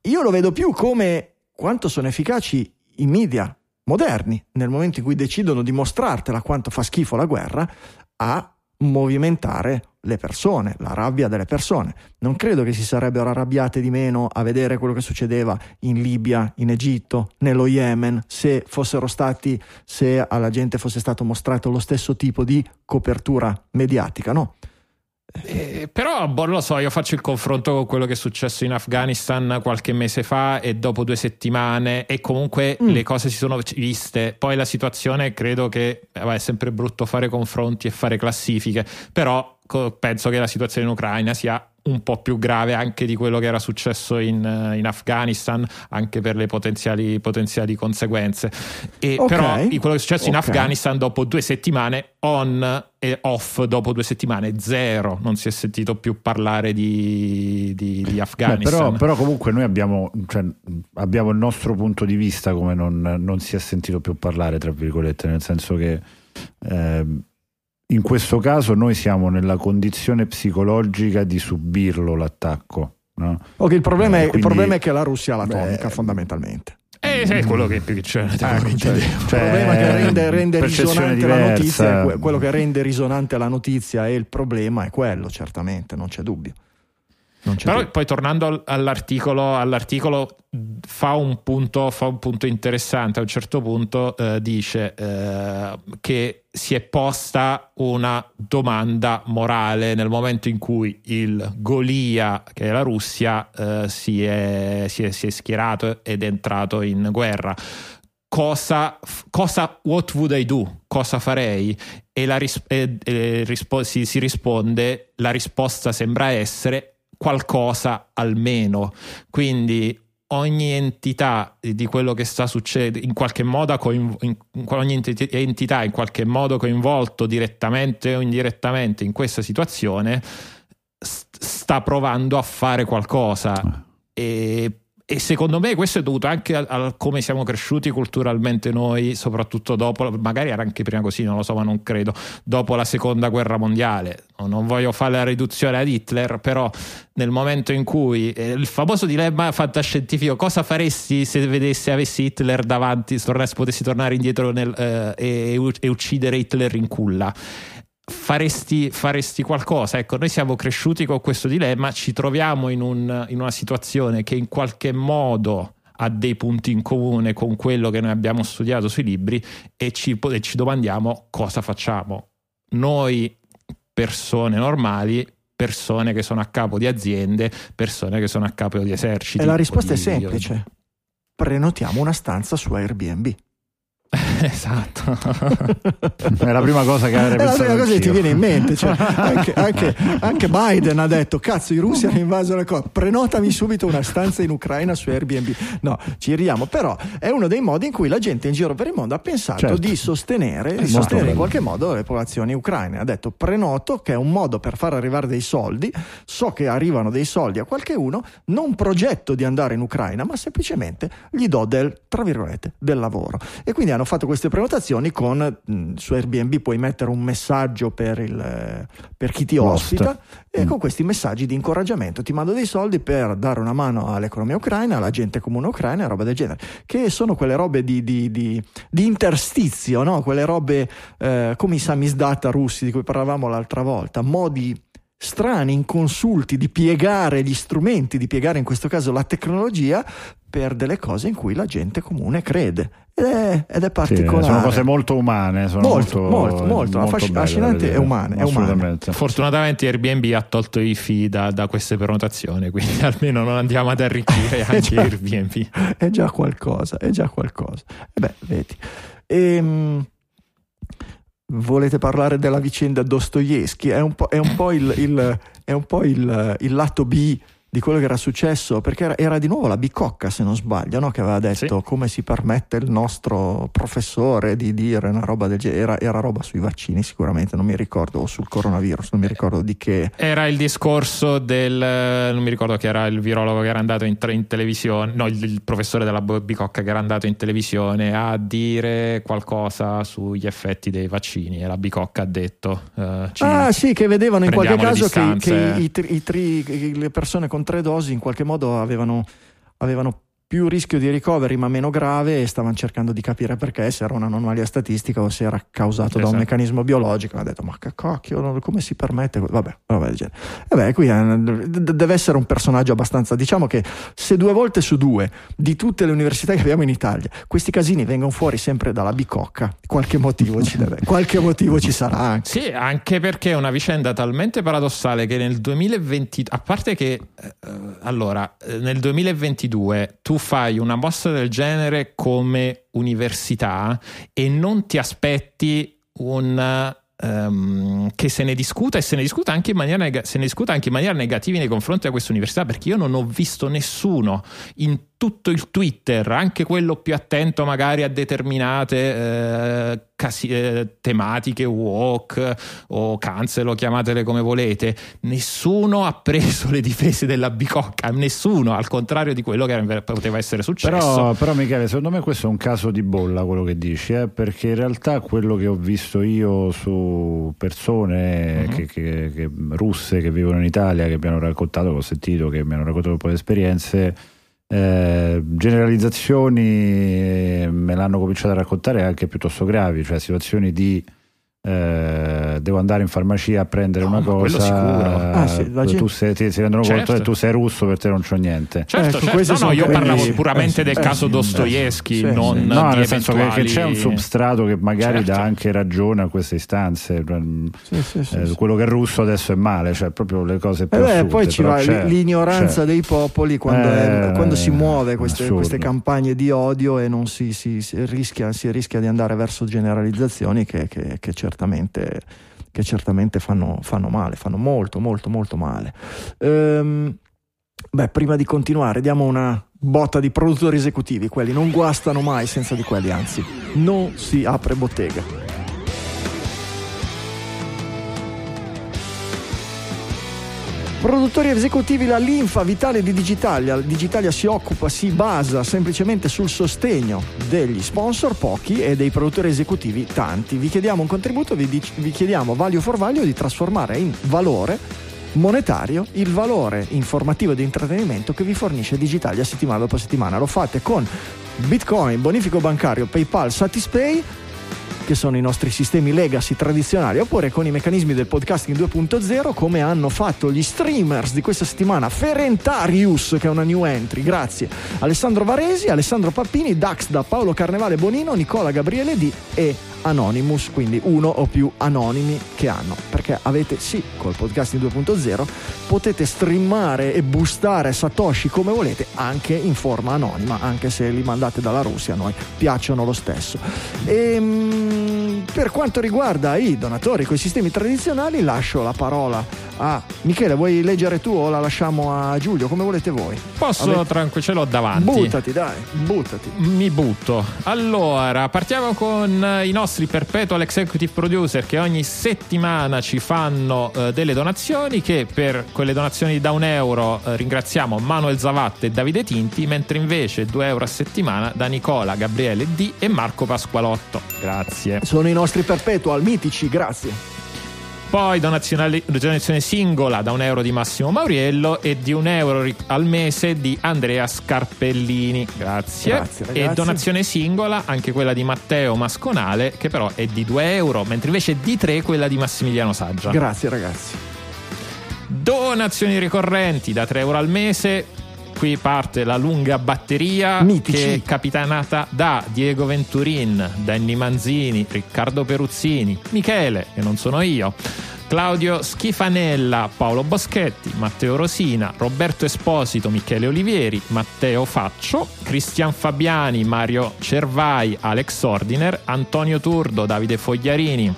Io lo vedo più come quanto sono efficaci i media moderni nel momento in cui decidono di mostrartela quanto fa schifo la guerra a movimentare le persone, la rabbia delle persone. Non credo che si sarebbero arrabbiate di meno a vedere quello che succedeva in Libia, in Egitto, nello Yemen, se fossero stati, se alla gente fosse stato mostrato lo stesso tipo di copertura mediatica, no? Eh, però, boh, lo so, io faccio il confronto con quello che è successo in Afghanistan qualche mese fa e dopo due settimane e comunque mm. le cose si sono viste. Poi la situazione credo che eh, è sempre brutto fare confronti e fare classifiche, però penso che la situazione in Ucraina sia un po' più grave anche di quello che era successo in, eh, in Afghanistan, anche per le potenziali, potenziali conseguenze. E okay. Però quello che è successo okay. in Afghanistan dopo due settimane on e off, dopo due settimane zero, non si è sentito più parlare di, di, di Afghanistan. Beh, però, però, comunque noi abbiamo, cioè, abbiamo, il nostro punto di vista come non, non, si è sentito più parlare, tra virgolette, nel senso che... Eh, in questo caso noi siamo nella condizione psicologica di subirlo l'attacco. No? Okay, il, problema eh, è, quindi, il, problema è, che la Russia la atomica fondamentalmente. Eh, è quello che più c'è. Eh, cioè, cioè, il problema che rende, rende risonante diversa. la notizia, quello che rende risonante la notizia e il problema è quello, certamente, non c'è dubbio. Però più. poi tornando all'articolo, all'articolo fa, un punto, fa, un punto, interessante. A un certo punto eh, dice eh, che si è posta una domanda morale nel momento in cui il Golia, che è la Russia, eh, si, è, si, è, si è schierato ed è entrato in guerra cosa, cosa what would I do? Cosa farei? E, la ris- e, e rispo- si, si risponde, la risposta sembra essere qualcosa almeno. Quindi ogni entità di quello che sta succedendo, in qualche modo coinv- in, ogni entità in qualche modo coinvolto direttamente o indirettamente in questa situazione st- sta provando a fare qualcosa. Ah. E e secondo me questo è dovuto anche a, come siamo cresciuti culturalmente noi, soprattutto dopo, magari era anche prima così, non lo so, ma non credo, dopo la seconda guerra mondiale. Non voglio fare la riduzione ad Hitler, però nel momento in cui eh, il famoso dilemma fantascientifico, cosa faresti se vedessi, avessi Hitler davanti, se potessi tornare indietro nel, eh, e, e uccidere Hitler in culla? Faresti, faresti, qualcosa. Ecco, noi siamo cresciuti con questo dilemma, ci troviamo in, un, in, una situazione che in qualche modo ha dei punti in comune con quello che noi abbiamo studiato sui libri e ci, e ci domandiamo cosa facciamo. Noi, persone normali, persone che sono a capo di aziende, persone che sono a capo di eserciti. E la risposta è semplice. Prenotiamo una stanza su Airbnb. (laughs) esatto, è la prima cosa che (laughs) avrei pensato. È la prima cosa che ti viene in mente. Cioè, anche, anche, anche, Biden ha detto: Cazzo, i russi hanno invaso la cosa. Prenotami subito una stanza in Ucraina su Airbnb. No, ci ridiamo. Però è uno dei modi in cui la gente in giro per il mondo ha pensato certo. di sostenere, di sostenere in qualche modo le popolazioni ucraine. Ha detto: Prenoto, che è un modo per far arrivare dei soldi. So che arrivano dei soldi a qualcuno. Non progetto di andare in Ucraina, ma semplicemente gli do del, tra virgolette, del lavoro. E quindi hanno fatto queste prenotazioni con mh, su Airbnb puoi mettere un messaggio per, il, per chi ti Lost. ospita e mm. con questi messaggi di incoraggiamento ti mando dei soldi per dare una mano all'economia ucraina, alla gente comune ucraina roba del genere, che sono quelle robe di, di, di, di interstizio, no? quelle robe eh, come i samizdat russi di cui parlavamo l'altra volta, modi strani, inconsulti di piegare gli strumenti, di piegare in questo caso la tecnologia per delle cose in cui la gente comune crede. Ed è, ed è particolare. Sì, sono cose molto umane, sono molto, molto, molto, molto affascinante e umane, è umane. Fortunatamente Airbnb ha tolto i fee da, da, queste prenotazioni, quindi (laughs) almeno non andiamo ad arricchire (laughs) anche già, Airbnb. È già qualcosa, è già qualcosa. E beh, vedi. Ehm, volete parlare della vicenda Dostoevsky? È un po', è un po il, il, un po il, il lato B di quello che era successo, perché era, era, di nuovo la Bicocca, se non sbaglio, no? che aveva detto sì. come si permette il nostro professore di dire una roba del genere. Era, era, roba sui vaccini, sicuramente, non mi ricordo, o sul coronavirus, non mi ricordo di che. Era il discorso del. non mi ricordo che era il virologo che era andato in, in televisione, no, il, il, professore della Bicocca che era andato in televisione a dire qualcosa sugli effetti dei vaccini. E la Bicocca ha detto. Uh, ah, sì, che vedevano in qualche caso che, che i, i, i, tri, le persone con tre dosi in qualche modo avevano, avevano più rischio di ricoveri ma meno grave e stavano cercando di capire perché se era un'anomalia statistica o se era causato esatto. da un esatto. meccanismo biologico. Ha detto ma che cacchio, come si permette? Vabbè, vabbè del genere. E beh, qui eh, deve essere un personaggio abbastanza, diciamo che se due volte su due di tutte le università che abbiamo in Italia questi casini vengono fuori sempre dalla bicocca, qualche motivo ci deve, (laughs) qualche motivo ci sarà anche. Sì, anche perché è una vicenda talmente paradossale che nel 2020, a parte che eh, allora, eh, nel 2022 tu fai una mossa del genere come università e non ti aspetti un um, che se ne discuta e se ne discuta, anche in maniera se ne discuta anche in maniera negativa nei confronti di questa università perché io non ho visto nessuno in tutto il Twitter, anche quello più attento magari a determinate eh, casi, eh, tematiche, walk o cancel, o chiamatele come volete, nessuno ha preso le difese della bicocca, nessuno, al contrario di quello che poteva essere successo. Però, però Michele, secondo me questo è un caso di bolla quello che dici, eh? perché in realtà quello che ho visto io su persone uh-huh. che, che, che, russe che vivono in Italia, che mi hanno raccontato, che ho sentito, che mi hanno raccontato un po' di esperienze, eh, generalizzazioni eh, me l'hanno cominciato a raccontare anche piuttosto gravi, cioè situazioni di eh, devo andare in farmacia a prendere no, una cosa ah, sì, tu sei, ti, si rendono certo. conto che tu sei russo per te non c'ho niente certo, ecco, certo. No, no, io parlavo puramente eh, del eh, caso Dostoevsky sì, non sì. no nel senso che, che, c'è un substrato che magari certo. dà anche ragione a queste istanze eh, quello che è russo adesso è male cioè proprio le cose più eh assurde, poi ci va l'ignoranza c'è. dei popoli quando, è, quando si muove queste, queste, campagne di odio e non si, si, si, rischia, si rischia di andare verso generalizzazioni che, che, che certamente, che certamente fanno, fanno, male, fanno molto, molto, molto male. Ehm, beh, prima di continuare, diamo una botta di produttori esecutivi. Quelli non guastano mai senza di quelli, anzi, non si apre bottega. Produttori esecutivi, la linfa vitale di Digitalia. Digitalia si occupa, si basa semplicemente sul sostegno degli sponsor, pochi, e dei produttori esecutivi, tanti. Vi chiediamo un contributo, vi, dic- vi chiediamo value for value di trasformare in valore monetario il valore informativo e di intrattenimento che vi fornisce Digitalia settimana dopo settimana. Lo fate con Bitcoin, bonifico bancario, PayPal, Satispay che sono i nostri sistemi legacy tradizionali, oppure con i meccanismi del podcasting 2.0 come hanno fatto gli streamers di questa settimana, Ferentarius che è una new entry, grazie, Alessandro Varesi, Alessandro Pappini, Dax da Paolo Carnevale Bonino, Nicola Gabriele D e Anonymous, quindi uno o più anonimi che hanno, perché avete sì, col podcasting 2.0 potete streamare e boostare Satoshi come volete, anche in forma anonima, anche se li mandate dalla Russia, a noi piacciono lo stesso. E, ehm, per quanto riguarda i donatori con i sistemi tradizionali, lascio la parola a Michele. Vuoi leggere tu o la lasciamo a Giulio? Come volete voi? Posso Avete... tranquillo, ce l'ho davanti. Buttati, dai, buttati. Mi butto. Allora, partiamo con i nostri nostri perpetual executive producer che ogni settimana ci fanno eh, delle donazioni che per quelle donazioni da un euro eh, ringraziamo Manuel Zavatte e Davide Tinti mentre invece 2 euro a settimana da Nicola, Gabriele D e Marco Pasqualotto grazie sono i nostri perpetual mitici grazie poi donazione singola da un euro di Massimo Mauriello e di un euro al mese di Andrea Scarpellini. Grazie. Grazie e donazione singola anche quella di Matteo Masconale, che però è di 2 euro, mentre invece di 3 quella di Massimiliano Saggia. Grazie ragazzi. Donazioni ricorrenti da 3 euro al mese qui parte la lunga batteria Mitici. che è capitanata da Diego Venturin, Danny Manzini, Riccardo Peruzzini, Michele, che non sono io, Claudio Schifanella, Paolo Boschetti, Matteo Rosina, Roberto Esposito, Michele Olivieri, Matteo Faccio, Cristian Fabiani, Mario Cervai, Alex Ordiner, Antonio Turdo, Davide Fogliarini,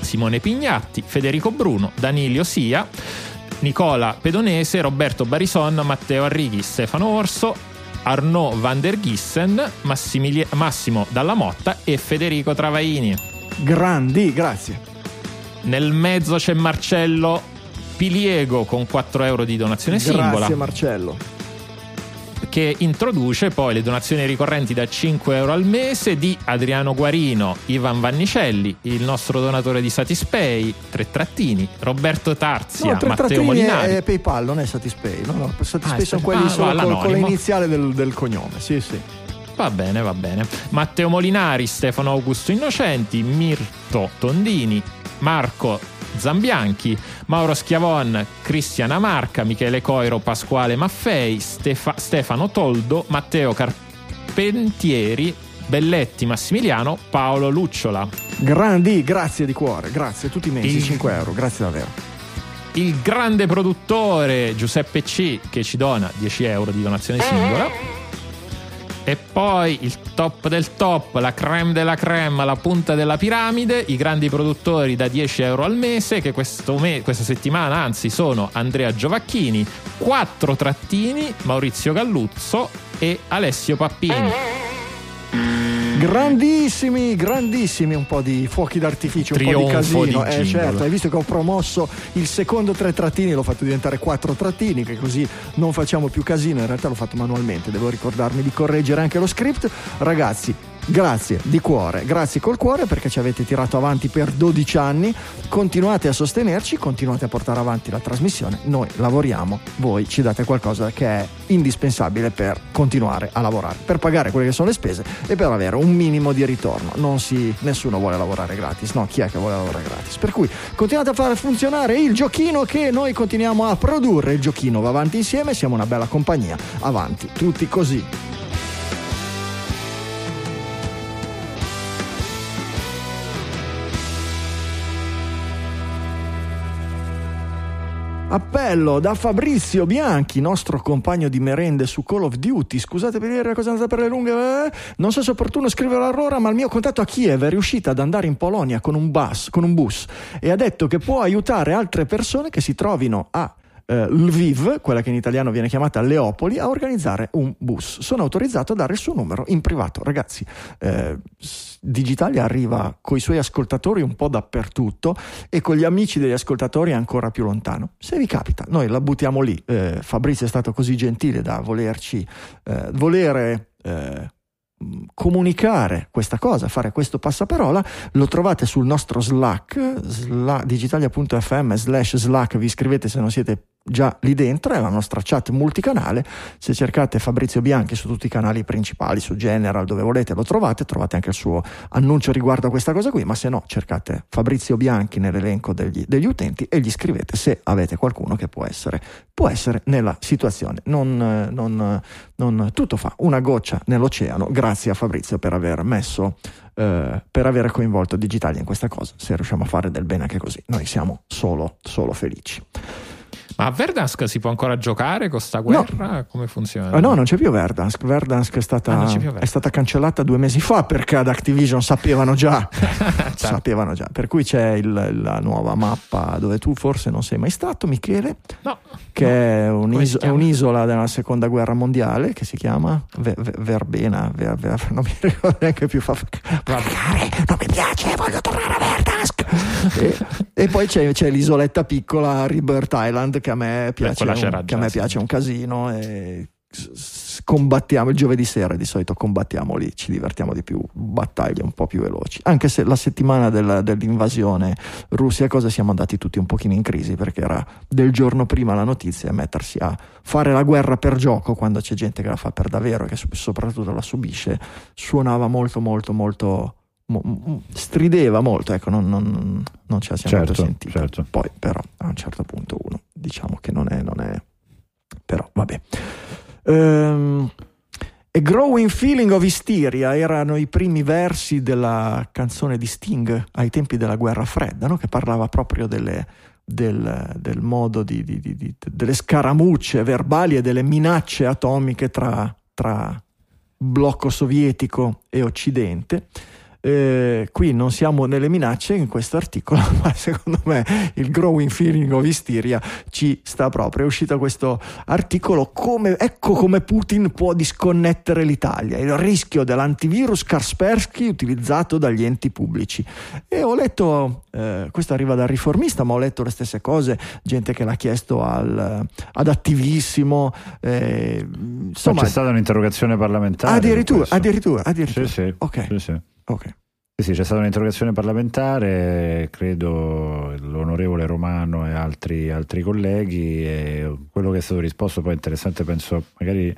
Simone Pignatti, Federico Bruno, Danilio Sia, Nicola Pedonese, Roberto Barison, Matteo Arrighi, Stefano Orso, Arnaud van der Gissen, Massimili- Massimo Dalla Motta e Federico Travaini. Grandi, grazie. Nel mezzo c'è Marcello Piliego con 4 euro di donazione grazie, singola. Grazie Marcello che introduce poi le donazioni ricorrenti da 5 euro al mese di Adriano Guarino, Ivan Vannicelli, il nostro donatore di Satispay, tre trattini, Roberto Tarzia, no, Matteo Molinari. È PayPal, non è Satispay, no, no, Satispay ah, sono quelli ah, solo con, con l'iniziale del, del cognome, sì sì. Va bene, va bene. Matteo Molinari, Stefano Augusto Innocenti, Mirto Tondini, Marco Zambianchi, Mauro Schiavon, Cristian Amarca, Michele Coiro, Pasquale Maffei, Stefa- Stefano Toldo, Matteo Carpentieri, Belletti Massimiliano, Paolo Lucciola. Grandi, grazie di cuore, grazie, tutti i mesi, Il... 5 euro, grazie davvero il grande produttore Giuseppe C che ci dona 10 euro di donazione singola e poi il top del top, la creme della creme, la punta della piramide, i grandi produttori da 10 euro al mese, che me- questa settimana anzi sono Andrea Giovacchini, 4 trattini, Maurizio Galluzzo e Alessio Pappini. Grandissimi, grandissimi, un po' di fuochi d'artificio, un Trionfo po' di casino. Di eh, certo, hai visto che ho promosso il secondo tre trattini, l'ho fatto diventare quattro trattini, che così non facciamo più casino. In realtà l'ho fatto manualmente, devo ricordarmi di correggere anche lo script. Ragazzi, grazie di cuore, grazie col cuore perché ci avete tirato avanti per 12 anni, continuate a sostenerci, continuate a portare avanti la trasmissione, noi lavoriamo, voi ci date qualcosa che è indispensabile per continuare a lavorare, per pagare quelle che sono le spese e per avere un minimo di ritorno. Si, nessuno vuole lavorare gratis, no? Chi è che vuole lavorare gratis? Per cui continuate a fare funzionare il giochino che noi continuiamo a produrre, il giochino va avanti insieme, siamo una bella compagnia, avanti, tutti così. Appello da Fabrizio Bianchi, nostro compagno di merende su Call of Duty. Scusate per dire cosa andata per le lunghe. Eh? Non so se è opportuno scriverlo allora, ma il mio contatto a Kiev è riuscito ad andare in Polonia con un bus, con un bus e ha detto che può aiutare altre persone che si trovino a eh, Lviv, quella che in italiano viene chiamata Leopoli, a organizzare un bus. Sono autorizzato a dare il suo numero in privato. Ragazzi, eh, Digitalia arriva con i suoi ascoltatori un po' dappertutto e con gli amici degli ascoltatori ancora più lontano. Se vi capita, noi la buttiamo lì. Eh, Fabrizio è stato così gentile da volerci, eh, volere eh, comunicare questa cosa, fare questo passaparola, lo trovate sul nostro Slack, sla, digitalia.fm slash Slack, vi iscrivete se non siete già lì dentro, è la nostra chat multicanale, se cercate Fabrizio Bianchi su tutti i canali principali, su General, dove volete lo trovate, trovate anche il suo annuncio riguardo a questa cosa qui, ma se no cercate Fabrizio Bianchi nell'elenco degli, degli utenti e gli scrivete se avete qualcuno che può essere, può essere nella situazione. Non, non, non, tutto fa una goccia nell'oceano, grazie a Fabrizio per aver messo eh, per aver coinvolto Digitalia in questa cosa. Se riusciamo a fare del bene anche così, noi siamo solo, solo felici. Ma a Verdansk si può ancora giocare con sta guerra? No. Come funziona? Uh, no, non c'è più Verdansk. Verdansk è stata, ah, Verdansk. è stata, cancellata due mesi fa perché ad Activision sapevano già. (laughs) certo. Sapevano già. Per cui c'è il, la nuova mappa dove tu forse non sei mai stato, Michele. No. Che no. È, un'iso- è, un'isola della seconda guerra mondiale che si chiama Ver- Ver- Verbena. Ver- non mi (laughs) ricordo neanche più. Fa... Cagare, non mi piace, voglio tornare a Verdansk. E, e, poi c'è, c'è, l'isoletta piccola Rebirth Island che a me piace, Beh, un, che a me piace un casino e combattiamo il giovedì sera di solito combattiamo lì ci divertiamo di più battaglie un po' più veloci. Anche se la settimana del, dell'invasione Russia cosa siamo andati tutti un pochino in crisi perché era del giorno prima la notizia e mettersi a fare la guerra per gioco quando c'è gente che la fa per davvero e che soprattutto la subisce suonava molto molto molto strideva molto, ecco, non, non, non ce la siamo certo, sentiti. Certo. Poi, però, a un certo punto uno diciamo che non è, non è però vabbè. Um, A Growing Feeling of Hysteria erano i primi versi della canzone di Sting ai tempi della guerra fredda, no? che parlava proprio delle, del, del, modo di, di, di, delle scaramucce verbali e delle minacce atomiche tra, tra blocco sovietico e occidente. Eh, qui non siamo nelle minacce in questo articolo, (laughs) ma secondo me il growing feeling of hysteria ci sta proprio. È uscito questo articolo, come, ecco come Putin può disconnettere l'Italia, il rischio dell'antivirus Kaspersky utilizzato dagli enti pubblici. E ho letto, eh, questo arriva dal riformista, ma ho letto le stesse cose, gente che l'ha chiesto al, ad attivissimo. Eh, insomma, c'è stata un'interrogazione parlamentare. Addirittura, addirittura, addirittura. Sì, sì. Ok. Sì, sì. Ok. Sì, c'è stata un'interrogazione parlamentare, credo l'onorevole Romano e altri, altri, colleghi, e quello che è stato risposto poi è interessante, penso magari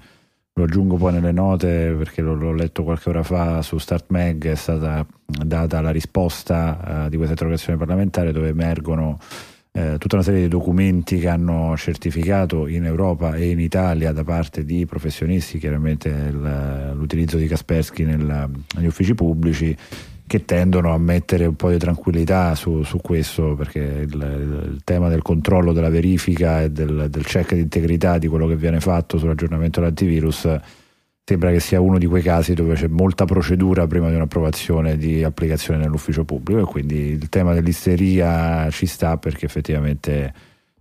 lo aggiungo poi nelle note perché l'ho, l'ho letto qualche ora fa su Start Mag, è stata data la risposta uh, di questa interrogazione parlamentare dove emergono eh, tutta una serie di documenti che hanno certificato in Europa e in Italia da parte di professionisti, chiaramente il, l'utilizzo di Kaspersky nel, negli uffici pubblici che tendono a mettere un po' di tranquillità su, su questo perché il, il, tema del controllo, della verifica e del, del check di integrità di quello che viene fatto sull'aggiornamento dell'antivirus sembra che sia uno di quei casi dove c'è molta procedura prima di un'approvazione di applicazione nell'ufficio pubblico e quindi il tema dell'isteria ci sta perché effettivamente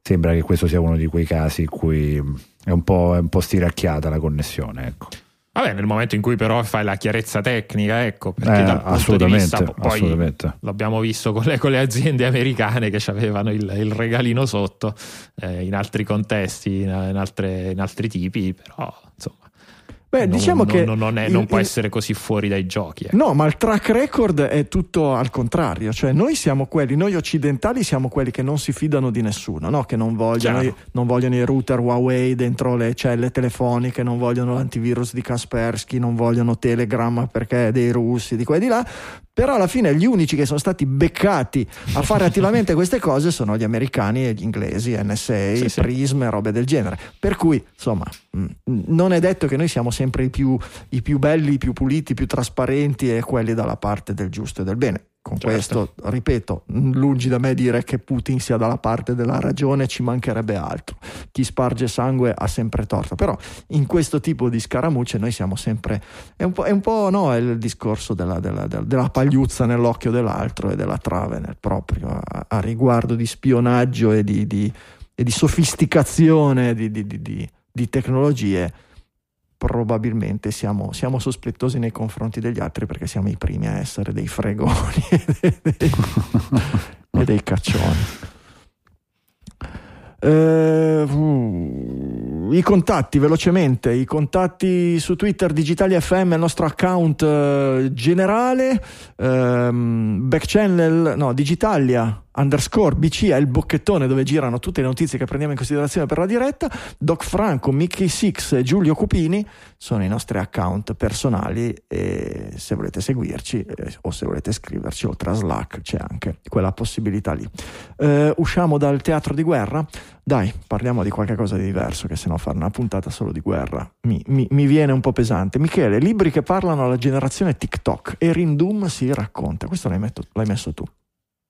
sembra che questo sia uno di quei casi in cui è un po', è un po stiracchiata la connessione. Ecco. Vabbè, nel momento in cui però fai la chiarezza tecnica, ecco, perché eh, dal punto di vista, poi assolutamente. l'abbiamo visto con le, con le, aziende americane che avevano il, il regalino sotto, eh, in altri contesti, in, in, altre, in altri tipi, però insomma Beh, non, diciamo non, che non, è, non il, può essere così fuori dai giochi. Eh. No, ma il track record è tutto al contrario. Cioè, noi siamo quelli, noi occidentali siamo quelli che non si fidano di nessuno, no? che non vogliono, i, non vogliono, i, router Huawei dentro le celle telefoniche, non vogliono l'antivirus di Kaspersky, non vogliono Telegram perché è dei russi, di qua e di là. Però alla fine gli unici che sono stati beccati a fare attivamente queste cose sono gli americani e gli inglesi, NSA, sì, Prism e robe del genere. Per cui, insomma, mm, non è detto che noi siamo sempre i più, i più belli, i più puliti, i più trasparenti e quelli dalla parte del giusto e del bene. Con certo. questo, ripeto, lungi da me dire che Putin sia dalla parte della ragione, ci mancherebbe altro. Chi sparge sangue ha sempre torto, però in questo tipo di scaramucce noi siamo sempre... È un po', è un po' no, è il discorso della, della, della, pagliuzza nell'occhio dell'altro e della trave nel proprio, a, a riguardo di spionaggio e di, di, e di sofisticazione di, di tecnologie probabilmente siamo, siamo, sospettosi nei confronti degli altri perché siamo i primi a essere dei fregoni (laughs) e dei, caccioni. Uh, I contatti velocemente, i contatti su Twitter Digitali FM, il nostro account uh, generale, um, back channel, no, Digitalia underscore BC è il bocchettone dove girano tutte le notizie che prendiamo in considerazione per la diretta. Doc Franco, Mickey Six e Giulio Cupini sono i nostri account personali e se volete seguirci eh, o se volete scriverci oltre a Slack c'è anche quella possibilità lì. Eh, usciamo dal teatro di guerra. Dai, parliamo di qualche cosa di diverso, che se no fare una puntata solo di guerra mi, mi, mi viene un po' pesante. Michele, libri che parlano alla generazione TikTok. Erin Doom si racconta. Questo l'hai, metto, l'hai messo tu.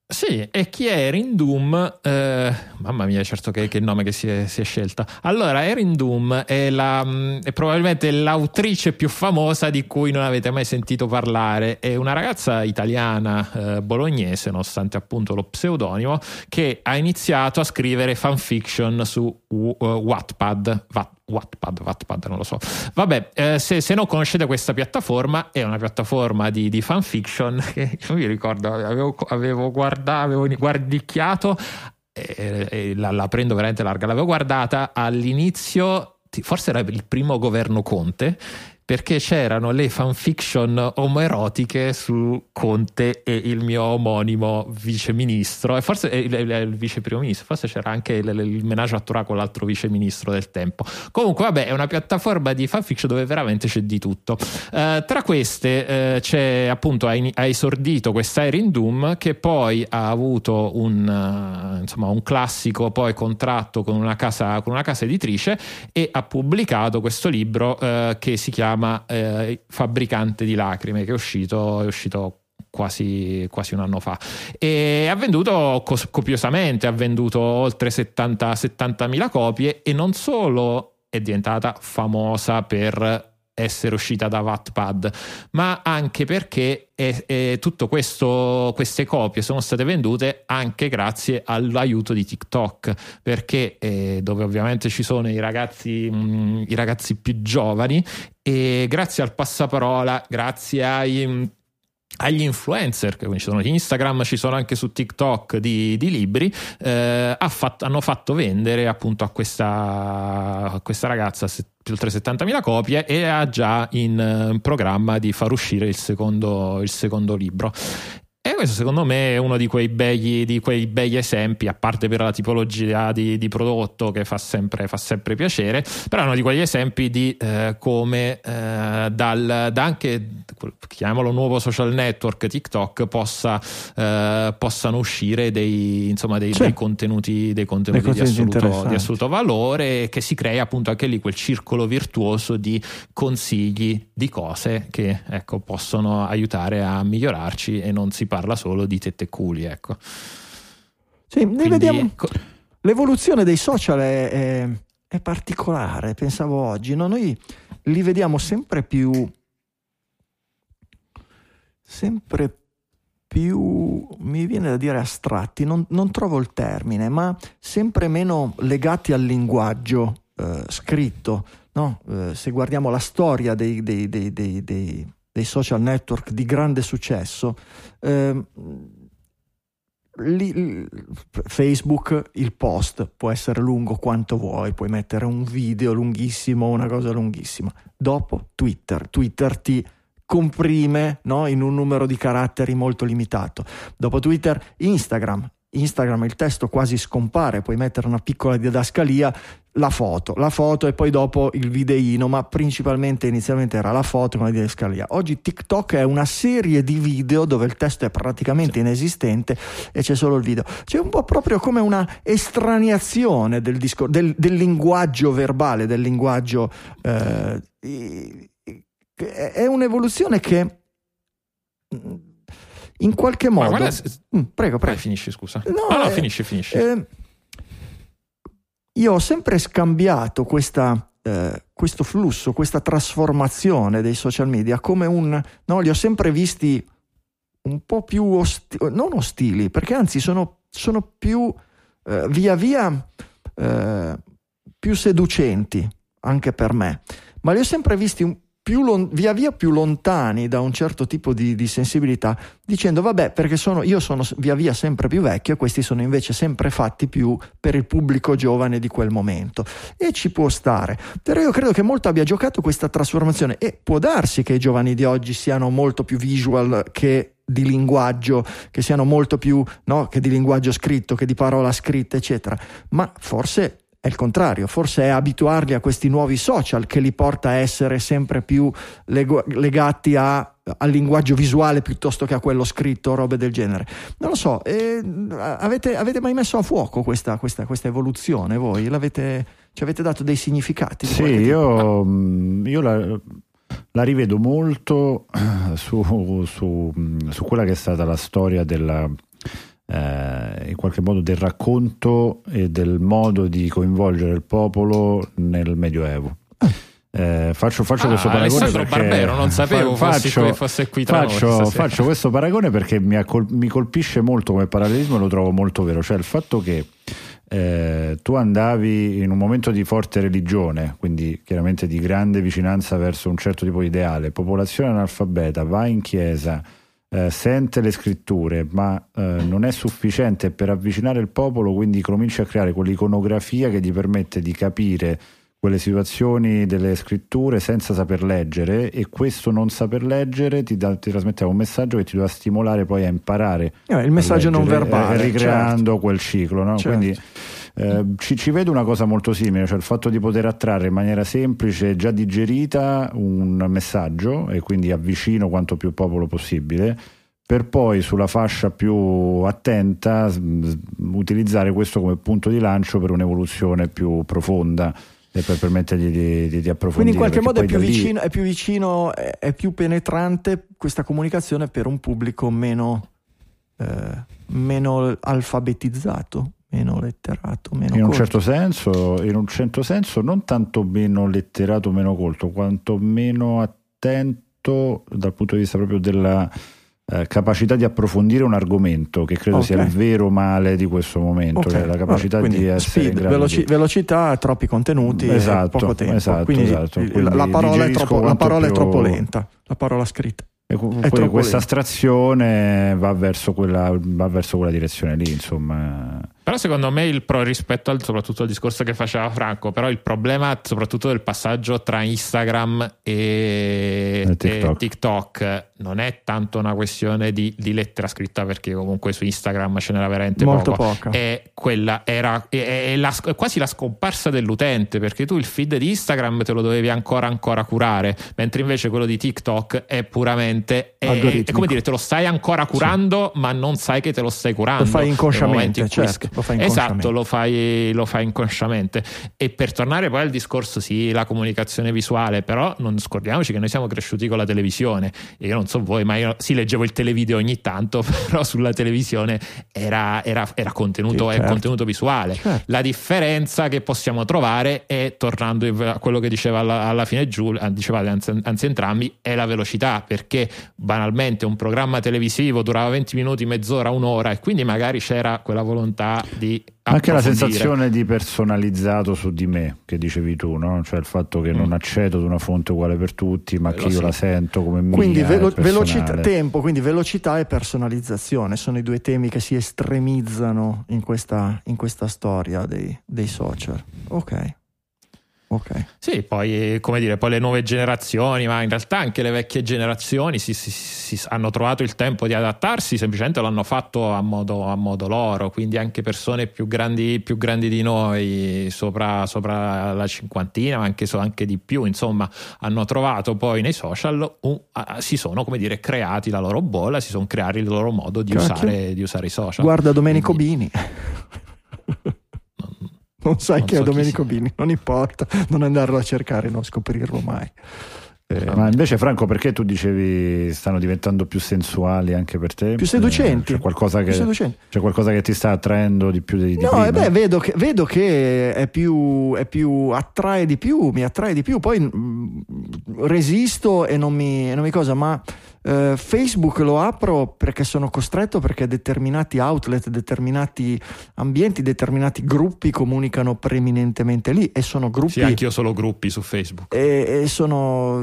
Sì, e chi è Erin Doom? Eh, mamma mia, certo che, che nome che si è, si è, scelta. Allora, Erin Doom è, la, è, probabilmente l'autrice più famosa di cui non avete mai sentito parlare. È una ragazza italiana eh, bolognese, nonostante appunto lo pseudonimo, che ha iniziato a scrivere fanfiction su uh, Wattpad. Watt, Wattpad, Wattpad, non lo so. Vabbè, eh, se, se, non conoscete questa piattaforma, è una piattaforma di, di fanfiction (laughs) che io mi ricordo, avevo, avevo, guardato, avevo guardicchiato e, e la, la, prendo veramente larga. L'avevo guardata all'inizio, forse era il primo governo Conte perché c'erano le fanfiction omoerotiche su Conte e il mio omonimo viceministro, e forse il, il, il vice primo ministro, forse c'era anche il, il menage a Torah con l'altro viceministro del tempo. Comunque, vabbè, è una piattaforma di fanfiction dove veramente c'è di tutto. Uh, tra queste uh, c'è appunto, ha, esordito questa Erin Doom che poi ha avuto un, uh, insomma, un classico poi contratto con una, casa, con una casa editrice e ha pubblicato questo libro che si chiama chiama eh, Fabbricante di lacrime, che è uscito, è uscito Quasi, quasi, un anno fa. E ha venduto copiosamente ha venduto oltre 70, 70.000 copie e non solo è diventata famosa per essere uscita da Wattpad, ma anche perché questo, queste copie sono state vendute anche grazie all'aiuto di TikTok, perché eh, dove ovviamente ci sono i ragazzi, mh, mm, i ragazzi più giovani e grazie al passaparola, grazie ai mm, agli influencer che ci sono Instagram, ci sono anche su TikTok di, di libri, eh, ha fatto, hanno fatto vendere appunto a questa, a questa ragazza oltre 70.000 copie e ha già in uh, programma di far uscire il secondo, il secondo libro. E questo secondo me è uno di quei begli, di quei begli esempi, a parte per la tipologia di, di prodotto che fa sempre, fa sempre, piacere, però è uno di quegli esempi di eh, come eh, dal, da anche, chiamiamolo nuovo social network, TikTok, possa, eh, possano uscire dei, insomma, dei, dei contenuti, dei contenuti di, assoluto, di assoluto valore e che si crea appunto anche lì quel circolo virtuoso di consigli di cose che ecco, possono aiutare a migliorarci e non si parla parla solo di tette e culi, ecco. Sì, Quindi, vediamo. Co- l'evoluzione dei social è, è, è, particolare, pensavo oggi. No? Noi li vediamo sempre più. sempre più, mi viene da dire astratti, non, non trovo il termine, ma sempre meno legati al linguaggio eh, scritto. No? Eh, se guardiamo la storia dei, dei, dei, dei dei social network di grande successo, eh, Lì, Facebook, il post può essere lungo quanto vuoi, puoi mettere un video lunghissimo, una cosa lunghissima. Dopo Twitter, Twitter ti comprime no? in un numero di caratteri molto limitato. Dopo Twitter, Instagram. Instagram il testo quasi scompare, puoi mettere una piccola didascalia, la foto, la foto e poi dopo il videino, ma principalmente inizialmente era la foto e una didascalia. Oggi TikTok è una serie di video dove il testo è praticamente inesistente e c'è solo il video. C'è un po' proprio come una estraniazione del, discor- del, del linguaggio verbale, del linguaggio... Eh, è un'evoluzione che in qualche modo... Guarda, mm, prego, prego. Vai, finisci, scusa. No, no, no eh, finisci, finisci. Eh, io ho sempre scambiato questa, eh, questo flusso, questa trasformazione dei social media come un... No, li ho sempre visti un po' più ostili, non ostili, perché anzi sono, sono più eh, via via eh, più seducenti anche per me, ma li ho sempre visti un, lon- via via più lontani da un certo tipo di, di sensibilità, dicendo vabbè perché sono, io sono via via sempre più vecchio e questi sono invece sempre fatti più per il pubblico giovane di quel momento. E ci può stare, però io credo che molto abbia giocato questa trasformazione e può darsi che i giovani di oggi siano molto più visual che di linguaggio, che siano molto più no, che di linguaggio scritto, che di parola scritta, eccetera. Ma forse è il contrario, forse è abituarli a questi nuovi social che li porta a essere sempre più lego- legati a, al linguaggio visuale piuttosto che a quello scritto, robe del genere. Non lo so, eh, avete, avete, mai messo a fuoco questa, questa, questa evoluzione voi? L'avete, ci avete dato dei significati? Sì, io, mm, io la, la, rivedo molto su, su, su quella che è stata la storia della eh, in qualche modo del racconto e del modo di coinvolgere il popolo nel Medioevo. Eh, faccio, faccio ah, questo paragone Alessandro perché Barbero, non sapevo faccio, fosse, fosse qui tra faccio, faccio questo paragone perché mi, accol- mi, colpisce molto come parallelismo e lo trovo molto vero, cioè il fatto che eh, tu andavi in un momento di forte religione, quindi chiaramente di grande vicinanza verso un certo tipo di ideale, popolazione analfabeta, vai in chiesa, eh, sente le scritture, ma eh, non è sufficiente per avvicinare il popolo, quindi comincia a creare quell'iconografia che gli permette di capire quelle situazioni delle scritture senza saper leggere e questo non saper leggere ti, da, ti trasmetteva un messaggio che ti doveva stimolare poi a imparare eh, il messaggio leggere, non verbale eh, ricreando certo. quel ciclo no? certo. quindi eh, ci, ci, vedo una cosa molto simile, cioè il fatto di poter attrarre in maniera semplice, già digerita, un messaggio e quindi avvicino quanto più popolo possibile, per poi sulla fascia più attenta utilizzare questo come punto di lancio per un'evoluzione più profonda e per permettergli di, di, di approfondire. Quindi in qualche modo è più, vicino, lì... è più, vicino, è più penetrante questa comunicazione per un pubblico meno, eh, meno alfabetizzato meno letterato, meno in un certo senso, in un certo senso non tanto meno letterato, meno colto, quanto meno attento dal punto di vista proprio della eh, capacità di approfondire un argomento che credo okay. sia il vero male di questo momento, okay. cioè la capacità Vabbè, di essere speed, veloci- di... velocità, troppi contenuti esatto, poco tempo. Esatto, quindi esatto. la, la parola, è troppo, la parola più... è troppo lenta, la parola scritta. E poi questa astrazione va verso, quella, va verso quella direzione lì, insomma. Però secondo me il pro rispetto al, soprattutto al discorso che faceva Franco, però il problema soprattutto del passaggio tra Instagram e, e, TikTok. e TikTok. non è tanto una questione di, di, lettera scritta perché comunque su Instagram ce n'era veramente Molto poco. poca. È, quella, era, è, è, la, è, quasi la scomparsa dell'utente perché tu il feed di Instagram te lo dovevi ancora ancora curare, mentre invece quello di TikTok è puramente... È, come dire, te lo stai ancora curando sì. ma non sai che te lo stai curando. Lo fai inconsciamente, certo lo fai Esatto, lo fai, lo fai inconsciamente. E per tornare poi al discorso, sì, la comunicazione visuale, però non scordiamoci che noi siamo cresciuti con la televisione. Io non so voi, ma io sì, leggevo il televideo ogni tanto, (laughs) però sulla televisione era, era, era contenuto, sì, certo. contenuto visuale. Certo. La differenza che possiamo trovare è, tornando a quello che diceva alla, alla fine Giulia, eh, dicevate anzi, anzi entrambi, è la velocità, perché banalmente un programma televisivo durava 20 minuti, mezz'ora, un'ora, e quindi magari c'era quella volontà di anche la sensazione di personalizzato su di me che dicevi tu, no? cioè il fatto che mm. non accedo ad una fonte uguale per tutti, ma Quello che io sì. la sento come mia. Quindi velo- velocità, tempo, quindi velocità e personalizzazione sono i due temi che si estremizzano in questa, in questa storia dei, dei social. Ok. Okay. Sì, poi, come dire, poi le nuove generazioni, ma in realtà anche le vecchie generazioni si, si, si hanno trovato il tempo di adattarsi, semplicemente l'hanno fatto a modo, a modo loro, quindi anche persone più grandi, più grandi di noi, sopra, sopra, la cinquantina, ma anche, so, anche, di più, insomma, hanno trovato poi nei social, uh, si sono, come dire, creati la loro bolla, si sono creati il loro modo di, usare, di usare, i social. Guarda Domenico quindi, Bini. (laughs) non sai non che so è Domenico Bini, non importa, non andarlo a cercare, non scoprirlo mai. Eh, ma invece Franco perché tu dicevi stanno diventando più sensuali anche per te? Più seducenti. Eh, c'è, qualcosa che, c'è qualcosa che ti sta attraendo di più di, di No, eh beh, vedo che, vedo che è, più, è più, attrae di più, mi attrae di più, poi mh, mm, resisto e non mi, non mi cosa, ma eh, Facebook lo apro perché sono costretto perché determinati outlet, determinati ambienti, determinati gruppi comunicano preeminentemente lì e sono gruppi... Sì, anch'io solo gruppi su Facebook. E, e sono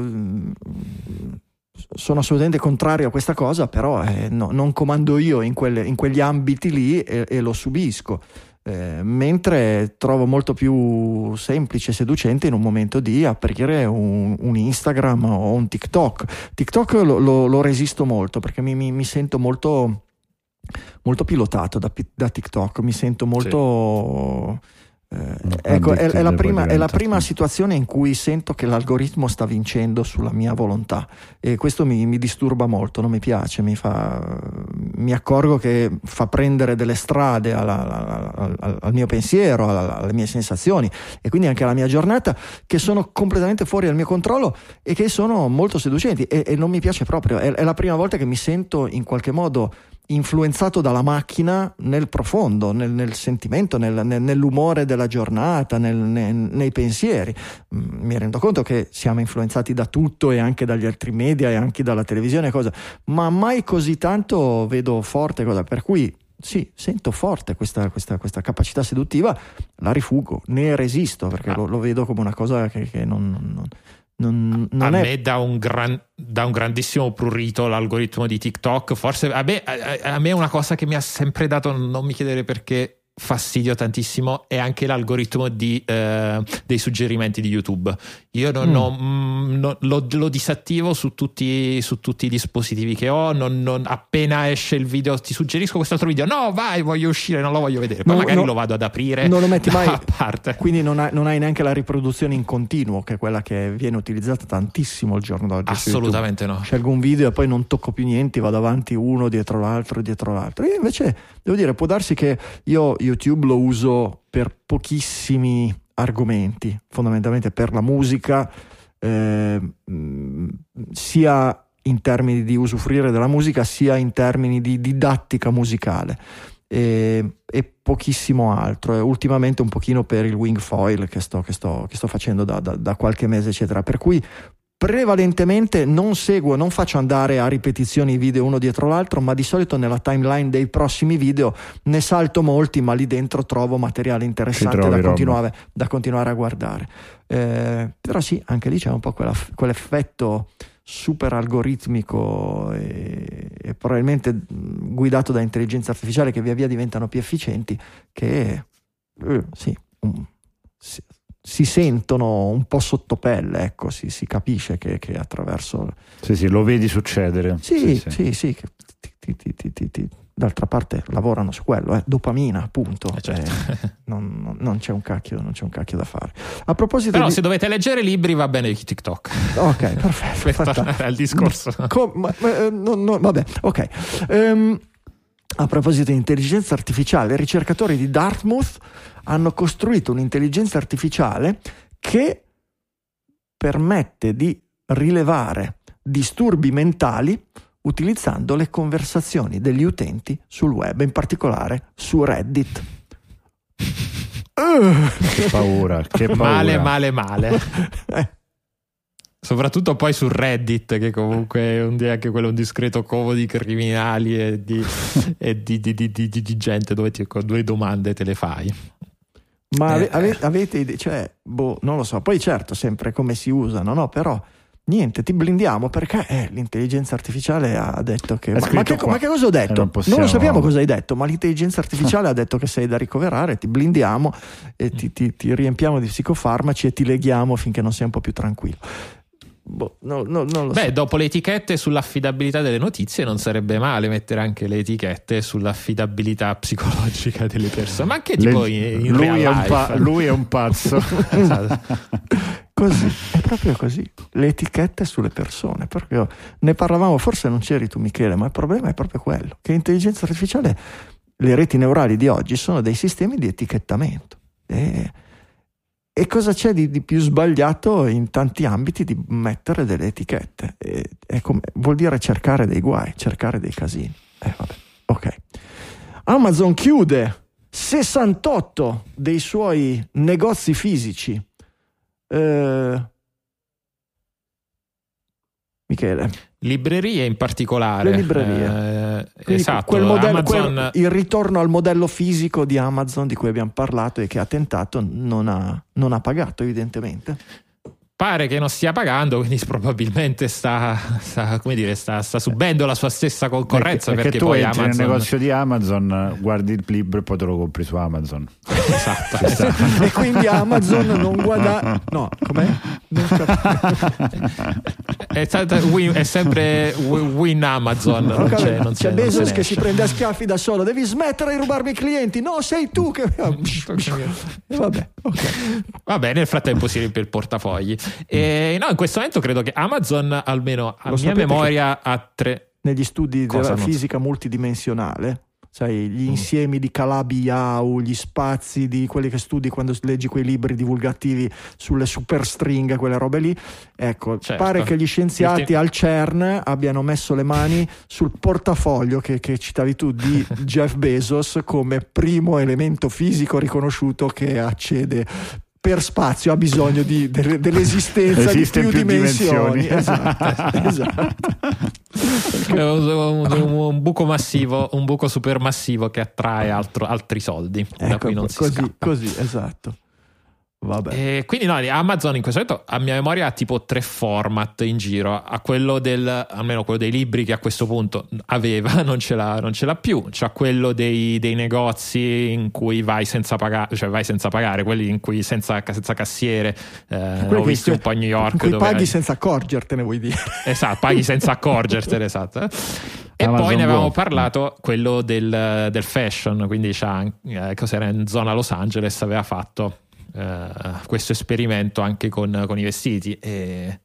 sono assolutamente contrario a questa cosa, però eh, no, non comando io in, quelle, in, quegli ambiti lì e, e lo subisco. Eh, mentre trovo molto più semplice e seducente in un momento di aprire un, un Instagram o un TikTok. TikTok lo, lo, lo resisto molto perché mi, mi, mi sento molto, molto pilotato da, da, TikTok, mi sento molto... Sì ecco, è, è, la prima, è, la prima, situazione in cui sento che l'algoritmo sta vincendo sulla mia volontà e questo mi, mi disturba molto, non mi piace, mi, fa, mi, accorgo che fa prendere delle strade alla, alla, al, mio pensiero, alle mie sensazioni e quindi anche alla mia giornata che sono completamente fuori dal mio controllo e che sono molto seducenti e, e non mi piace proprio. È, è la prima volta che mi sento in qualche modo influenzato dalla macchina nel profondo, nel, nel sentimento, nel, nel, nell'umore della giornata, nei pensieri. Mm, mi rendo conto che siamo influenzati da tutto e anche dagli altri media e anche dalla televisione, cosa, ma mai così tanto vedo forte cosa. Per cui sì, sento forte questa, questa, questa, capacità seduttiva, la rifugo, ne resisto perché ah. lo, lo, vedo come una cosa che, che non, non, non, non a è... me dà un, gran, dà un, grandissimo prurito l'algoritmo di TikTok. Forse a me, a, a me, è una cosa che mi ha sempre dato, non mi chiedere perché, fastidio tantissimo è anche l'algoritmo di, eh, dei suggerimenti di YouTube. Io non, mm. ho, mm, non, lo, lo, disattivo su tutti, su tutti, i dispositivi che ho. Non, appena esce il video, ti suggerisco quest'altro video. No, vai, voglio uscire, non lo voglio vedere. Poi no, magari no, lo vado ad aprire. Non lo metti (laughs) mai a parte. Quindi non hai, non hai, neanche la riproduzione in continuo, che è quella che viene utilizzata tantissimo al giorno d'oggi. Assolutamente no. Scelgo un video e poi non tocco più niente, vado avanti uno dietro l'altro, dietro l'altro. Io invece devo dire, può darsi che io YouTube lo uso per pochissimi argomenti, fondamentalmente per la musica, eh, sia in termini di usufruire della musica, sia in termini di didattica musicale. E, e pochissimo altro. E ultimamente un pochino per il wingfoil che sto, che sto, che sto facendo da, da, da, qualche mese, eccetera. Per cui prevalentemente non seguo, non faccio andare a ripetizioni i video uno dietro l'altro, ma di solito nella timeline dei prossimi video ne salto molti, ma lì dentro trovo materiale interessante da continuare, da continuare, a guardare. Eh, però sì, anche lì c'è un po' quella, quell'effetto super algoritmico e, e, probabilmente guidato da intelligenza artificiale che via via diventano più efficienti che eh, sì, um, sì si sentono un po' sottopelle, ecco, si, si capisce che, che, attraverso... Sì, sì, lo vedi succedere. Sì, sì, sì, sì ti, ti, ti, d'altra parte lavorano su quello, eh, dopamina, appunto. Eh certo. eh, non, non, non, c'è cacchio, non, c'è un cacchio, da fare. A proposito Però di... se dovete leggere libri va bene TikTok. Ok, perfetto. Questo è il discorso. Com- ma, ma, eh, no, no, vabbè, ok. Um, a proposito di intelligenza artificiale, i ricercatori di Dartmouth hanno costruito un'intelligenza artificiale che permette di rilevare disturbi mentali utilizzando le conversazioni degli utenti sul web, in particolare su Reddit. Che paura, che paura. Male, male, male. Eh. Soprattutto poi su Reddit, che comunque è un, anche quello un discreto covo di criminali e di, e di, di, di gente dove ti, con due domande te le fai. Ma eh, ave, avete idea? Cioè, boh, non lo so. Poi certo, sempre come si usano, no? Però niente, ti blindiamo perché eh, l'intelligenza artificiale ha detto che... Ma, ma, che, ma, che, cosa ho detto? Non, possiamo... non, lo sappiamo cosa hai detto, ma l'intelligenza artificiale (laughs) ha detto che sei da ricoverare, ti blindiamo e ti, ti, ti riempiamo di psicofarmaci e ti leghiamo finché non sei un po' più tranquillo. Boh, no, no, non lo Beh, so. dopo le etichette sull'affidabilità delle notizie, non sarebbe male mettere anche le etichette sull'affidabilità psicologica delle persone. Ma anche tipo le, in, in lui, è pa- lui, è un pazzo. (laughs) esatto. Così, è proprio così. Le etichette sulle persone. Proprio, ne parlavamo, forse non c'eri tu, Michele, ma il problema è proprio quello: che l'intelligenza artificiale, le reti neurali di oggi sono dei sistemi di etichettamento. E e cosa c'è di, di, più sbagliato in tanti ambiti di mettere delle etichette? E, come, vuol dire cercare dei guai, cercare dei casini. Eh. Ok. Amazon chiude 68 dei suoi negozi fisici. Eh, Michele. Librerie in particolare. Le librerie. Eh, esatto, quel modello, Amazon... quel, il ritorno al modello fisico di Amazon di cui abbiamo parlato e che ha tentato non ha, non ha pagato evidentemente pare che non stia pagando, quindi (laughs) probabilmente sta, sta, dire, sta, sta subendo la sua stessa concorrenza. Perché, perché tu poi entri Amazon... nel negozio di Amazon, guardi il libro e poi te lo compri su Amazon. esatto. (laughs) e quindi Amazon non guadagna. No, com'è? è, win, è, sempre win Amazon. Non c'è, non c'è, c'è Bezos che si prende a schiaffi da solo. Devi smettere di rubarmi i clienti. No, sei tu che. (laughs) Vabbè, okay. Vabbè, nel frattempo si riempie il portafogli. E, no, in questo momento credo che Amazon, almeno a Lo mia memoria, ha tre. Negli studi Cosa della fisica multidimensionale, sai, gli mm. insiemi di Calabi-Yau, gli spazi di quelli che studi quando leggi quei libri divulgativi sulle superstringhe, quelle robe lì. Ecco, certo. pare che gli scienziati al CERN abbiano messo le mani sul portafoglio che, che citavi tu di (laughs) Jeff Bezos come primo elemento fisico riconosciuto che accede per spazio ha bisogno di, de, dell'esistenza Esiste di più, più dimensioni. dimensioni. Esatto, (laughs) esatto. un, un, un, buco massivo, un buco supermassivo che attrae altro, altri soldi. Ecco, da cui non si così, così, esatto. Quindi no, Amazon in questo momento a mia memoria ha tipo tre format in giro, a quello del, almeno quello dei libri che a questo punto aveva, (laughs) non ce l'ha, non ce l'ha più, c'è quello dei, dei, negozi in cui vai senza pagare, cioè vai senza pagare, quelli in cui senza, senza cassiere, eh, ho visto un po' a New York. Dove paghi senza accorgertene vuoi dire. (laughs) Esatto, paghi senza (laughs) accorgertene, esatto. E Amazon poi ne avevamo Go. parlato quello del, del fashion, quindi c'ha, eh, cos'era in zona Los Angeles, aveva fatto uh, questo esperimento anche con, con i vestiti. E,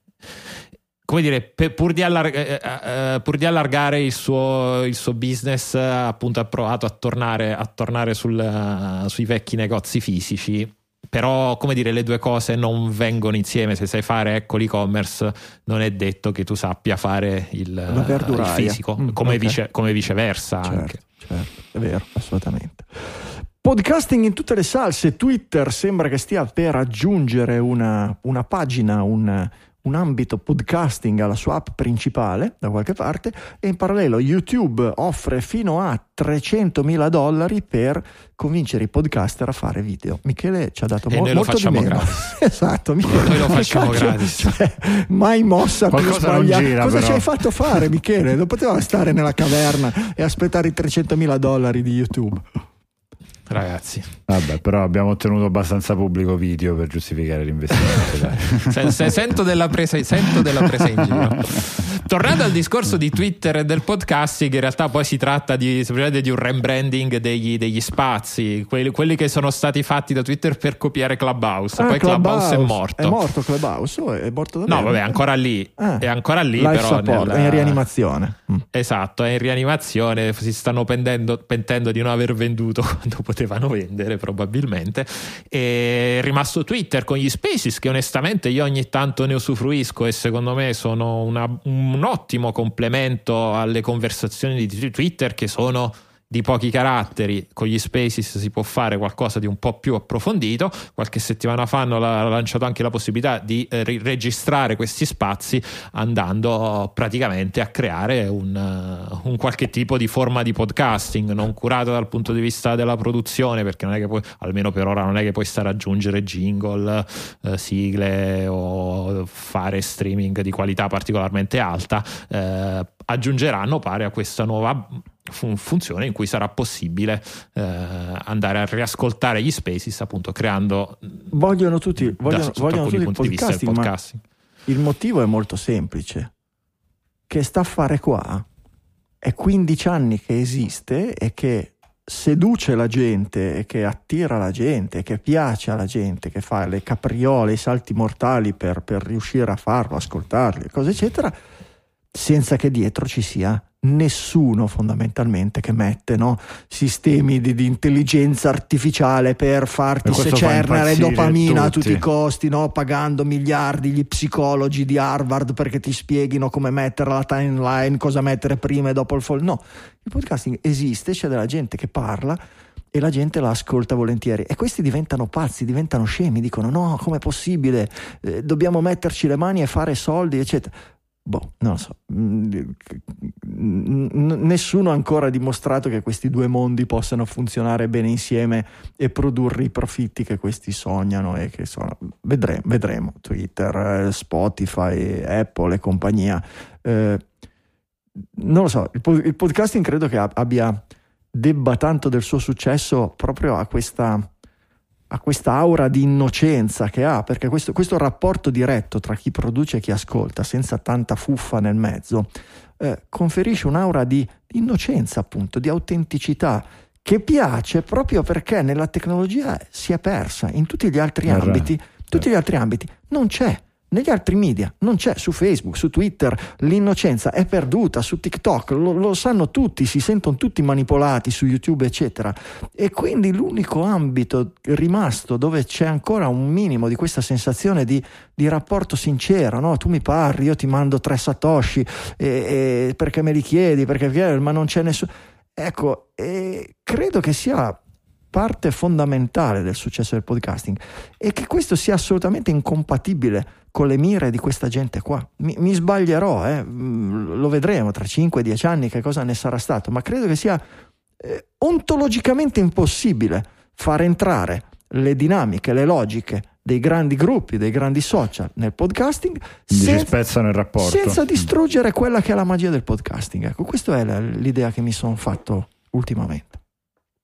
come dire, pur di, allarg- eh, uh, pur di allargare il suo, il suo, business, appunto ha provato a tornare, a tornare sul, uh, sui vecchi negozi fisici. Però, come dire, le due cose non vengono insieme. Se sai fare ecco l'e-commerce, non è detto che tu sappia fare il, il fisico, mm, come, okay. vice, come, viceversa. Certo, anche. certo, è vero, assolutamente. Podcasting in tutte le salse, Twitter sembra che stia per aggiungere una, una pagina, un, un, ambito podcasting alla sua app principale da qualche parte e in parallelo YouTube offre fino a 300.000 dollari per convincere i podcaster a fare video. Michele ci ha dato mo- molto di meno. Gratis. (laughs) esatto, Michele. Noi lo (laughs) facciamo gratis. Cioè, mai mossa più sbagliata. Cosa però. ci hai fatto fare Michele? Non poteva stare nella caverna e aspettare i 300.000 dollari di YouTube ragazzi. Vabbè, però abbiamo ottenuto abbastanza pubblico video per giustificare l'investimento. (laughs) se, se sento, della presa, sento della presa in giro. Tornando al discorso di Twitter e del podcasting, in realtà poi si tratta di, di un rebranding degli, degli spazi, quelli, quelli, che sono stati fatti da Twitter per copiare Clubhouse. Ah, poi Clubhouse, Clubhouse, è morto. È morto Clubhouse? Oh, è morto davvero? No, vabbè, ancora lì. Ah, è ancora lì, però. Nella... È in rianimazione. Mm. Esatto, è in rianimazione. Si stanno pentendo, pentendo di non aver venduto (laughs) quando potevano potevano vendere probabilmente. E è rimasto Twitter con gli Spaces che onestamente io ogni tanto ne usufruisco e secondo me sono una, un ottimo complemento alle conversazioni di Twitter che sono di pochi caratteri, con gli Spaces si può fare qualcosa di un po' più approfondito. Qualche settimana fa hanno lanciato anche la possibilità di eh, registrare questi spazi andando praticamente a creare un, uh, un, qualche tipo di forma di podcasting non curato dal punto di vista della produzione, perché non è che puoi, almeno per ora, non è che puoi stare ad aggiungere jingle, uh, sigle o fare streaming di qualità particolarmente alta. Uh, aggiungeranno pare a questa nuova fun- funzione in cui sarà possibile eh, andare a riascoltare gli spaces appunto creando vogliono tutti, vogliono, vogliono tutti il podcasting, podcasting. il motivo è molto semplice che sta a fare qua è 15 anni che esiste e che seduce la gente e che attira la gente, che piace alla gente, che fa le capriole, i salti mortali per, per riuscire a farlo, ascoltarli, cose eccetera, senza che dietro ci sia nessuno fondamentalmente che mette no? sistemi di, di, intelligenza artificiale per farti secernere dopamina tutti. a tutti i costi, no? pagando miliardi gli psicologi di Harvard perché ti spieghino come mettere la timeline, cosa mettere prima e dopo il fall. No, il podcasting esiste, c'è della gente che parla e la gente la ascolta volentieri e questi diventano pazzi, diventano scemi, dicono no, com'è possibile, eh, dobbiamo metterci le mani e fare soldi, eccetera Boh, non lo so. Nessuno ha ancora dimostrato che questi due mondi possano funzionare bene insieme e produrre i profitti che questi sognano e che sono. Vedremo, vedremo. Twitter, eh, Spotify, Apple e compagnia. Eh, non lo so, il podcasting credo che abbia debba tanto del suo successo proprio a questa a questa aura di innocenza che ha, perché questo, questo, rapporto diretto tra chi produce e chi ascolta, senza tanta fuffa nel mezzo, eh, conferisce un'aura di, innocenza, appunto, di autenticità, che piace proprio perché nella tecnologia si è persa, in tutti gli altri ambiti, tutti gli altri ambiti non c'è. Negli altri media non c'è, su Facebook, su Twitter, l'innocenza è perduta, su TikTok lo, lo, sanno tutti, si sentono tutti manipolati su YouTube, eccetera. E quindi l'unico ambito rimasto dove c'è ancora un minimo di questa sensazione di, di rapporto sincero, no? tu mi parli, io ti mando tre satoshi e, e perché me li chiedi, perché, ma non c'è nessuno. Ecco, credo che sia parte fondamentale del successo del podcasting e che questo sia assolutamente incompatibile con le mire di questa gente qua. Mi, mi sbaglierò, eh? Mm, lo vedremo tra 5-10 anni che cosa ne sarà stato, ma credo che sia eh, ontologicamente impossibile far entrare le dinamiche, le logiche dei grandi gruppi, dei grandi social nel podcasting senza, senza distruggere quella che è la magia del podcasting. Ecco, questa è l'idea che mi sono fatto ultimamente.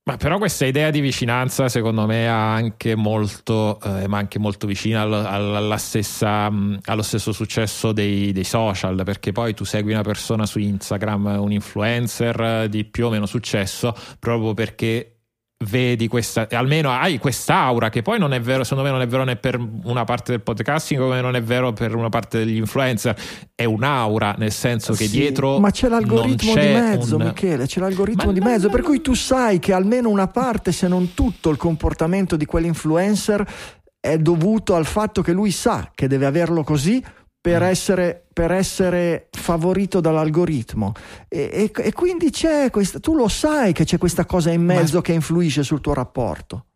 Ma però questa idea di vicinanza secondo me è anche molto, eh, ma anche molto vicina al, alla stessa, mm, allo stesso successo dei, dei, social, perché poi tu segui una persona su Instagram, un influencer di più o meno successo, proprio perché vedi questa, almeno hai quest'aura che poi non è vero, secondo me non è vero né per una parte del podcasting come non è vero per una parte degli influencer, è un'aura nel senso che sì, dietro... Ma c'è l'algoritmo c'è di mezzo un... Michele, c'è l'algoritmo ma di mezzo, per cui tu sai che almeno una parte se non tutto il comportamento di quell'influencer è dovuto al fatto che lui sa che deve averlo così per essere, per essere, favorito dall'algoritmo. E, e, e, quindi c'è questa, tu lo sai che c'è questa cosa in mezzo Ma... che influisce sul tuo rapporto.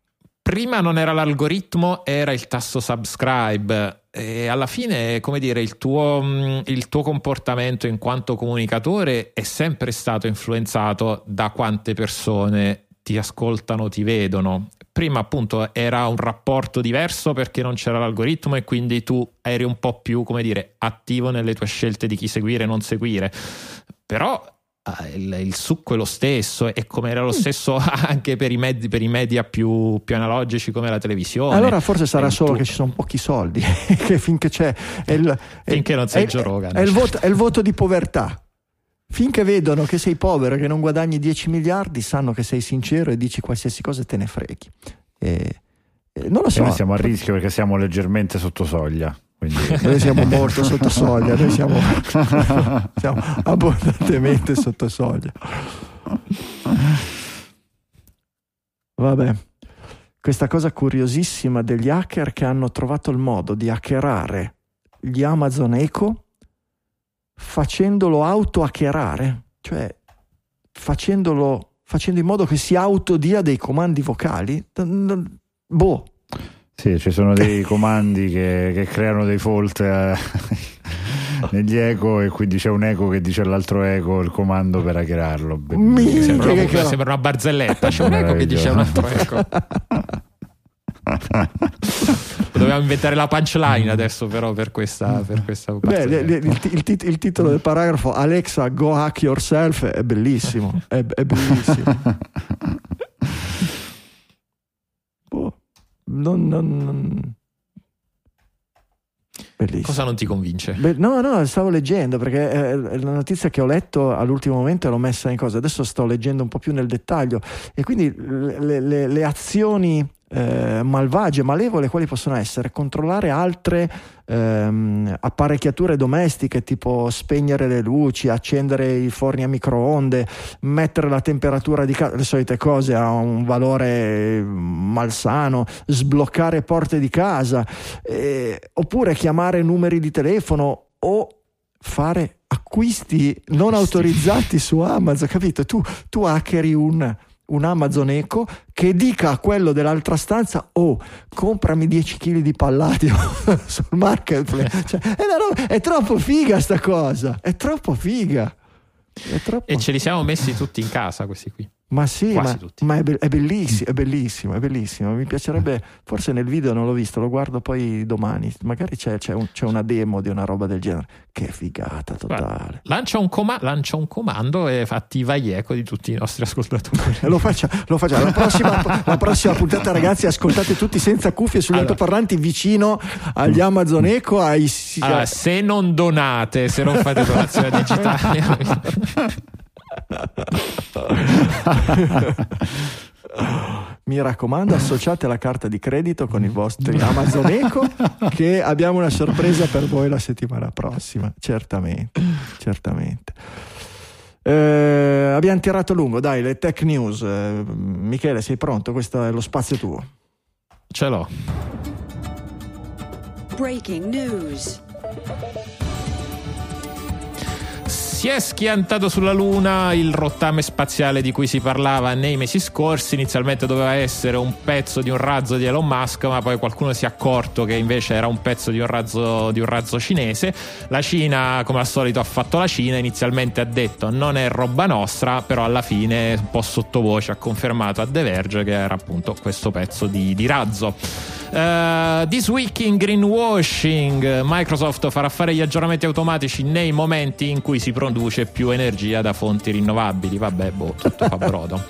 Prima non era l'algoritmo, era il tasto subscribe. E alla fine, come dire, il tuo, mm, il tuo comportamento in quanto comunicatore è sempre stato influenzato da quante persone ti ascoltano, ti vedono prima appunto era un rapporto diverso perché non c'era l'algoritmo e quindi tu eri un po' più, come dire, attivo nelle tue scelte di chi seguire e non seguire. Però eh, il, il, succo è lo stesso e come era lo mm. stesso (laughs) anche per i, mezzi, per i media più, più, analogici come la televisione. Allora forse sarà solo tu... che ci sono pochi soldi, (laughs) che finché c'è... È il, finché non sei è, Joe Rogan. È il, voto, è il voto di povertà. Finché vedono che sei povero e che non guadagni 10 miliardi, sanno che sei sincero e dici qualsiasi cosa e te ne freghi. E, e non lo so. E noi siamo a rischio perché siamo leggermente sotto soglia. Quindi... (laughs) Noi siamo molto sotto soglia, noi siamo, (laughs) siamo abbondantemente sotto soglia. Vabbè, questa cosa curiosissima degli hacker che hanno trovato il modo di hackerare gli Amazon Echo facendolo auto-hackerare, cioè facendolo facendo in modo che si autodia dei comandi vocali? Boh. Sì, ci sono dei (laughs) comandi che, che creano dei fault eh, (laughs) negli eco e quindi c'è un eco che dice all'altro eco il comando per hackerarlo. Sembra, sembra una barzelletta, c'è un eco che dice un altro eco. (laughs) Dobbiamo inventare la punchline adesso, però, per questa. Per questa Beh, il, il, il, il, titolo del paragrafo Alexa, go hack yourself è bellissimo. È, è bellissimo. (laughs) boh, non, non, non. Bellissimo. Cosa non ti convince? Beh, no, no, stavo leggendo perché eh, la notizia che ho letto all'ultimo momento l'ho messa in cosa. Adesso sto leggendo un po' più nel dettaglio e quindi le, le, le azioni eh, malvagie, malevole, quali possono essere? Controllare altre ehm, apparecchiature domestiche, tipo spegnere le luci, accendere i forni a microonde, mettere la temperatura di casa, le solite cose a un valore malsano, sbloccare porte di casa, eh, oppure chiamare numeri di telefono o fare acquisti non autorizzati su Amazon, capito? Tu, tu hackeri un un Amazon Eco che dica a quello dell'altra stanza oh comprami 10 kg di palladio (laughs) sul marketplace. Cioè, è, roba, è, troppo figa sta cosa è troppo figa è troppo... e ce li siamo messi tutti in casa questi qui ma sì, ma, ma è, be- è, bellissimo, è bellissimo, è bellissimo. Mi piacerebbe, forse nel video non l'ho visto, lo guardo poi domani. Magari c'è, c'è, un, c'è una demo di una roba del genere. Che figata totale. Guarda, lancia, un coma- lancia, un comando e attiva gli eco di tutti i nostri ascoltatori. (laughs) lo facciamo, lo facciamo. La, prossima, la prossima puntata, ragazzi, ascoltate tutti senza cuffie sugli allora. altoparlanti vicino agli Amazon Echo. Ai... Allora, se non donate, se non fate donazione digitale. (laughs) (laughs) (laughs) Mi raccomando, associate la carta di credito con i vostri Amazon Eco che abbiamo una sorpresa per voi la settimana prossima, certamente, certamente. Eh, abbiamo tirato lungo, dai, le tech news. Michele, sei pronto? Questo è lo spazio tuo. Ce l'ho. Breaking news si è schiantato sulla Luna il rottame spaziale di cui si parlava nei mesi scorsi. Inizialmente doveva essere un pezzo di un razzo di Elon Musk, ma poi qualcuno si è accorto che invece era un pezzo di un razzo, di un razzo cinese. La Cina, come al solito, ha fatto la Cina. Inizialmente ha detto non è roba nostra, però alla fine, un po' sottovoce, ha confermato a The Verge che era appunto questo pezzo di, di razzo. Uh, this week in greenwashing, Microsoft farà fare gli aggiornamenti automatici nei momenti in cui si produce più energia da fonti rinnovabili. Vabbè, boh, tutto fa brodo.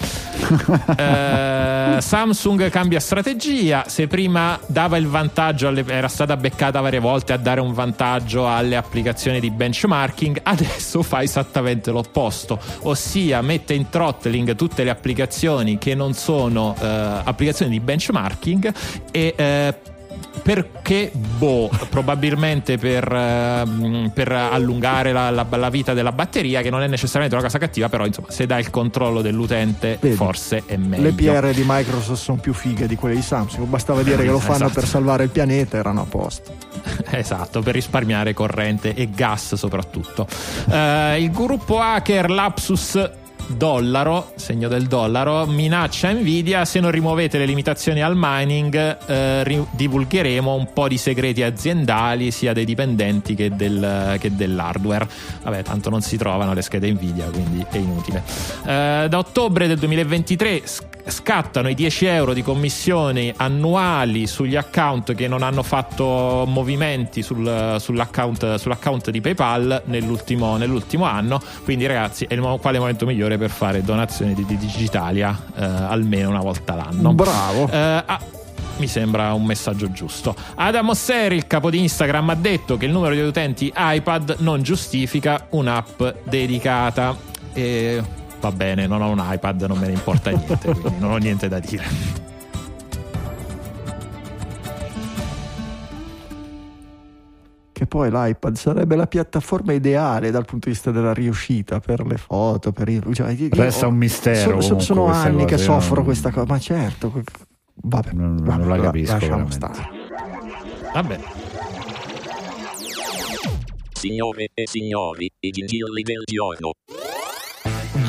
uh, (laughs) Samsung cambia strategia. Se prima dava il vantaggio, alle, era stata beccata varie volte a dare un vantaggio alle applicazioni di benchmarking, adesso fa esattamente l'opposto, ossia mette in throttling tutte le applicazioni che non sono uh, applicazioni di benchmarking e eh, perché boh, probabilmente per, uh, per allungare la, la, la, vita della batteria, che non è necessariamente una cosa cattiva, però insomma, se dai il controllo dell'utente, Vedi, forse è meglio. Le PR di Microsoft sono più fighe di quelle di Samsung, bastava dire che lo fanno esatto. per salvare il pianeta, erano a posto. (laughs) esatto, per risparmiare corrente e gas soprattutto. Uh, il gruppo hacker Lapsus dollaro, segno del dollaro, minaccia Nvidia se non rimuovete le limitazioni al mining eh, ri- divulgheremo un po' di segreti aziendali sia dei dipendenti che, del, che, dell'hardware. Vabbè, tanto non si trovano le schede Nvidia, quindi è inutile. Eh, da ottobre del 2023 scattano i 10 euro di commissioni annuali sugli account che non hanno fatto movimenti sul, sull'account, sull'account, di PayPal nell'ultimo, nell'ultimo, anno. Quindi, ragazzi, è il quale momento migliore per fare donazioni di, di Digitalia eh, almeno una volta l'anno. Bravo. Eh, ah, mi sembra un messaggio giusto. Adam Osseri, il capo di Instagram, ha detto che il numero di utenti iPad non giustifica un'app dedicata. E va bene, non ho un iPad, non me ne importa niente, quindi non ho niente da dire. Che poi l'iPad sarebbe la piattaforma ideale dal punto di vista della riuscita per le foto, per i... Cioè, Resta un mistero. So, sono anni cose, che soffro non... questa cosa, ma certo. Vabbè, non, vabbè, non la capisco. Lasciamo stare. Vabbè. Signore e signori, i gingilli del giorno.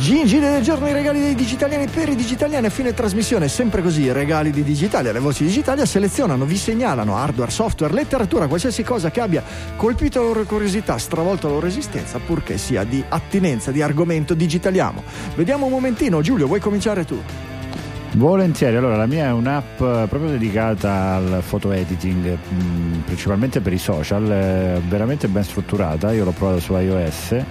Gigi del giorno i regali dei digitaliani per i digitaliani a fine trasmissione, sempre così, regali di digitali, le voci digitali selezionano, vi segnalano hardware, software, letteratura, qualsiasi cosa che abbia colpito la loro curiosità, stravolto la loro esistenza, purché sia di attinenza, di argomento digitaliamo. Vediamo un momentino, Giulio, vuoi cominciare tu? Volentieri, allora la mia è un'app proprio dedicata al photo editing, mm, principalmente per i social, veramente ben strutturata, io l'ho provata su iOS,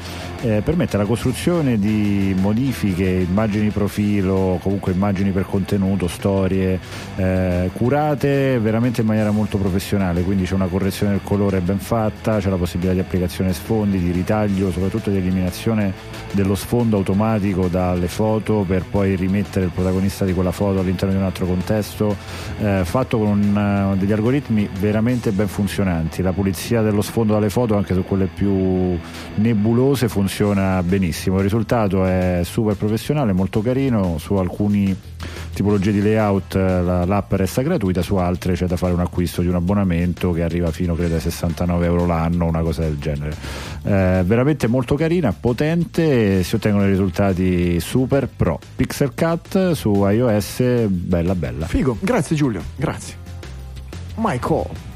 eh, permette la costruzione di modifiche, immagini profilo, comunque immagini per contenuto, storie, eh, curate veramente in maniera molto professionale, quindi c'è una correzione del colore ben fatta, c'è la possibilità di applicazione sfondi, di ritaglio, soprattutto di eliminazione dello sfondo automatico dalle foto per poi rimettere il protagonista di quella la foto all'interno di un altro contesto, eh, fatto con un, uh, degli algoritmi veramente ben funzionanti. La pulizia dello sfondo dalle foto, anche su quelle più nebulose, funziona benissimo. Il risultato è super professionale, molto carino. Su alcuni tipologie di layout eh, la, l'app resta gratuita, su altre c'è da fare un acquisto di un abbonamento che arriva fino credo ai 69 euro l'anno, una cosa del genere. Eh, veramente molto carina, potente, si ottengono risultati super pro. Pixel Cut su iOS, bella bella. Figo, grazie Giulio, grazie. Michael.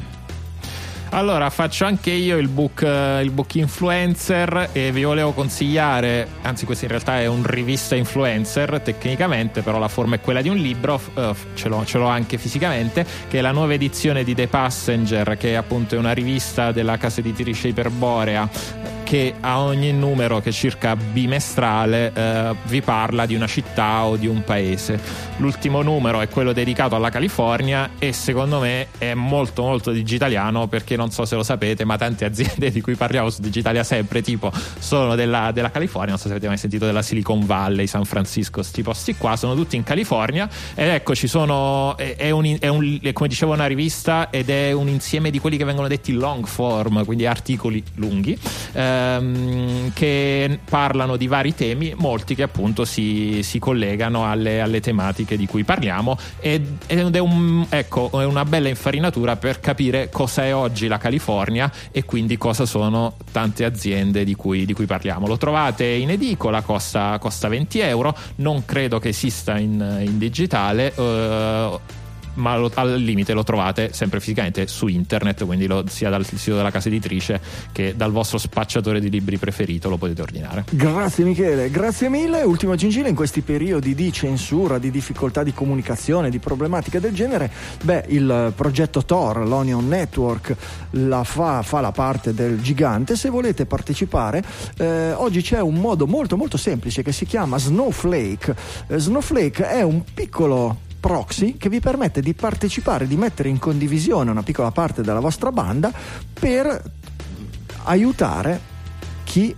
Allora, faccio anche io il book, il book influencer e vi volevo consigliare, anzi questo in realtà è un rivista influencer tecnicamente, però la forma è quella di un libro, uh, ce, l'ho, ce, l'ho, anche fisicamente, che è la nuova edizione di The Passenger, che è appunto una rivista della casa editrice Iperborea che a ogni numero che è circa bimestrale eh, vi parla di una città o di un paese. L'ultimo numero è quello dedicato alla California e secondo me è molto molto digitaliano perché non so se lo sapete ma tante aziende (laughs) di cui parliamo su Digitalia sempre tipo sono della, della California, non so se avete mai sentito della Silicon Valley, San Francisco, questi posti qua, sono tutti in California ed ecco ci sono, è, è, un, è, un, come dicevo una rivista ed è un insieme di quelli che vengono detti long form, quindi articoli lunghi. Eh, ehm, che parlano di vari temi, molti che appunto si, si collegano alle, alle, tematiche di cui parliamo ed, ed è, un, ecco, è una bella infarinatura per capire cosa è oggi la California e quindi cosa sono tante aziende di cui, di cui parliamo. Lo trovate in edicola, costa, costa 20 euro, non credo che esista in, in digitale. Eh, ma lo, al limite lo trovate sempre fisicamente su internet, quindi lo, sia dal sito della casa editrice che dal vostro spacciatore di libri preferito lo potete ordinare. Grazie Michele, grazie mille. Ultima Gingile, in questi periodi di censura, di difficoltà di comunicazione, di problematiche del genere, beh, il progetto Tor, l'Onion Network, la fa, fa la parte del gigante. Se volete partecipare, eh, oggi c'è un modo molto molto semplice che si chiama Snowflake. Eh, Snowflake è un piccolo proxy che vi permette di partecipare, di mettere in condivisione una piccola parte della vostra banda per aiutare chi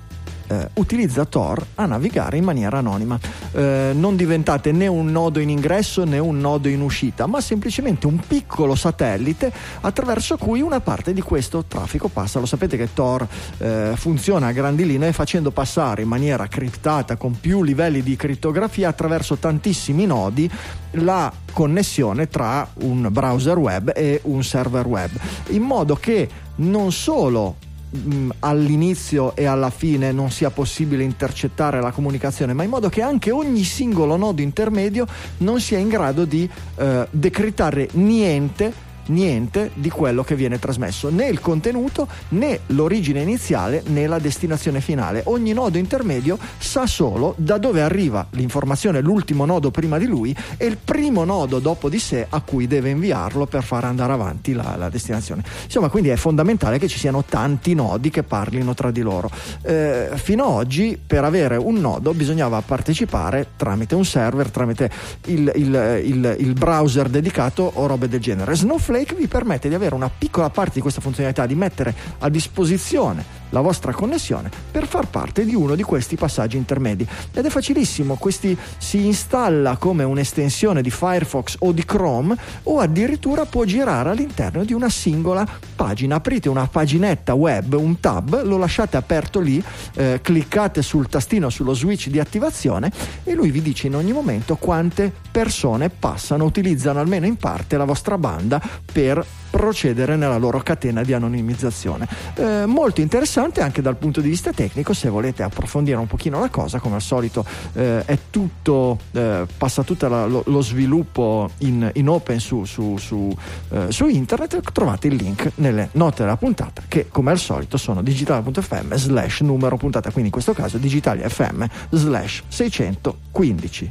eh, utilizza Tor a navigare in maniera anonima. Eh, non diventate né un nodo in ingresso né un nodo in uscita, ma semplicemente un piccolo satellite attraverso cui una parte di questo traffico passa. Lo sapete che Tor eh, funziona a grandi linee facendo passare in maniera criptata con più livelli di crittografia attraverso tantissimi nodi la connessione tra un browser web e un server web, in modo che non solo mh, all'inizio e alla fine non sia possibile intercettare la comunicazione, ma in modo che anche ogni singolo nodo intermedio non sia in grado di eh, decrittare niente niente di quello che viene trasmesso, né il contenuto, né l'origine iniziale, né la destinazione finale. Ogni nodo intermedio sa solo da dove arriva l'informazione, l'ultimo nodo prima di lui e il primo nodo dopo di sé a cui deve inviarlo per far andare avanti la, la destinazione. Insomma, quindi è fondamentale che ci siano tanti nodi che parlino tra di loro. Eh, fino ad oggi per avere un nodo bisognava partecipare tramite un server, tramite il, il, il, il browser dedicato o robe del genere. Snowflake Snowflake vi permette di avere una piccola parte di questa funzionalità, di mettere a disposizione la vostra connessione per far parte di uno di questi passaggi intermedi. Ed è facilissimo, questi si installa come un'estensione di Firefox o di Chrome o addirittura può girare all'interno di una singola pagina. Aprite una paginetta web, un tab, lo lasciate aperto lì, eh, cliccate sul tastino, sullo switch di attivazione e lui vi dice in ogni momento quante persone passano, utilizzano almeno in parte la vostra banda per procedere nella loro catena di anonimizzazione. Eh, molto interessante interessante anche dal punto di vista tecnico se volete approfondire un pochino la cosa come al solito eh, è tutto eh, passa tutto lo, lo, sviluppo in, in open su, su, su, eh, su, internet trovate il link nelle note della puntata che come al solito sono digitale.fm slash numero puntata. Quindi in questo caso digitali.fm slash 615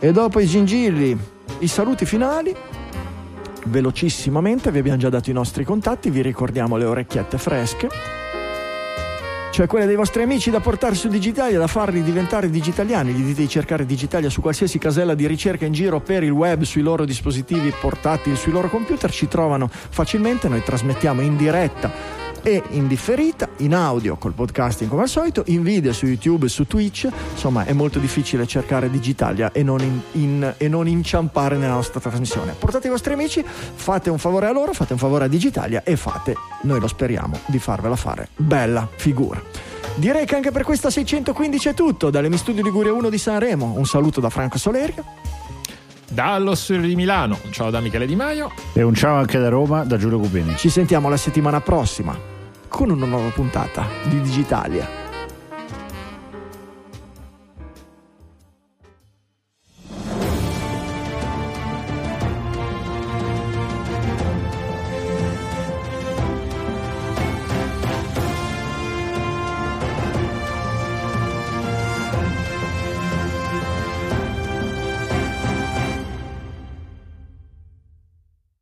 E dopo i gingilli, i saluti finali. Velocissimamente, vi abbiamo già dato i nostri contatti, vi ricordiamo le orecchiette fresche, cioè quelle dei vostri amici da portare su Digitalia, da farli diventare digitaliani. Gli dite di cercare Digitalia su qualsiasi casella di ricerca in giro per il web, sui loro dispositivi portatili, sui loro computer, ci trovano facilmente. Noi trasmettiamo in diretta e in differita, in audio col podcasting come al solito, in video su YouTube e su Twitch. Insomma, è molto difficile cercare Digitalia e non, in, in, e non inciampare nella nostra trasmissione. Portate i vostri amici, fate un favore a loro, fate un favore a Digitalia e fate, noi lo speriamo, di farvela fare bella figura. Direi che anche per questa 615 è tutto. Dalle Mi Studio Liguria 1 di Sanremo, un saluto da Franco Solerio. Dallo Studio di Milano, un ciao da Michele Di Maio. E un ciao anche da Roma, da Giulio Cupini. Ci sentiamo la settimana prossima con una nuova puntata di Digitalia.